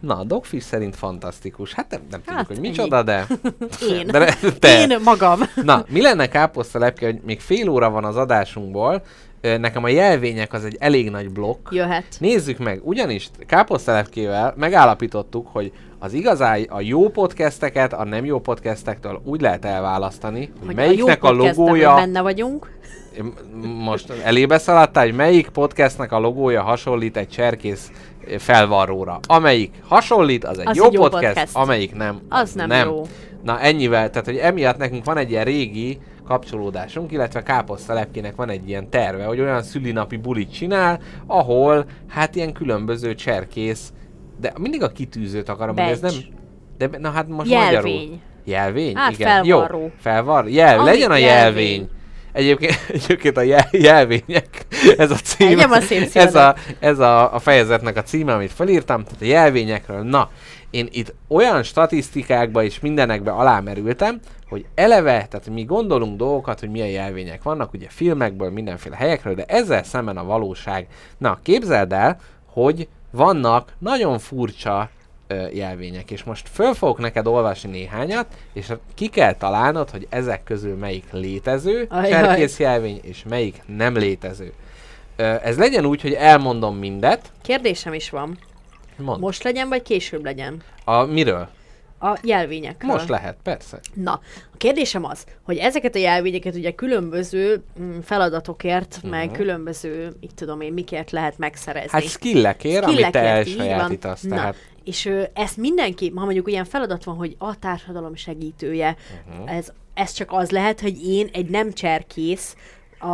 Na, a Dogfish szerint fantasztikus. Hát nem, nem tudjuk, Hát, hogy micsoda, de... *laughs* Én. De te. Én magam. Na, mi lenne káposztalepke, hogy még fél óra van az adásunkból, nekem a jelvények az egy elég nagy blokk. Jöhet. Nézzük meg, ugyanis káposztalepkével megállapítottuk, hogy az igazán a jó podcasteket a nem jó podcastektől úgy lehet elválasztani, hogy, Hogy melyiknek a, a, jó podcastben logója... benne vagyunk. Most elébe szaladtál, hogy melyik podcastnek a logója hasonlít egy cserkész felvarróra. Amelyik hasonlít, az egy Az jó, egy jó podcast, podcast. amelyik nem, Az nem jó. Na ennyivel, tehát hogy emiatt nekünk van egy ilyen régi kapcsolódásunk, illetve Káposztalepkének van egy ilyen terve, hogy olyan szülinapi bulit csinál, ahol hát ilyen különböző cserkész, de mindig a kitűzőt akarom, hogy ez nem... De na hát most magyarul. Jelvény. Jelvény? Hát Igen. felvarró. Jó, felvar. Jel, Ami legyen a jelvény. jelvény. Egyébként, *laughs* egyébként a jel, jelvények, ez a cím, a ez, a, ez a, a fejezetnek a címe, amit felírtam, tehát a jelvényekről. Na, én itt olyan statisztikákba és mindenekbe alámerültem, hogy eleve, tehát mi gondolunk dolgokat, hogy milyen jelvények vannak, ugye filmekből, mindenféle helyekről, de ezzel szemben a valóság. Na, képzeld el, hogy vannak nagyon furcsa ö, jelvények, és most föl fogok neked olvasni néhányat, és ki kell találnod, hogy ezek közül melyik létező Ajaj. cserkész jelvény, és melyik nem létező. Ö, ez legyen úgy, hogy elmondom mindet. Kérdésem is van. Mond. Most legyen, vagy később legyen? A, miről? A jelvényekről. Most lehet, persze. Na, a kérdésem az, hogy ezeket a jelvényeket ugye különböző mm, feladatokért, uh-huh. meg különböző, így tudom én, mikért lehet megszerezni. Hát skillekért, amit te Skillekért, így van. elsajátítasz. Na, Tehát és ö, ezt mindenki, ha mondjuk ilyen feladat van, hogy a társadalom segítője, Mhm. uh-huh. ez, ez csak az lehet, hogy én egy nem cserkész, a,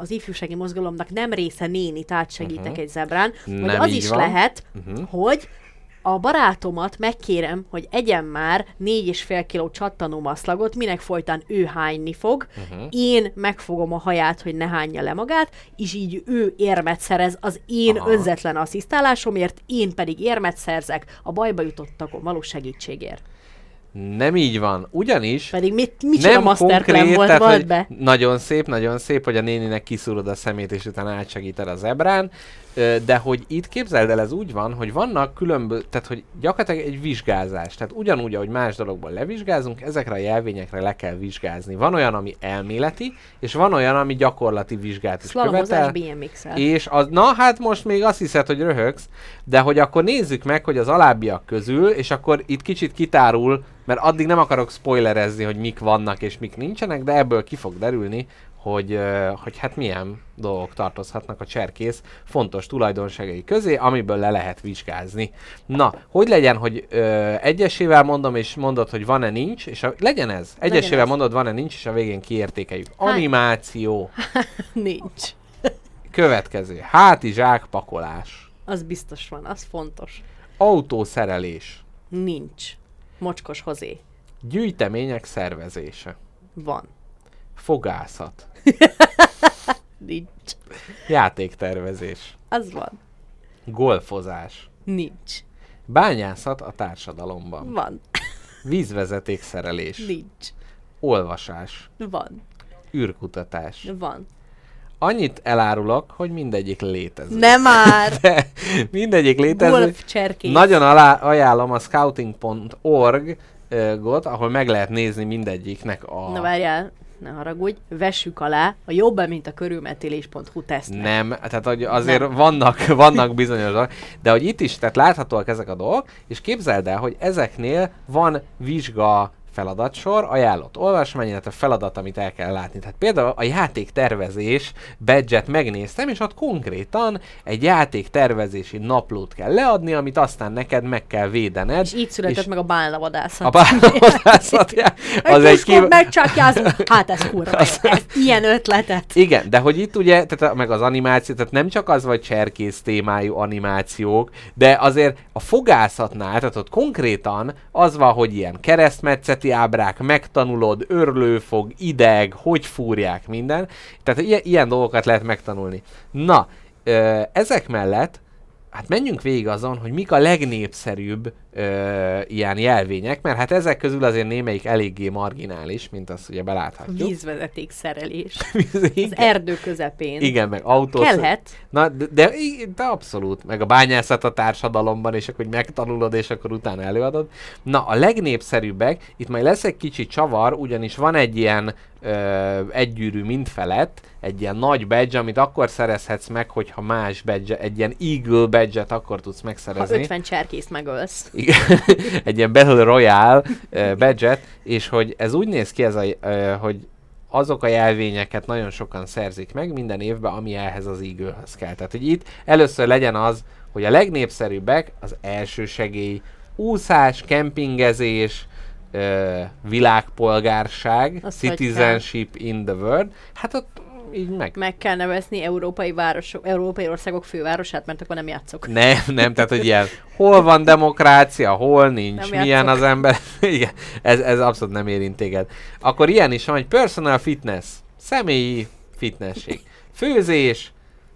az ifjúsági mozgalomnak nem része nénit átsegítek Mhm. uh-huh. egy zebrán, vagy az is van. lehet, Mhm. uh-huh. hogy a barátomat megkérem, hogy egyen már négy és fél kiló csattanó maszlagot, minek folytán ő hányni fog, uh-huh. én megfogom a haját, hogy ne hányja le magát, és így ő érmet szerez az én Aha. Önzetlen asszisztálásomért, én pedig érmet szerzek a bajba jutottakon való segítségért. Nem így van. Ugyanis Pedig mit, micsoda nem konkrét, volt, tehát, be? nagyon szép, nagyon szép, hogy a néninek kiszúrod a szemét, és utána átsegíted a zebrán, Ö, de hogy itt képzeld el, ez úgy van, hogy vannak különböző, tehát hogy gyakorlatilag egy vizsgázás, tehát ugyanúgy, ahogy más dologban levizsgázunk, ezekre a jelvényekre le kell vizsgázni. Van olyan, ami elméleti, és van olyan, ami gyakorlati vizsgát is Szlalomozás követel. BMX-el. És az, na hát most még azt hiszed, hogy röhögsz, de hogy akkor nézzük meg, hogy az alábbiak közül, és akkor itt kicsit kitárul, mert addig nem akarok spoilerezni, hogy mik vannak és mik nincsenek, de ebből ki fog derülni, hogy, hogy hát milyen dolgok tartozhatnak a cserkész fontos tulajdonságai közé, amiből le lehet vizsgázni. Na, hogy legyen, hogy ö, egyesével mondom, és mondod, hogy van-e, nincs, és a, legyen ez. Egyesével ez. mondod, van-e, nincs, és a végén kiértékeljük. Hány? Animáció. *laughs* Nincs. Következő. Hátizsák pakolás. Az biztos van, az fontos. Autószerelés. Nincs. Mocskos hozé. Gyűjtemények szervezése. Van. Fogászat. *laughs* Nincs. Játéktervezés. Az van. Golfozás. Nincs. Bányászat a társadalomban. Van. Vízvezetékszerelés. Nincs. Olvasás. Van. űrkutatás. Van. Annyit elárulok, hogy mindegyik létezik. Nem már! *laughs* De mindegyik létezik. Nagyon alá, ajánlom a scouting.org got, ahol meg lehet nézni mindegyiknek a... Na várjál, ne haragudj, vessük alá a jobb, mint a körülmetélés.hu tesztnek. Nem, tehát hogy azért nem. vannak, vannak bizonyos dolgok, de hogy itt is, tehát láthatóak ezek a dolgok, és képzeld el, hogy ezeknél van vizsga feladatsor, ajánlott olvasmány, illetve feladat, amit el kell látni. Tehát például a játéktervezés badge megnéztem, és ott konkrétan egy játéktervezési naplót kell leadni, amit aztán neked meg kell védened. És így született és meg a bálnavadászat. a bálvadászat, *laughs* az egy kív... megcsakjázunk. Hát ez *laughs* kurva Az-. Ez ilyen ötletet. Igen, de hogy itt ugye, tehát meg az animáció, tehát nem csak az vagy cserkész témájú animációk, de azért a fogászatnál, tehát ott konkrétan az van, hogy ilyen keresztmetszeti ábrák, megtanulod, örlőfog, ideg, hogy fúrják minden. Tehát ilyen, ilyen dolgokat lehet megtanulni. Na, ezek mellett Hát menjünk végig azon, hogy mik a legnépszerűbb ö, ilyen jelvények, mert hát ezek közül azért némelyik eléggé marginális, mint azt ugye beláthatjuk. Vízvezeték szerelés. *laughs* Az erdő közepén. Igen, meg autó. Kellhet. Na, de, de, de abszolút. Meg a bányászat a társadalomban, és akkor hogy megtanulod, és akkor utána előadod. Na, a legnépszerűbbek, itt majd lesz egy kicsi csavar, ugyanis van egy ilyen ö, egygyűrű mindfelett, egy ilyen nagy badge, amit akkor szerezhetsz meg, hogyha más badge, egy ilyen Eagle badge-et akkor tudsz Ha megszerezni. 50 cserkészt megölsz. *laughs* Egy ilyen Battle Royale badge és hogy ez úgy néz ki, ez a, hogy azok a jelvényeket nagyon sokan szerzik meg minden évben, ami ehhez az ígőhöz kell. Tehát, hogy itt először legyen az, hogy a legnépszerűbbek az első segély, úszás, kempingezés, uh, világpolgárság, Azt citizenship in the world. Hát ott így meg. Meg kell nevezni európai városok, európai országok fővárosát, mert akkor nem játszok. Nem, nem, tehát hogy ilyen, *laughs* hol van demokrácia, hol nincs, Nem milyen játszok. az ember. *laughs* Igen, ez, ez abszolút nem érint téged. Akkor ilyen is van, hogy personal fitness, személyi fitnessség. Főzés,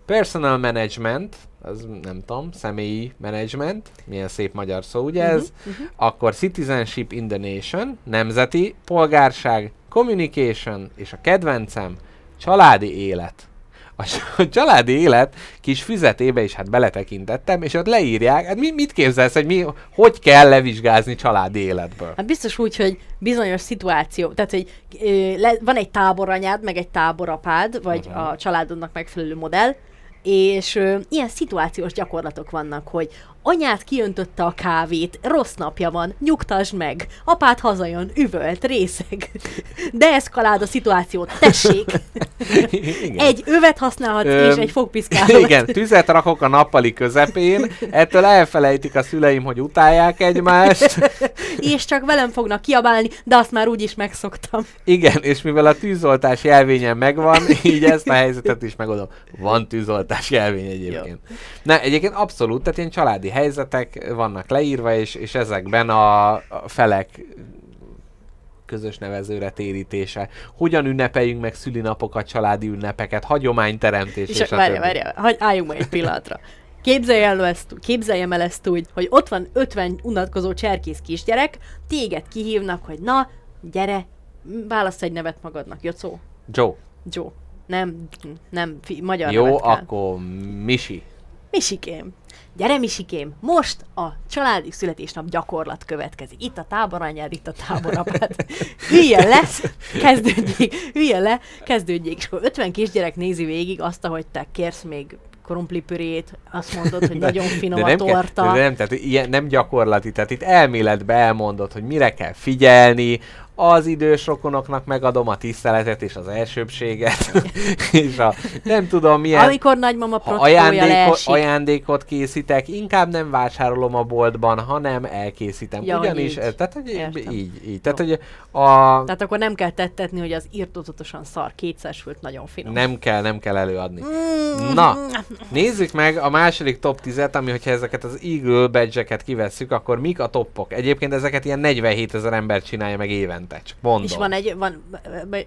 personal management, az nem tudom, személyi management, milyen szép magyar szó, ugye ez? Mhm, Akkor citizenship in the nation, nemzeti polgárság, communication, és a kedvencem, családi élet. *laughs* A családi élet kis füzetébe is hát beletekintettem, és ott leírják, hát mi, mit képzelsz, hogy mi, hogy kell levizsgázni családi életből? Hát biztos úgy, hogy bizonyos szituáció, tehát hogy ö, le, van egy táboranyád, meg egy táborapád, vagy Aha. a családodnak megfelelő modell, és ö, ilyen szituációs gyakorlatok vannak, hogy anyád kiöntötte a kávét, rossz napja van, nyugtasd meg, apád hazajön, üvölt, részeg, *laughs* deeszkaláld a szituációt, tessék, *laughs* Igen. egy övet használhatsz, Öm, és egy fogpiszkálót. *laughs* Igen, tüzet rakok a nappali közepén, ettől elfelejtik a szüleim, hogy utálják egymást. és csak velem fognak kiabálni, de azt már úgyis megszoktam. Igen, és mivel a tűzoltás jelvényen megvan, így ezt a helyzetet is megoldom. Van tűzoltás jelvény egyébként. Na, egyébként abszolút, tehát ilyen családi helyzetek vannak leírva, és, és ezekben a, a felek közös nevezőre térítése. Hogyan ünnepeljünk meg szülinapokat, családi ünnepeket, hagyományteremtés, És, és, és várja, várja, hagy, álljunk meg egy pillanatra. Képzeljem el, ezt, képzeljem el ezt úgy, hogy ott van 50 unatkozó cserkész kisgyerek, téged kihívnak, hogy na, gyere, válasz egy nevet magadnak, Jocó, Joe. Joe. Nem, nem, fi, magyar Jó, nevet kell. akkor Misi. Misikém. Gyere, Misikém, most a családi születésnap gyakorlat következik. Itt a táboranyád, itt a táborapád. Üljön le, kezdődjék, üljön le, kezdődjék. És akkor 50 kisgyerek nézi végig azt, ahogy te kérsz még krumplipürét, azt mondod, hogy nagyon finom a nem, torta. Kell, de nem, tehát ilyen, nem gyakorlati, tehát itt elméletbe elmondod, hogy mire kell figyelni, az idős rokonoknak megadom a tiszteletet és az elsőbséget, *laughs* és a nem tudom milyen... Amikor nagymama ha prottója ajándékot, készítek, inkább nem vásárolom a boltban, hanem elkészítem. Ja, Ugyanis, így. eh, tehát hogy Értem. így, így. Tehát, hogy a, Tehát akkor nem kell tettetni, hogy az írtózatosan szar kétszersült nagyon finom. nem kell, nem kell előadni. Mm. Na, nézzük meg a második top 10-et, ami hogyha ezeket az Eagle badge kivesszük, akkor mik a toppok? Egyébként ezeket ilyen 47 ezer ember csinálja meg évente, csak mondom. És van egy, van,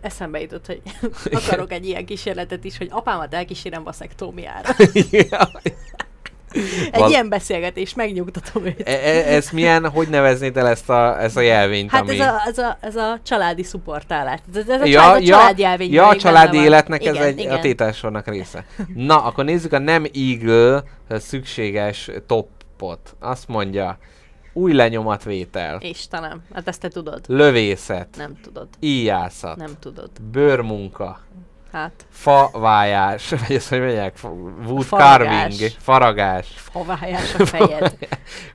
eszembe jutott, hogy *laughs* akarok egy ilyen kísérletet is, hogy apámat elkísérem vaszektómiára. *laughs* Egy Val- ilyen beszélgetés, megnyugtatom őt. E- e- ez milyen, hogy neveznéd el ezt a, ezt a jelvényt, Hát ami... ez a, ez, a, ez a családi szupportálás. Ez, ez a, ja, család, a ja, család jelvény. ja, a családi életnek igen, ez egy igen. a tételsornak része. Na, akkor nézzük a nem Eagle szükséges toppot. Azt mondja, új lenyomatvétel, Istenem, hát ezt te tudod. lövészet, Nem tudod. íjászat, Nem tudod. bőrmunka, Hát, favájás, *laughs* vagy ezt hogy mondják, wood Faragás. carving, faragás, favájás a *laughs* fejed.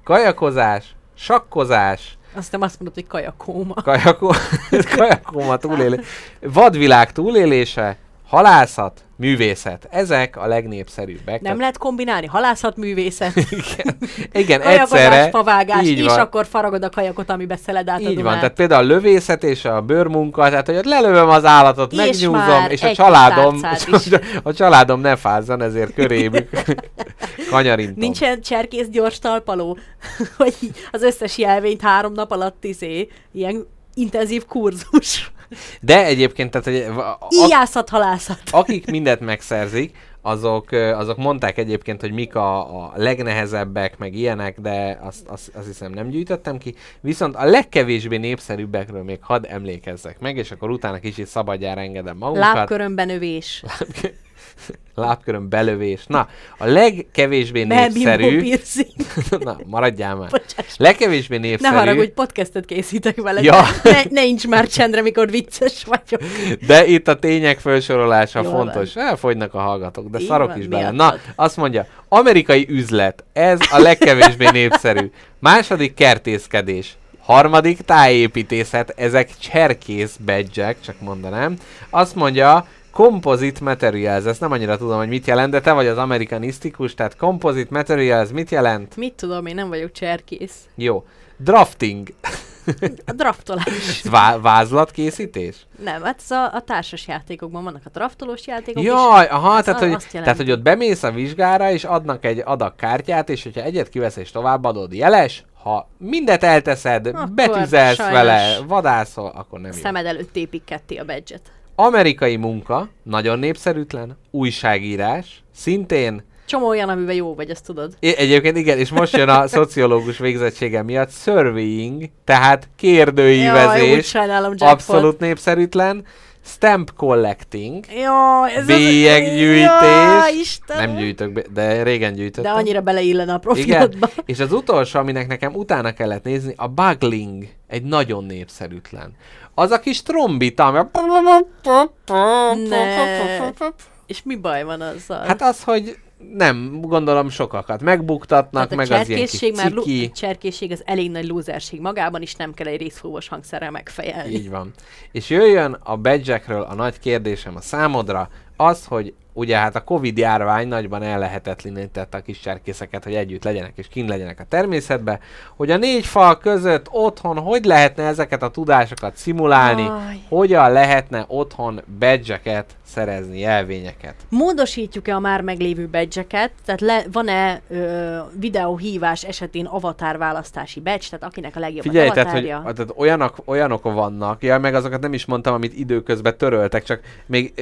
kajakozás, sakkozás, Aztán azt mondod, hogy kajakóma. kajakó, *laughs* kajakóma túlélés, vadvilág túlélése, halászat, művészet. Ezek a legnépszerűbbek. Nem lehet kombinálni halászatművészet, *laughs* Igen, igen kajakozás, egyszerre. favágás, így és van. akkor faragod a kajakot, amibe szeled át a Így van, Dunát. tehát például a lövészet és a bőrmunka, tehát hogy ott lelövöm az állatot, És megnyúzom, és a családom, *laughs* a családom ne fázzon, ezért körébük *laughs* kanyarintom. Nincsen cserkész gyors talpaló, hogy az összes jelvényt három nap alatt izé, ilyen intenzív kurzus. De egyébként, tehát hogy a- Íjászat, halászat. akik mindent megszerzik, azok, azok mondták egyébként, hogy mik a, a legnehezebbek, meg ilyenek, de azt, azt, azt hiszem nem gyűjtöttem ki. Viszont a legkevésbé népszerűbbekről még hadd emlékezzek meg, és akkor utána kicsit szabadjára engedem magunkat. Lábkörömben növés. *laughs* *laughs* Lábkörön belövés. Na, a legkevésbé népszerű... *laughs* Na, maradjál már. Bocsáss. Legkevésbé Ne népszerű, haragudj, podcastet készítek vele. Ja. Ne, ne incs már csendre, mikor vicces vagyok. de itt a tények felsorolása Jól fontos. Elfogynak a hallgatók, de Így szarok van, is bele. Na, azt mondja, amerikai üzlet, ez a legkevésbé népszerű. Második kertészkedés. Harmadik tájépítészet, ezek cserkész badge csak mondanám. Azt mondja, Composite Materials, ezt nem annyira tudom, hogy mit jelent, de te vagy az amerikanisztikus, tehát Composite Materials mit jelent? Mit tudom, én nem vagyok cserkész. Jó. Drafting. A draftolás. Vá- vázlatkészítés? Nem, hát ez a, a társas játékokban vannak a draftolós játékok. Jaj, aha, tehát, hogy, tehát, hogy ott bemész a vizsgára, és adnak egy adag kártyát, és hogyha egyet kivesz és továbbadod jeles, ha mindet elteszed, Akkor betüzelsz vele, vadászol, akkor nem jó. Szemed előtt tépik ketté a badge Amerikai munka, nagyon népszerűtlen, újságírás, szintén Csomó olyan, amiben jó vagy, azt tudod. É, Egyébként igen, és most jön a *laughs* szociológus végzettsége miatt surveying, tehát Jaj, kérdőívezés, jackpot. abszolút népszerűtlen, stamp collecting, Jaj, ez bélyeggyűjtés, Jaj, Istenem. nem gyűjtök, be- de régen De gyűjtöttem. annyira beleillene a igen, profilodba. és az utolsó, aminek nekem utána kellett nézni, a bugling, egy nagyon népszerűtlen. Az a kis trombita, ami... Ne. És mi baj van azzal? Hát az, hogy nem, gondolom sokakat megbuktatnak, Tehát a meg az ilyen kis cserkészség már lu- ciki. cserkészség az elég nagy lúzerség magában, és nem kell egy részfúvós hangszerrel megfejelni. Így van. És jöjjön a badge a nagy kérdésem a számodra, az, hogy ugye hát a Covid járvány nagyban ellehetetlenítette a kis cserkészeket, hogy együtt legyenek és kint legyenek a természetbe, hogy a négy fal között otthon hogy lehetne ezeket a tudásokat szimulálni, Aj. hogyan lehetne otthon badge szerezni, jelvényeket. Módosítjuk-e a már meglévő badge Tehát le, van-e ö, videóhívás esetén avatar választási badge, tehát akinek a legjobb Figyelj, tehát, hogy tehát olyanok, olyanok vannak, ja, meg azokat nem is mondtam, amit időközben töröltek, csak még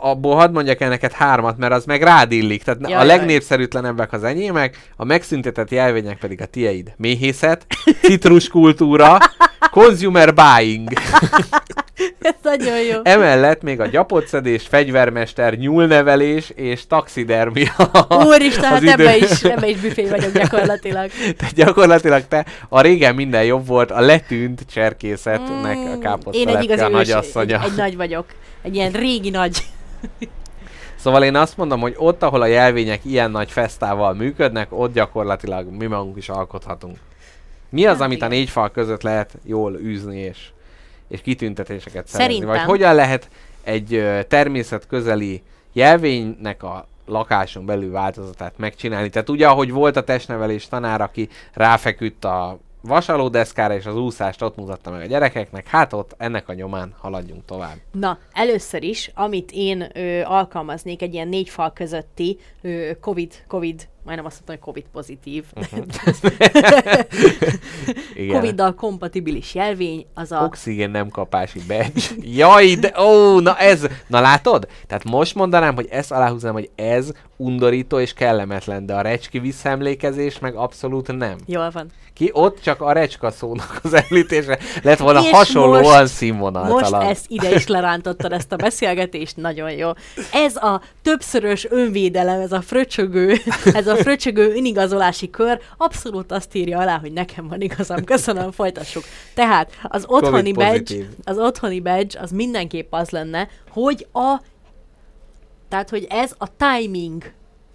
abból hadd mondjak el neked hármat, mert az meg rád illik. Tehát Jaj, a legnépszerűtlenebbek az enyémek, a megszüntetett jelvények pedig a tieid. Méhészet, citruskultúra, consumer buying. *laughs* Ez nagyon jó. Emellett még a gyapotszedés, fegyvermester, nyúlnevelés és taxidermia. Úristen, hát idő- ebbe is, ebbe is büfé vagyok gyakorlatilag. Tehát gyakorlatilag te a régen minden jobb volt, a letűnt cserkészetnek a Mm, Én egy káposztalepke igazi a ős, egy, nagyasszonya. egy nagy vagyok. Egy ilyen régi nagy. Szóval én azt mondom, hogy ott, ahol a jelvények ilyen nagy fesztával működnek, ott gyakorlatilag mi magunk is alkothatunk. Mi az, Hát amit a igen. négy fal között lehet jól űzni és, és kitüntetéseket szerezni? Vagy Szerintem. hogyan lehet egy természetközeli jelvénynek a lakáson belül változatát megcsinálni? Tehát ugye, ahogy volt a testnevelés tanár, aki ráfeküdt a vasalódeszkára, és az úszást ott mutatta meg a gyerekeknek, hát ott ennek a nyomán haladjunk tovább. Na, először is, amit én ö, alkalmaznék egy ilyen négy fal közötti ö, COVID, COVID, majdnem azt mondtam, hogy COVID pozitív. *laughs* Igen. COVID-dal kompatibilis jelvény, az a... Oxigén nem kapási badge. Jaj, de ó, na ez, na látod? Tehát most mondanám, hogy ezt aláhúznám, hogy ez undorító és kellemetlen, de a recski visszaemlékezés meg abszolút nem. Jól van. Ki ott csak a recska szónak az említése lett volna És hasonlóan most- Most színvonaltalan. ezt ide is lerántottad, ezt a beszélgetést, nagyon jó. Ez a többszörös önvédelem, ez a fröcsögő, ez a fröcsögő önigazolási kör abszolút azt írja alá, hogy nekem van igazam. Köszönöm, folytassuk. Tehát az otthoni badge, az otthoni badge az mindenképp az lenne, hogy a tehát, hogy ez a timing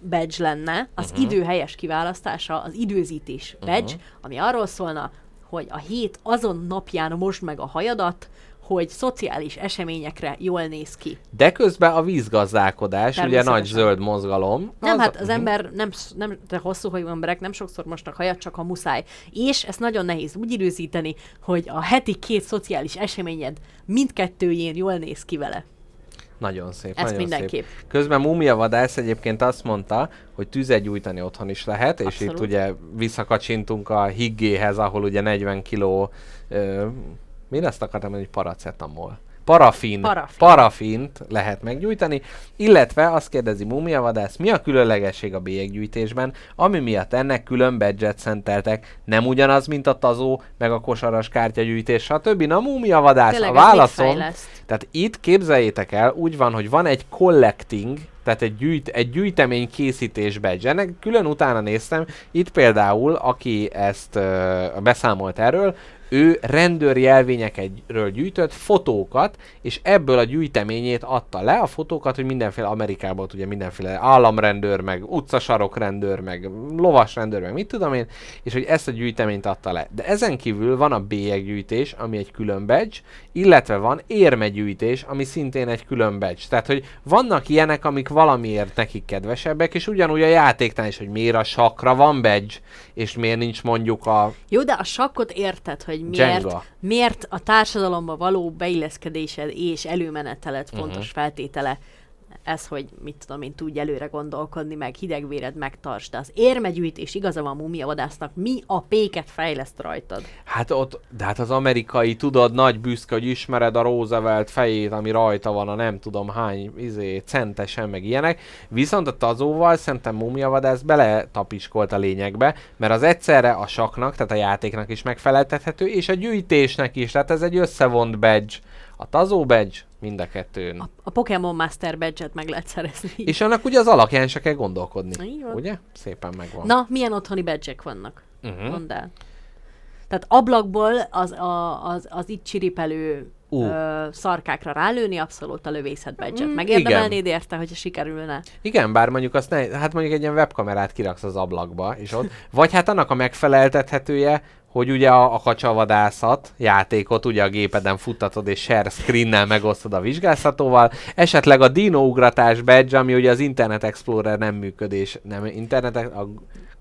badge lenne, az uh-huh. idő helyes kiválasztása, az időzítés badge, uh-huh. ami arról szólna, hogy a hét azon napján most meg a hajadat, hogy szociális eseményekre jól néz ki. De közben a vízgazdálkodás, ugye nagy zöld mozgalom. Nem, az- hát az Mhm. ember, nem, nem de hosszú hajú emberek nem sokszor mosnak hajat, csak ha muszáj. És ezt nagyon nehéz úgy időzíteni, hogy a heti két szociális eseményed mindkettőjén jól néz ki vele. Nagyon szép, Ezt nagyon mindenképp. szép. Közben Mumia Vadász egyébként azt mondta, hogy tüzet gyújtani otthon is lehet, és Abszolút. itt ugye visszakacsintunk a higgéhez, ahol ugye 40 kiló, ö, mi azt akartam mondani, hogy paracetamol. Parafin, Parafin. parafint lehet meggyújtani, illetve azt kérdezi Mumia Vadász, mi a különlegesség a bélyeggyűjtésben, ami miatt ennek külön badge szenteltek, nem ugyanaz, mint a tazó, meg a kosaras kártyagyűjtés, stb. Na Mumia Vadász, Tényleg, a válaszom, tehát itt képzeljétek el, úgy van, hogy van egy collecting, tehát egy, gyűjt, egy gyűjtemény készítés badge. Ennek külön utána néztem, itt például, aki ezt ö, beszámolt erről, ő rendőr jelvényekről gyűjtött fotókat, és ebből a gyűjteményét adta le, a fotókat, hogy mindenféle Amerikában ugye mindenféle államrendőr, meg utcasarokrendőr, meg lovasrendőr, meg mit tudom én, és hogy ezt a gyűjteményt adta le. De ezen kívül van a bélyeggyűjtés, ami egy külön badge, illetve van érmegyűjtés, ami szintén egy külön badge. Tehát, hogy vannak ilyenek, amik valamiért nekik kedvesebbek, és ugyanúgy a játéknál is, hogy miért a sakra van badge, és miért nincs mondjuk a Jó, de a sakkot érted, hogy miért, Jenga. miért a társadalomba való beilleszkedésed és előmeneteled Mhm. fontos feltétele ez, hogy mit tudom én, tudj előre gondolkodni, meg hidegvéred megtartsd. De az érmegyűjtés igaza van mumia vadásznak, mi a péket fejleszt rajtad? Hát ott, de hát az amerikai, tudod, nagy büszke, hogy ismered a Roosevelt fejét, ami rajta van a nem tudom hány izé, centesen, meg ilyenek. Viszont a tazóval szerintem mumiavadász beletapiskolt a lényegbe, mert az egyszerre a saknak, tehát a játéknak is megfeleltethető, és a gyűjtésnek is, tehát ez egy összevont badge. A tazó badge mind a kettőn. A, a Pokémon Master badge meg lehet szerezni. És annak ugye az alapján se kell gondolkodni. Így van. Ugye? Szépen megvan. Na, milyen otthoni badge vannak? Uh-huh. Mondd el. Tehát ablakból az, a, az, az itt csiripelő Ú. ö, szarkákra rálőni abszolút a lövészet badge Mm, Megérdemelnéd érte, hogyha sikerülne? Igen, bár mondjuk azt ne, hát mondjuk egy ilyen webkamerát kiraksz az ablakba, és ott, vagy hát annak a megfeleltethetője, hogy ugye a, a kacsavadászat játékot ugye a gépeden futtatod és share screennel megosztod a vizsgáztatóval, esetleg a dinougratás badge, ami ugye az Internet Explorer nem működés, nem Internet, a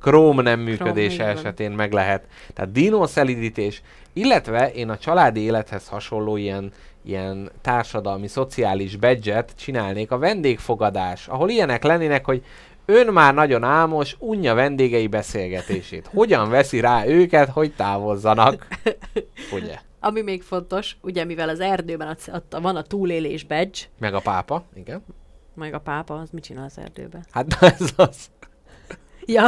Chrome nem működése van. esetén meg lehet. Tehát dino szelidítés, illetve én a családi élethez hasonló ilyen ilyen társadalmi, szociális badge csinálnék a vendégfogadás, ahol ilyenek lennének, hogy ön már nagyon álmos, unja vendégei beszélgetését. Hogyan veszi rá őket, hogy távozzanak? Ugye? Ami még fontos, ugye mivel az erdőben ott van a túlélés badge, Meg a pápa, igen. Meg a pápa, az mit csinál az erdőben? Hát na ez az. Ja,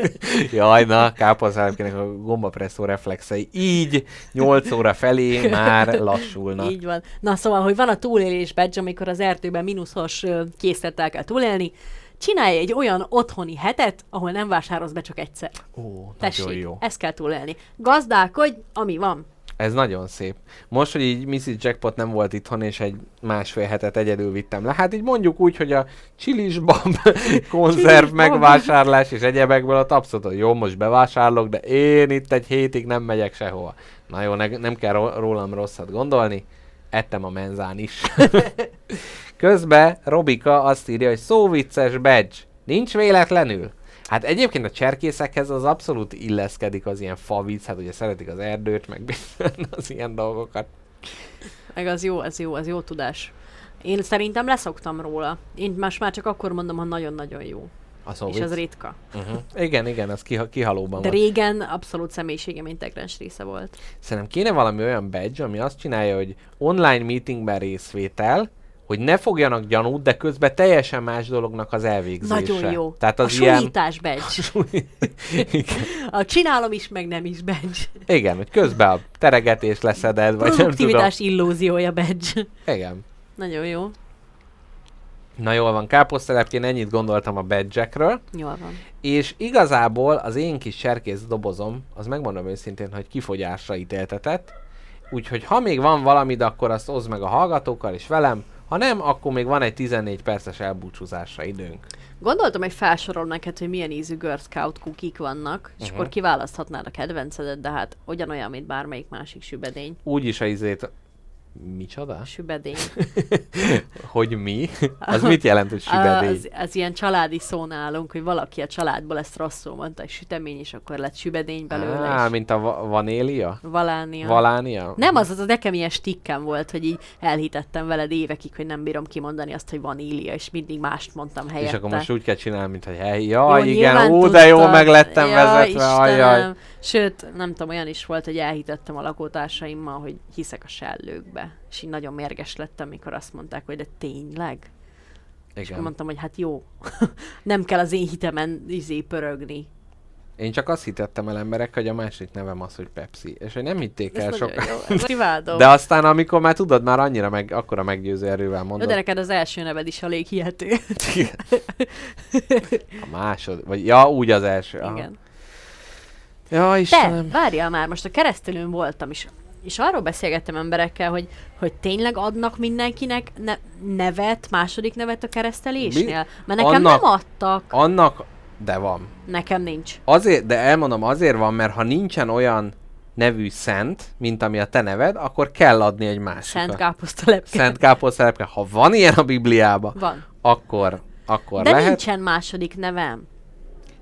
*laughs* Jaj, na, káposztelepkének a gombapresszó reflexei így 8 óra felé már lassulnak. így van. Na szóval, hogy van a túlélés badge, amikor az erdőben mínuszos készlettel kell túlélni, csinálj egy olyan otthoni hetet, ahol nem vásárolsz be csak egyszer. Ó, Tessék, nagyon jó. ezt kell túlélni. Gazdálkodj, ami van. Ez nagyon szép. Most, hogy így Mrs. Jackpot nem volt itthon, és egy másfél hetet egyedül vittem le. Hát így mondjuk úgy, hogy a csilisbab *laughs* konzerv Csilisbab. megvásárlás és egyebekből a tapszot, hogy jó, most bevásárolok, de én itt egy hétig nem megyek sehova. Na jó, ne, nem kell ró- rólam rosszat gondolni. Ettem a menzán is. *laughs* Közben Robika azt írja, hogy szóvicces badge. Nincs véletlenül? Hát egyébként a cserkészekhez az abszolút illeszkedik az ilyen favic, hát ugye szeretik az erdőt, meg *laughs* az ilyen dolgokat. Meg az jó, az jó, az jó tudás. Én szerintem leszoktam róla. Én most már csak akkor mondom, ha nagyon-nagyon jó. A És az ritka. uh-huh. Igen, igen, az kiha- kihalóban De van. régen abszolút személyiségem integráns része volt. Szerintem kéne valami olyan badge, ami azt csinálja, hogy online meetingben részvétel, hogy ne fogjanak gyanút, de közben teljesen más dolognak az elvégzése. Nagyon jó. Tehát az a ilyen... súlyítás *laughs* igen. A csinálom is, meg nem is badge. igen, hogy közben a teregetés leszeded, vagy nem tudom. Illúziója badge. Igen. Nagyon jó. Na jól van, káposztelepként ennyit gondoltam a badge Jól van. és igazából az én kis serkész dobozom, az megmondom őszintén, hogy kifogyásra ítéltetett, úgyhogy ha még van valamid, akkor azt oszd meg a hallgatókkal és velem, ha nem, akkor még van egy 14 perces elbúcsúzásra időnk. Gondoltam, hogy felsorol neked, hogy milyen ízű Girl Scout kukik vannak, és Mhm. akkor kiválaszthatnád a kedvencedet, de hát ugyanolyan, mint bármelyik másik sübedény. Úgyis a izét... Micsoda? Sübedény. *laughs* Hogy mi? Az mit jelent, hogy sübedény? Az, az ilyen családi szó nálunk, hogy valaki a családból ezt rosszul mondta, hogy sütemény, és akkor lett sübedény belőle, Á, és mint a va- vanélia? valánia. Valánia? Nem, az, az az nekem ilyen stikkem volt, hogy így elhitettem veled évekig, hogy nem bírom kimondani azt, hogy vanília, és mindig mást mondtam helyette. És akkor most úgy kell csinálni, mint hogy hely, jaj, Jó, igen, ú, de jó, tudtad. meg lettem Ja, vezetve. Istenem. Sőt, nem tudom, olyan is volt, hogy elhitettem a lakótársaimmal, hogy hiszek a sellőkbe. És így nagyon mérges lettem, mikor azt mondták, hogy de tényleg? És akkor Igen. mondtam, hogy hát jó, *laughs* nem kell az én hitemen izé pörögni. Én csak azt hitettem el emberek, hogy a másik nevem az, hogy Pepsi. És hogy nem hitték el sokan. De aztán, amikor már tudod, már annyira meg, akkora meggyőző erővel mondod. de neked az első neved is elég hihető. *laughs* A másod, vagy ja, úgy az első. Aha. Igen. Ja, Te, Istenem. várjál már, most a keresztelőn voltam is, és arról beszélgettem emberekkel, hogy, hogy tényleg adnak mindenkinek ne- nevet, második nevet a keresztelésnél? Mert nekem Annak- nem adtak, Annak, de van. nekem nincs. Azért, de elmondom, azért van, mert ha nincsen olyan nevű szent, mint ami a te neved, akkor kell adni egy másikat. Szent káposzta lepke. Szent káposztelepke. Ha van ilyen a Bibliában, Van. akkor, akkor De lehet. nincsen második nevem.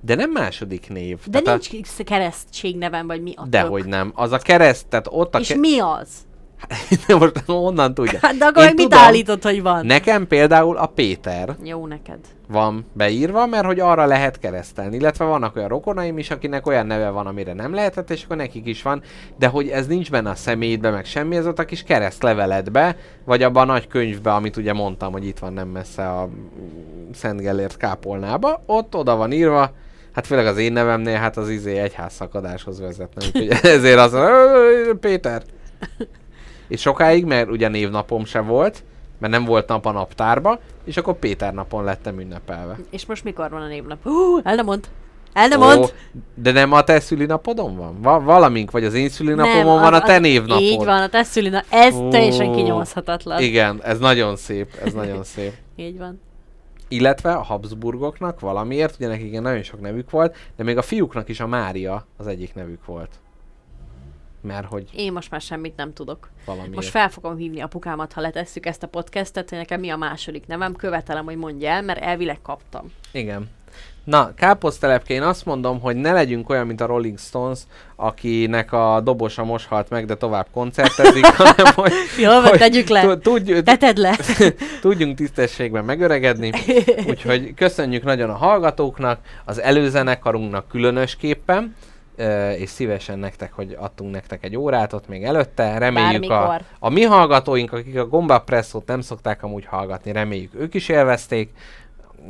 De nem második név. De Tehát nincs keresztség nevem, vagy mi a A... Dehogy nem. Az a kereszt, tehát ott a És ke... mi az? *laughs* Most honnan tudja? Hát de akkor Én mit tudom. állítod, hogy van? Nekem például a Péter Jó neked. van beírva, mert hogy arra lehet keresztelni. Illetve vannak olyan rokonaim is, akinek olyan neve van, amire nem lehetett, és akkor nekik is van. De hogy ez nincs benne a személyedbe, meg semmi, ez ott a kis keresztleveledbe, vagy abban a nagy könyvbe, amit ugye mondtam, hogy itt van nem messze a Szent Gellért kápolnába, ott oda van írva, Hát főleg az én nevemnél, hát az izé egyház szakadáshoz vezetne, úgyhogy *laughs* ezért az "Ö, Péter. *laughs* És sokáig, mert ugye névnapom se volt, mert nem volt nap a naptárba, és akkor Péter napon lettem ünnepelve. És most mikor van a névnap? Hú, el nem mond. El nem mond. de nem a te szülinapodon van? Va- valamink, vagy az én szülinapomon Nem, van az- a te névnapod. Így van, a te szülina. Ez Ó. teljesen kinyomozhatatlan. Igen, ez nagyon szép, ez nagyon *laughs* szép. Így van. Illetve a Habsburgoknak valamiért, ugye nekik igen nagyon sok nevük volt, de még a fiúknak is a Mária az egyik nevük volt. Mert hogy Én most már semmit nem tudok. valamiért. Most fel fogom hívni apukámat, ha letesszük ezt a podcastet, hogy nekem mi a második nevem. Követelem, hogy mondja el, mert elvileg kaptam. Igen. Na, káposztelepke, én azt mondom, hogy ne legyünk olyan, mint a Rolling Stones, akinek a dobosa most halt meg, de tovább koncertezik, *laughs* hanem hogy, Jó, hogy tegyük le. tu- tudj- Teted le. *laughs* tudjunk tisztességben megöregedni. Úgyhogy köszönjük nagyon a hallgatóknak, az előzenekarunknak különösképpen, és szívesen nektek, hogy adtunk nektek egy órát ott még előtte. Reméljük a, Bármikor. a mi hallgatóink, akik a Gomba Presszót nem szokták amúgy hallgatni, reméljük ők is élvezték.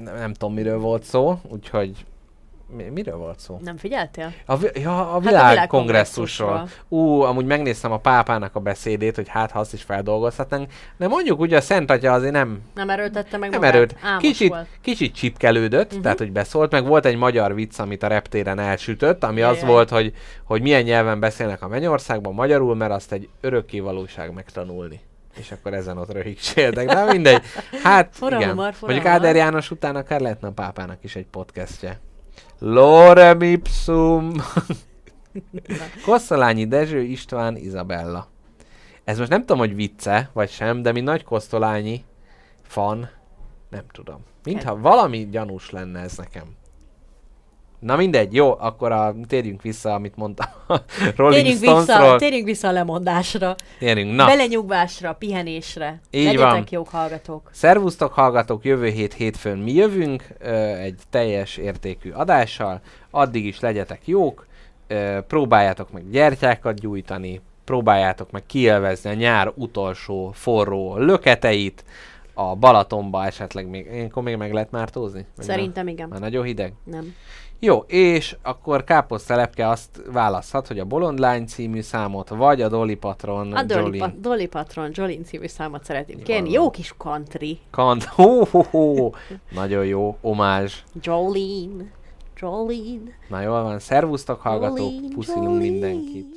Nem, nem tudom, miről volt szó, úgyhogy mi, miről volt szó? Nem figyeltél? A, vi- ja, a Hát világkongresszusról. világkongresszusról. Ú, amúgy megnéztem a pápának a beszédét, hogy hát ha azt is feldolgozhatnánk. De mondjuk ugye a Szent Atya azért nem, Nem erőltette meg nem magát? Álmos Kicsit, volt. kicsit csipkelődött, uh-huh. tehát hogy beszólt, meg volt egy magyar vicc, amit a reptéren elsütött, ami az Jajjaj. volt, hogy, hogy milyen nyelven beszélnek a mennyországban, magyarul, mert azt egy örökké valóság megtanulni. És akkor ezen ott röhigcséltek, de mindegy. Hát *laughs* Fura igen. humor, Mondjuk. Áder János után akár lehetne a pápának is egy podcastje. Lorem ipsum. *laughs* Kosztolányi Dezső, István, Izabella. Ez most nem tudom, hogy vicce, vagy sem, de mi nagy kosztolányi fan, nem tudom. Mintha valami gyanús lenne ez nekem. Na mindegy, jó, akkor a, térjünk vissza, amit mondtam Rolling Térjünk vissza, Stonesról. térjünk vissza a lemondásra. Térjünk, Na. Belenyugvásra, pihenésre. Így Legyetek van. jók hallgatók. Szervusztok hallgatók, jövő hét hétfőn mi jövünk ö, egy teljes értékű adással, addig is legyetek jók, ö, próbáljátok meg gyertyákat gyújtani, próbáljátok meg kielvezni a nyár utolsó forró löketeit, a Balatonba esetleg még, ilyenkor még meg lehet mártózni? Szerintem igen. már nagyon hideg? Nem. Jó, és akkor Káposztelepke azt választhat, hogy a Bolond Lány című számot, vagy a Dolly Patron A Dolly, pa- Dolly Patron, Jolene című számot szeretném kérni. Jó kis country. Kant. *laughs* Hó, hó, hó. Nagyon jó, omázs. Jolene. Jolene. Na jól van, szervusztok hallgatók, Jolene, puszilunk Jolene. mindenkit.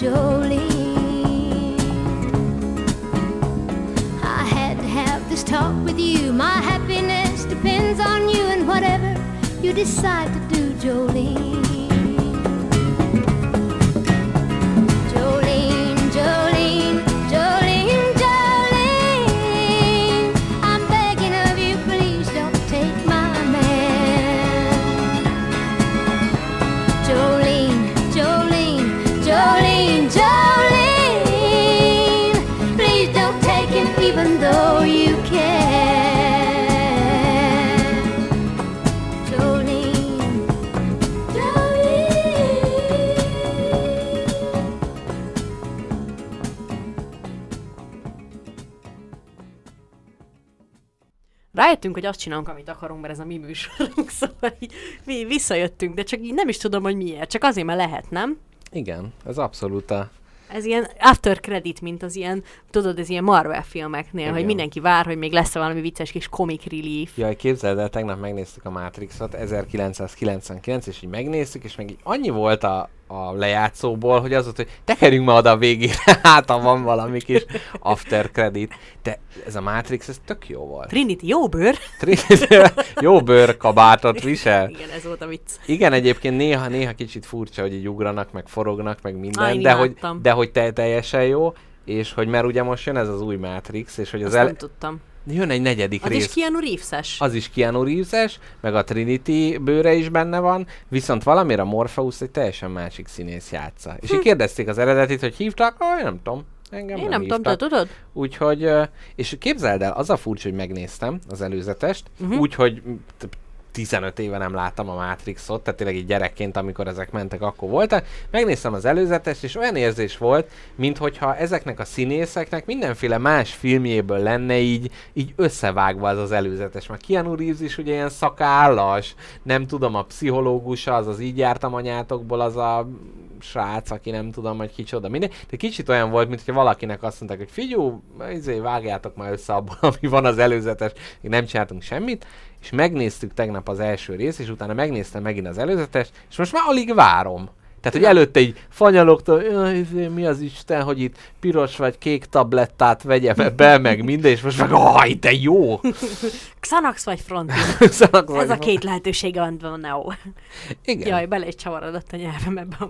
Jolene. I had to have this talk with you. My happiness depends on you and whatever you decide to do, Jolene. Rájöttünk, hogy azt csinálunk, amit akarunk, mert ez a mi műsorunk, *laughs* szóval így mi visszajöttünk, de csak így nem is tudom, hogy miért. Csak azért, mert lehet, nem? Igen, ez abszolút a... Ez ilyen after credit, mint az ilyen, tudod, ez ilyen Marvel filmeknél, Igen. hogy mindenki vár, hogy még lesz valami vicces kis comic relief. Jaj, képzeld el, tegnap megnéztük a Matrixot, 1999, és így megnéztük, és meg így annyi volt a, a lejátszóból, hogy az volt, hogy tekerjünk ma oda a végére, *laughs* hát ha van valami kis after credit. De ez a Matrix, ez tök jó volt. Trinity, jó bőr. Trinity, *laughs* jó bőrkabátot visel. Igen, ez volt a vicc. Igen, egyébként néha, néha kicsit furcsa, hogy így ugranak, meg forognak, meg minden, Á, de, hogy, de hogy te, teljesen jó, és hogy mert ugye most jön ez az új Matrix, és hogy az Azt el, nem tudtam. Jön egy negyedik Az rész. is Keanu Reeves-es. Az is Keanu Reeves-es, meg a Trinity bőre is benne van, viszont valamire a Morpheus egy teljesen másik színész játsza. És így kérdezték az eredetit, hogy hívtak, ah, én nem tudom. Engem Én nem tudom, hívtak. te tudod? Úgyhogy, és képzeld el, az a furcsa, hogy megnéztem az előzetest, uh-huh. úgyhogy 15 éve nem láttam a Matrixot, tehát tényleg így gyerekként, amikor ezek mentek, akkor voltak. Megnéztem az előzetest, és olyan érzés volt, minthogyha ezeknek a színészeknek mindenféle más filmjéből lenne így, így összevágva az az előzetes. Mert Keanu Reeves is ugye ilyen szakállas, nem tudom, a pszichológusa, az az így jártam anyátokból, az a srác, aki nem tudom, hogy kicsoda, minden. De kicsit olyan volt, mint hogy valakinek azt mondták, hogy figyú, izé, vágjátok már össze abból, *laughs* ami van az előzetes, nem csináltunk semmit, és megnéztük tegnap az első rész, és utána megnéztem megint az előzetes, és most már alig várom. Tehát, hogy előtte így fanyalogta, "Jaj, izé, mi az Isten, hogy itt piros vagy kék tablettát vegyem be, meg minden, és most meg, aj, de jó! *laughs* Xanax vagy Frontin? *laughs* Szóval Ez a két lehetősége van, van Neo. Igen. Jaj, bele is csavarodott a nyelvem ebbe a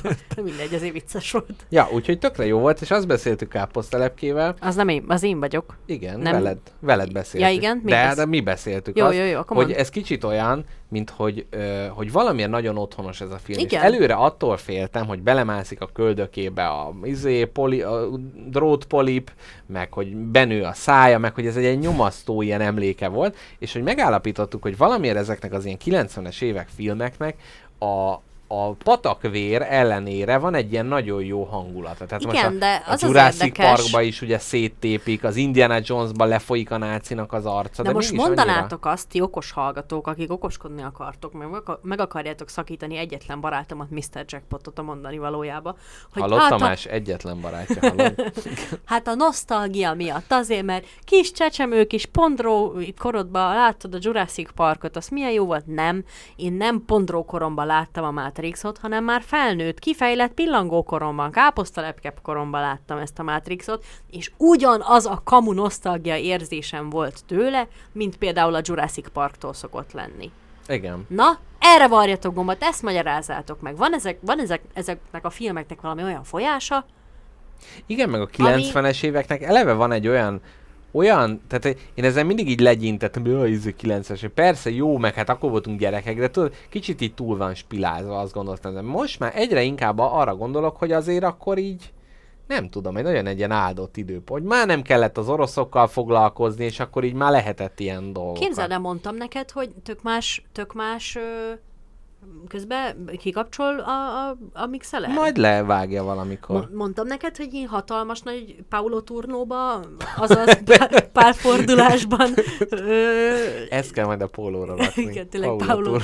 *laughs* mindegy, azért vicces volt. Ja, úgyhogy tökre jó volt, és azt beszéltük káposztelepkével, Az nem én, az én vagyok. igen, Nem. veled, veled beszéltük. Ja, igen? Mi de, besz- de mi beszéltük Jó, azt, jó, jó, hogy mondd. ez kicsit olyan, mint hogy, ö, hogy valamilyen nagyon otthonos ez a film. Igen. És előre attól féltem, hogy belemászik a köldökébe a, izé, poli, a drótpolip, meg hogy benő a szája, meg hogy ez egy, egy nyomasztó ilyen emléke volt, és hogy megállapítottuk, hogy valamiért ezeknek az ilyen 90-es évek filmeknek a, a patakvér ellenére van egy ilyen nagyon jó hangulata. Tehát Igen, most a, de a az az Jurassic érdekes- Parkba is ugye széttépik, az Indiana Jonesba lefolyik a nácinak az arca. De, de most mondanátok azt, ti okos hallgatók, akik okoskodni akartok, meg, meg, akarjátok szakítani egyetlen barátomat, Mr. Jackpotot a mondani valójába, hogy Hallott hát, a, Tamás egyetlen barátja, *laughs* hát a nosztalgia miatt azért, mert kis csecsemő, kis pondró korodban láttad a Jurassic Parkot, az milyen jó volt? Nem. Én nem pondró koromban láttam a Matrixot, hanem már felnőtt, kifejlett pillangó koromban, káposztalepke koromban láttam ezt a Matrixot, és ugyanaz a kamu nosztalgia érzésem volt tőle, mint például a Jurassic Parktól szokott lenni. Igen. Na, erre varjatok gombot, ezt magyarázzátok meg. Van, ezek, van ezek, ezeknek a filmeknek valami olyan folyása, Igen, meg a 90-es éveknek eleve van egy olyan olyan, tehát én ezen mindig így legyintettem, hogy ez a 90-es, persze jó, meg hát akkor voltunk gyerekek, de tudod, kicsit így túl van spilázva, azt gondoltam, de most már egyre inkább arra gondolok, hogy azért akkor így, nem tudom, egy nagyon egy áldott időpont, már nem kellett az oroszokkal foglalkozni, és akkor így már lehetett ilyen dolgokat. Képzeld, el, mondtam neked, hogy tök más, tök más ö, közben kikapcsol a, a, a mixeler? Majd levágja valamikor. Mo- mondtam neked, hogy én hatalmas nagy Paulo turnóba, *laughs* azaz pár, párfordulásban ö, Ezt kell majd a pólóra *laughs* rakni. igen, tényleg Paulo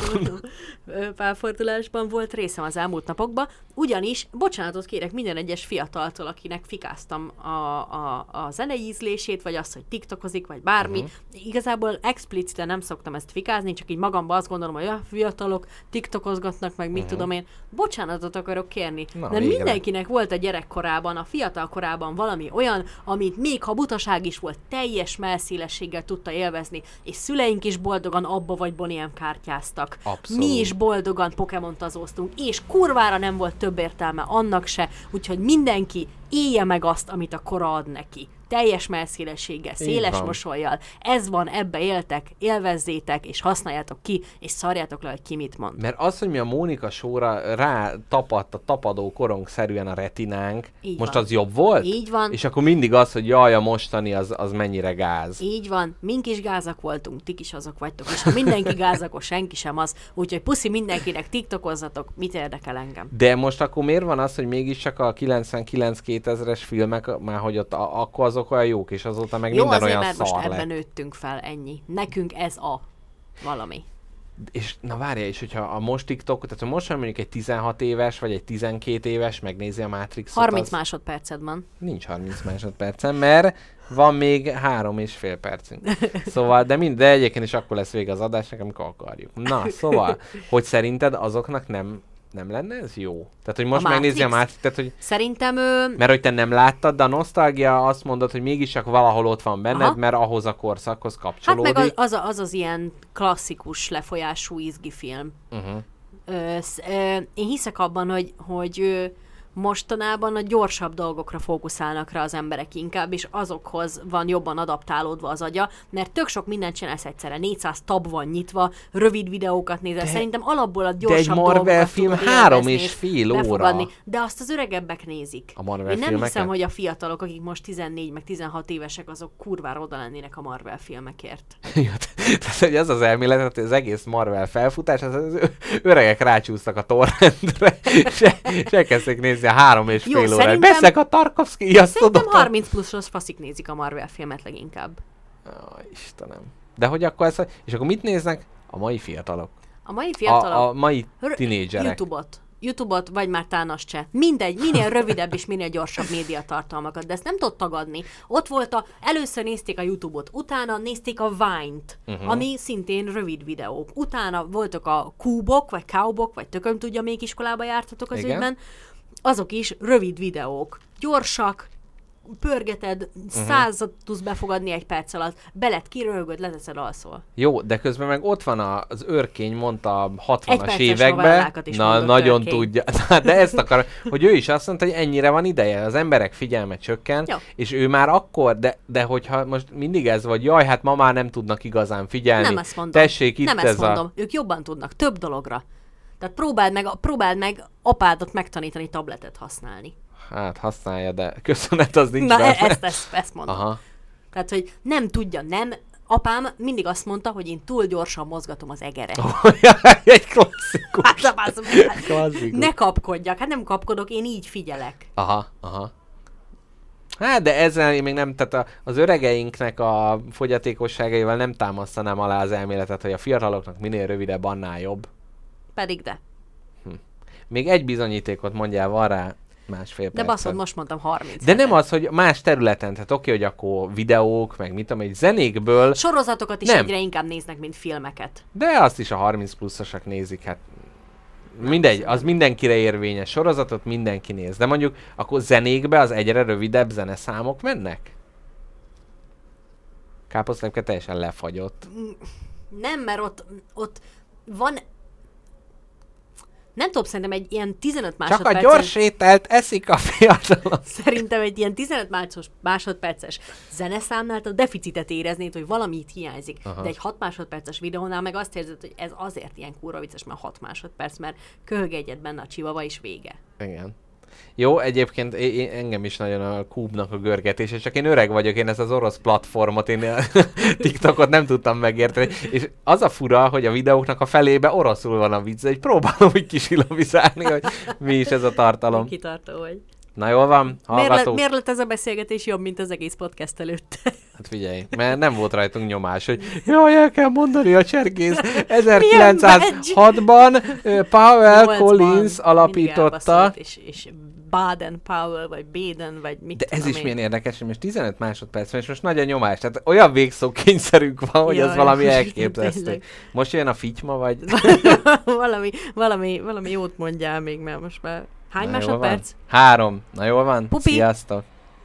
ö, párfordulásban volt részem az elmúlt napokban, ugyanis bocsánatot kérek minden egyes fiataltól, akinek fikáztam a, a, a zenei ízlését, vagy azt, hogy tiktokozik, vagy bármi. Uh-huh. Igazából expliciten nem szoktam ezt fikázni, csak így magamban azt gondolom, hogy a fiatalok tiktokozgatnak, meg mit uh-huh. tudom én. Bocsánatot akarok kérni. Na, de mindenkinek volt a gyerekkorában, a fiatal korában valami olyan, amit még ha butaság is volt, teljes melszélességgel tudta élvezni, és szüleink is boldogan abba vagy Boniem kártyáztak. Abszolút. Mi is boldogan Pokémon azóztunk, és kurvára nem volt több értelme annak se, úgyhogy mindenki élje meg azt, amit a kora ad neki. Teljes melszélességgel, széles mosolyjal. Ez van, ebbe éltek, élvezzétek, és használjátok ki, és szarjátok le, hogy ki mit mond. Mert az, hogy mi a Mónika sóra rá tapadt a tapadó korong szerűen a retinánk, Így most van. az jobb volt? Így van. És akkor mindig az, hogy jaj, a mostani az, az mennyire gáz. Így van, mink is gázak voltunk, tik is azok vagytok, és ha mindenki gázak, akkor senki sem az. Úgyhogy puszi mindenkinek, tiktokozzatok, mit érdekel engem. De most akkor miért van az, hogy mégiscsak a 99-2000-es filmek, már hogy ott a, akkor azok olyan jók, és azóta meg Jó, minden azért, olyan mert most szar ebben lett. nőttünk fel, ennyi. Nekünk ez a valami. És na várja, és hogyha a most TikTok, tehát ha most mondjuk egy 16 éves, vagy egy 12 éves, megnézi a Matrixot, 30 az... másodperced van. Nincs 30 másodpercen, mert van még három és fél percünk. *laughs* Szóval, de mind, de egyébként is akkor lesz vége az adásnak, amikor akarjuk. Na, szóval, hogy szerinted azoknak nem nem lenne ez jó? Tehát, hogy most A megnézi a Matrix? Tehát, hogy Szerintem ő... mert hogy te nem láttad, de a nosztalgia azt mondod, hogy mégis csak valahol ott van benned, Aha. mert ahhoz a korszakhoz Hát kapcsolódik. meg az az, az az ilyen klasszikus lefolyású izgi film. Uh-huh. Ö, sz, ö, én hiszek abban, hogy, hogy ö, mostanában a gyorsabb dolgokra fókuszálnak rá az emberek inkább, és azokhoz van jobban adaptálódva az agya, mert tök sok mindent csinálsz egyszerre. 400 tab van nyitva, rövid videókat nézel. De- Szerintem alapból a De egy gyorsabb Marvel film három és fél óra. befogadni. De azt az öregebbek nézik. A Marvel Én nem filmeket? hiszem, hogy a fiatalok, akik most 14 meg 16 évesek, azok kurvára oda lennének a Marvel filmekért. *laughs* Tehát, hogy az az elmélet, hogy az egész Marvel felfutás, az, az öregek rácsúsztak a torrentre, és *laughs* elkezdték nézni a három és Jó, fél órát. szerintem- Beszek a Tarkovsky, azt Szerintem tudom. 30 pluszos faszik nézik a Marvel filmet leginkább. Ó, Istenem. De hogy akkor ez, és akkor mit néznek? A mai fiatalok. A mai fiatalok... A, a mai tinédzserek. YouTube-ot. YouTube-ot, vagy már tánas se. Mindegy, minél rövidebb és minél gyorsabb médiatartalmakat, de ezt nem tudod tagadni. Ott volt a, először nézték a YouTube-ot, utána nézték a Vine-t, uh-huh. ami szintén rövid videók. Utána voltak a kúbok, vagy káubok, vagy tököm tudja, még iskolába jártatok az Igen. ügyben. Azok is rövid videók. Gyorsak, pörgeted, uh-huh. százat tudsz befogadni egy perc alatt, belet kirölgöd, leteszed, alszol. Jó, de közben meg ott van a, az őrkény, mondta a 60-as Egyperces években. Na, nagyon őrkény. tudja. *laughs* De ezt akar, hogy ő is azt mondta, hogy ennyire van ideje. Az emberek figyelme csökken, Jó. és ő már akkor, de, de hogyha most mindig ez vagy, jaj, hát ma már nem tudnak igazán figyelni. Nem ezt mondom. Tessék, itt nem ez ezt a... mondom. Ők jobban tudnak, több dologra. Tehát próbáld meg, próbáld meg apádat megtanítani tabletet használni. Hát használja, de *laughs* köszönet az nincs Na, benne. e- ezt, ezt, ezt mondom. Aha. Tehát, hogy nem tudja, nem. Apám mindig azt mondta, hogy én túl gyorsan mozgatom az egeret. *laughs* Egy klasszikus. Hát, de bászom, klasszikus. ne kapkodjak. Hát nem kapkodok, én így figyelek. Aha, aha. Hát, de ezzel én még nem, tehát a, az öregeinknek a fogyatékosságaival nem támasztanám alá az elméletet, hogy a fiataloknak minél rövidebb, annál jobb. Pedig de. Még egy bizonyítékot mondjál, van rá másfél De baszod, most mondtam 30. De nem az, hogy más területen, tehát oké, hogy akkor videók, meg mit tudom, egy zenékből, Sorozatokat is Nem. egyre inkább néznek, mint filmeket. de azt is a 30 pluszosak nézik, hát mindegy, az mindenkire érvényes sorozatot mindenki néz. De mondjuk akkor zenékbe az egyre rövidebb zeneszámok mennek? Káposztelepke teljesen lefagyott. Nem, mert ott, ott van... Nem tudom, szerintem egy ilyen 15 Csak a másodperces... gyors ételt eszik a fiatalok. *laughs* Szerintem egy ilyen 15 másod- másodperces zeneszámnál a deficitet éreznéd, hogy valami itt hiányzik. Aha. De egy 6 másodperces videónál meg azt érzed, hogy ez azért ilyen kurva vicces, mert 6 másodperc, mert köhög egyet benne a csivava és vége. Igen. Jó, egyébként én, engem is nagyon a kúbnak a görgetése, csak én öreg vagyok, én ezt az orosz platformot, én a *laughs* TikTokot nem tudtam megérteni, és az a fura, hogy a videóknak a felébe oroszul van a vicc, hogy próbálom úgy kisilabizálni, hogy mi is ez a tartalom. Kitartó vagy. Na jól van, Miért, lett, hallgatók? miért lett ez a beszélgetés jobb, mint az egész podcast előtt? *laughs* Hát figyelj, mert nem volt rajtunk nyomás, hogy *laughs* jaj, el kell mondani a cserkész. Milyen 1906-ban ö, Powell Nyolcban Collins alapította, És, és Baden Powell, vagy Baden, vagy mit De ez is én. milyen érdekes, hogy most 15 másodperc van, és most nagy a nyomás. Tehát olyan végszó kényszerünk van, hogy Jaj, valami *laughs* most elképesztő. Most jön a fityma, vagy... valami, valami, valami jót mondjál még, mert most már hány Na, másodperc? Három. Na jól van? Pupi. Sziasztok.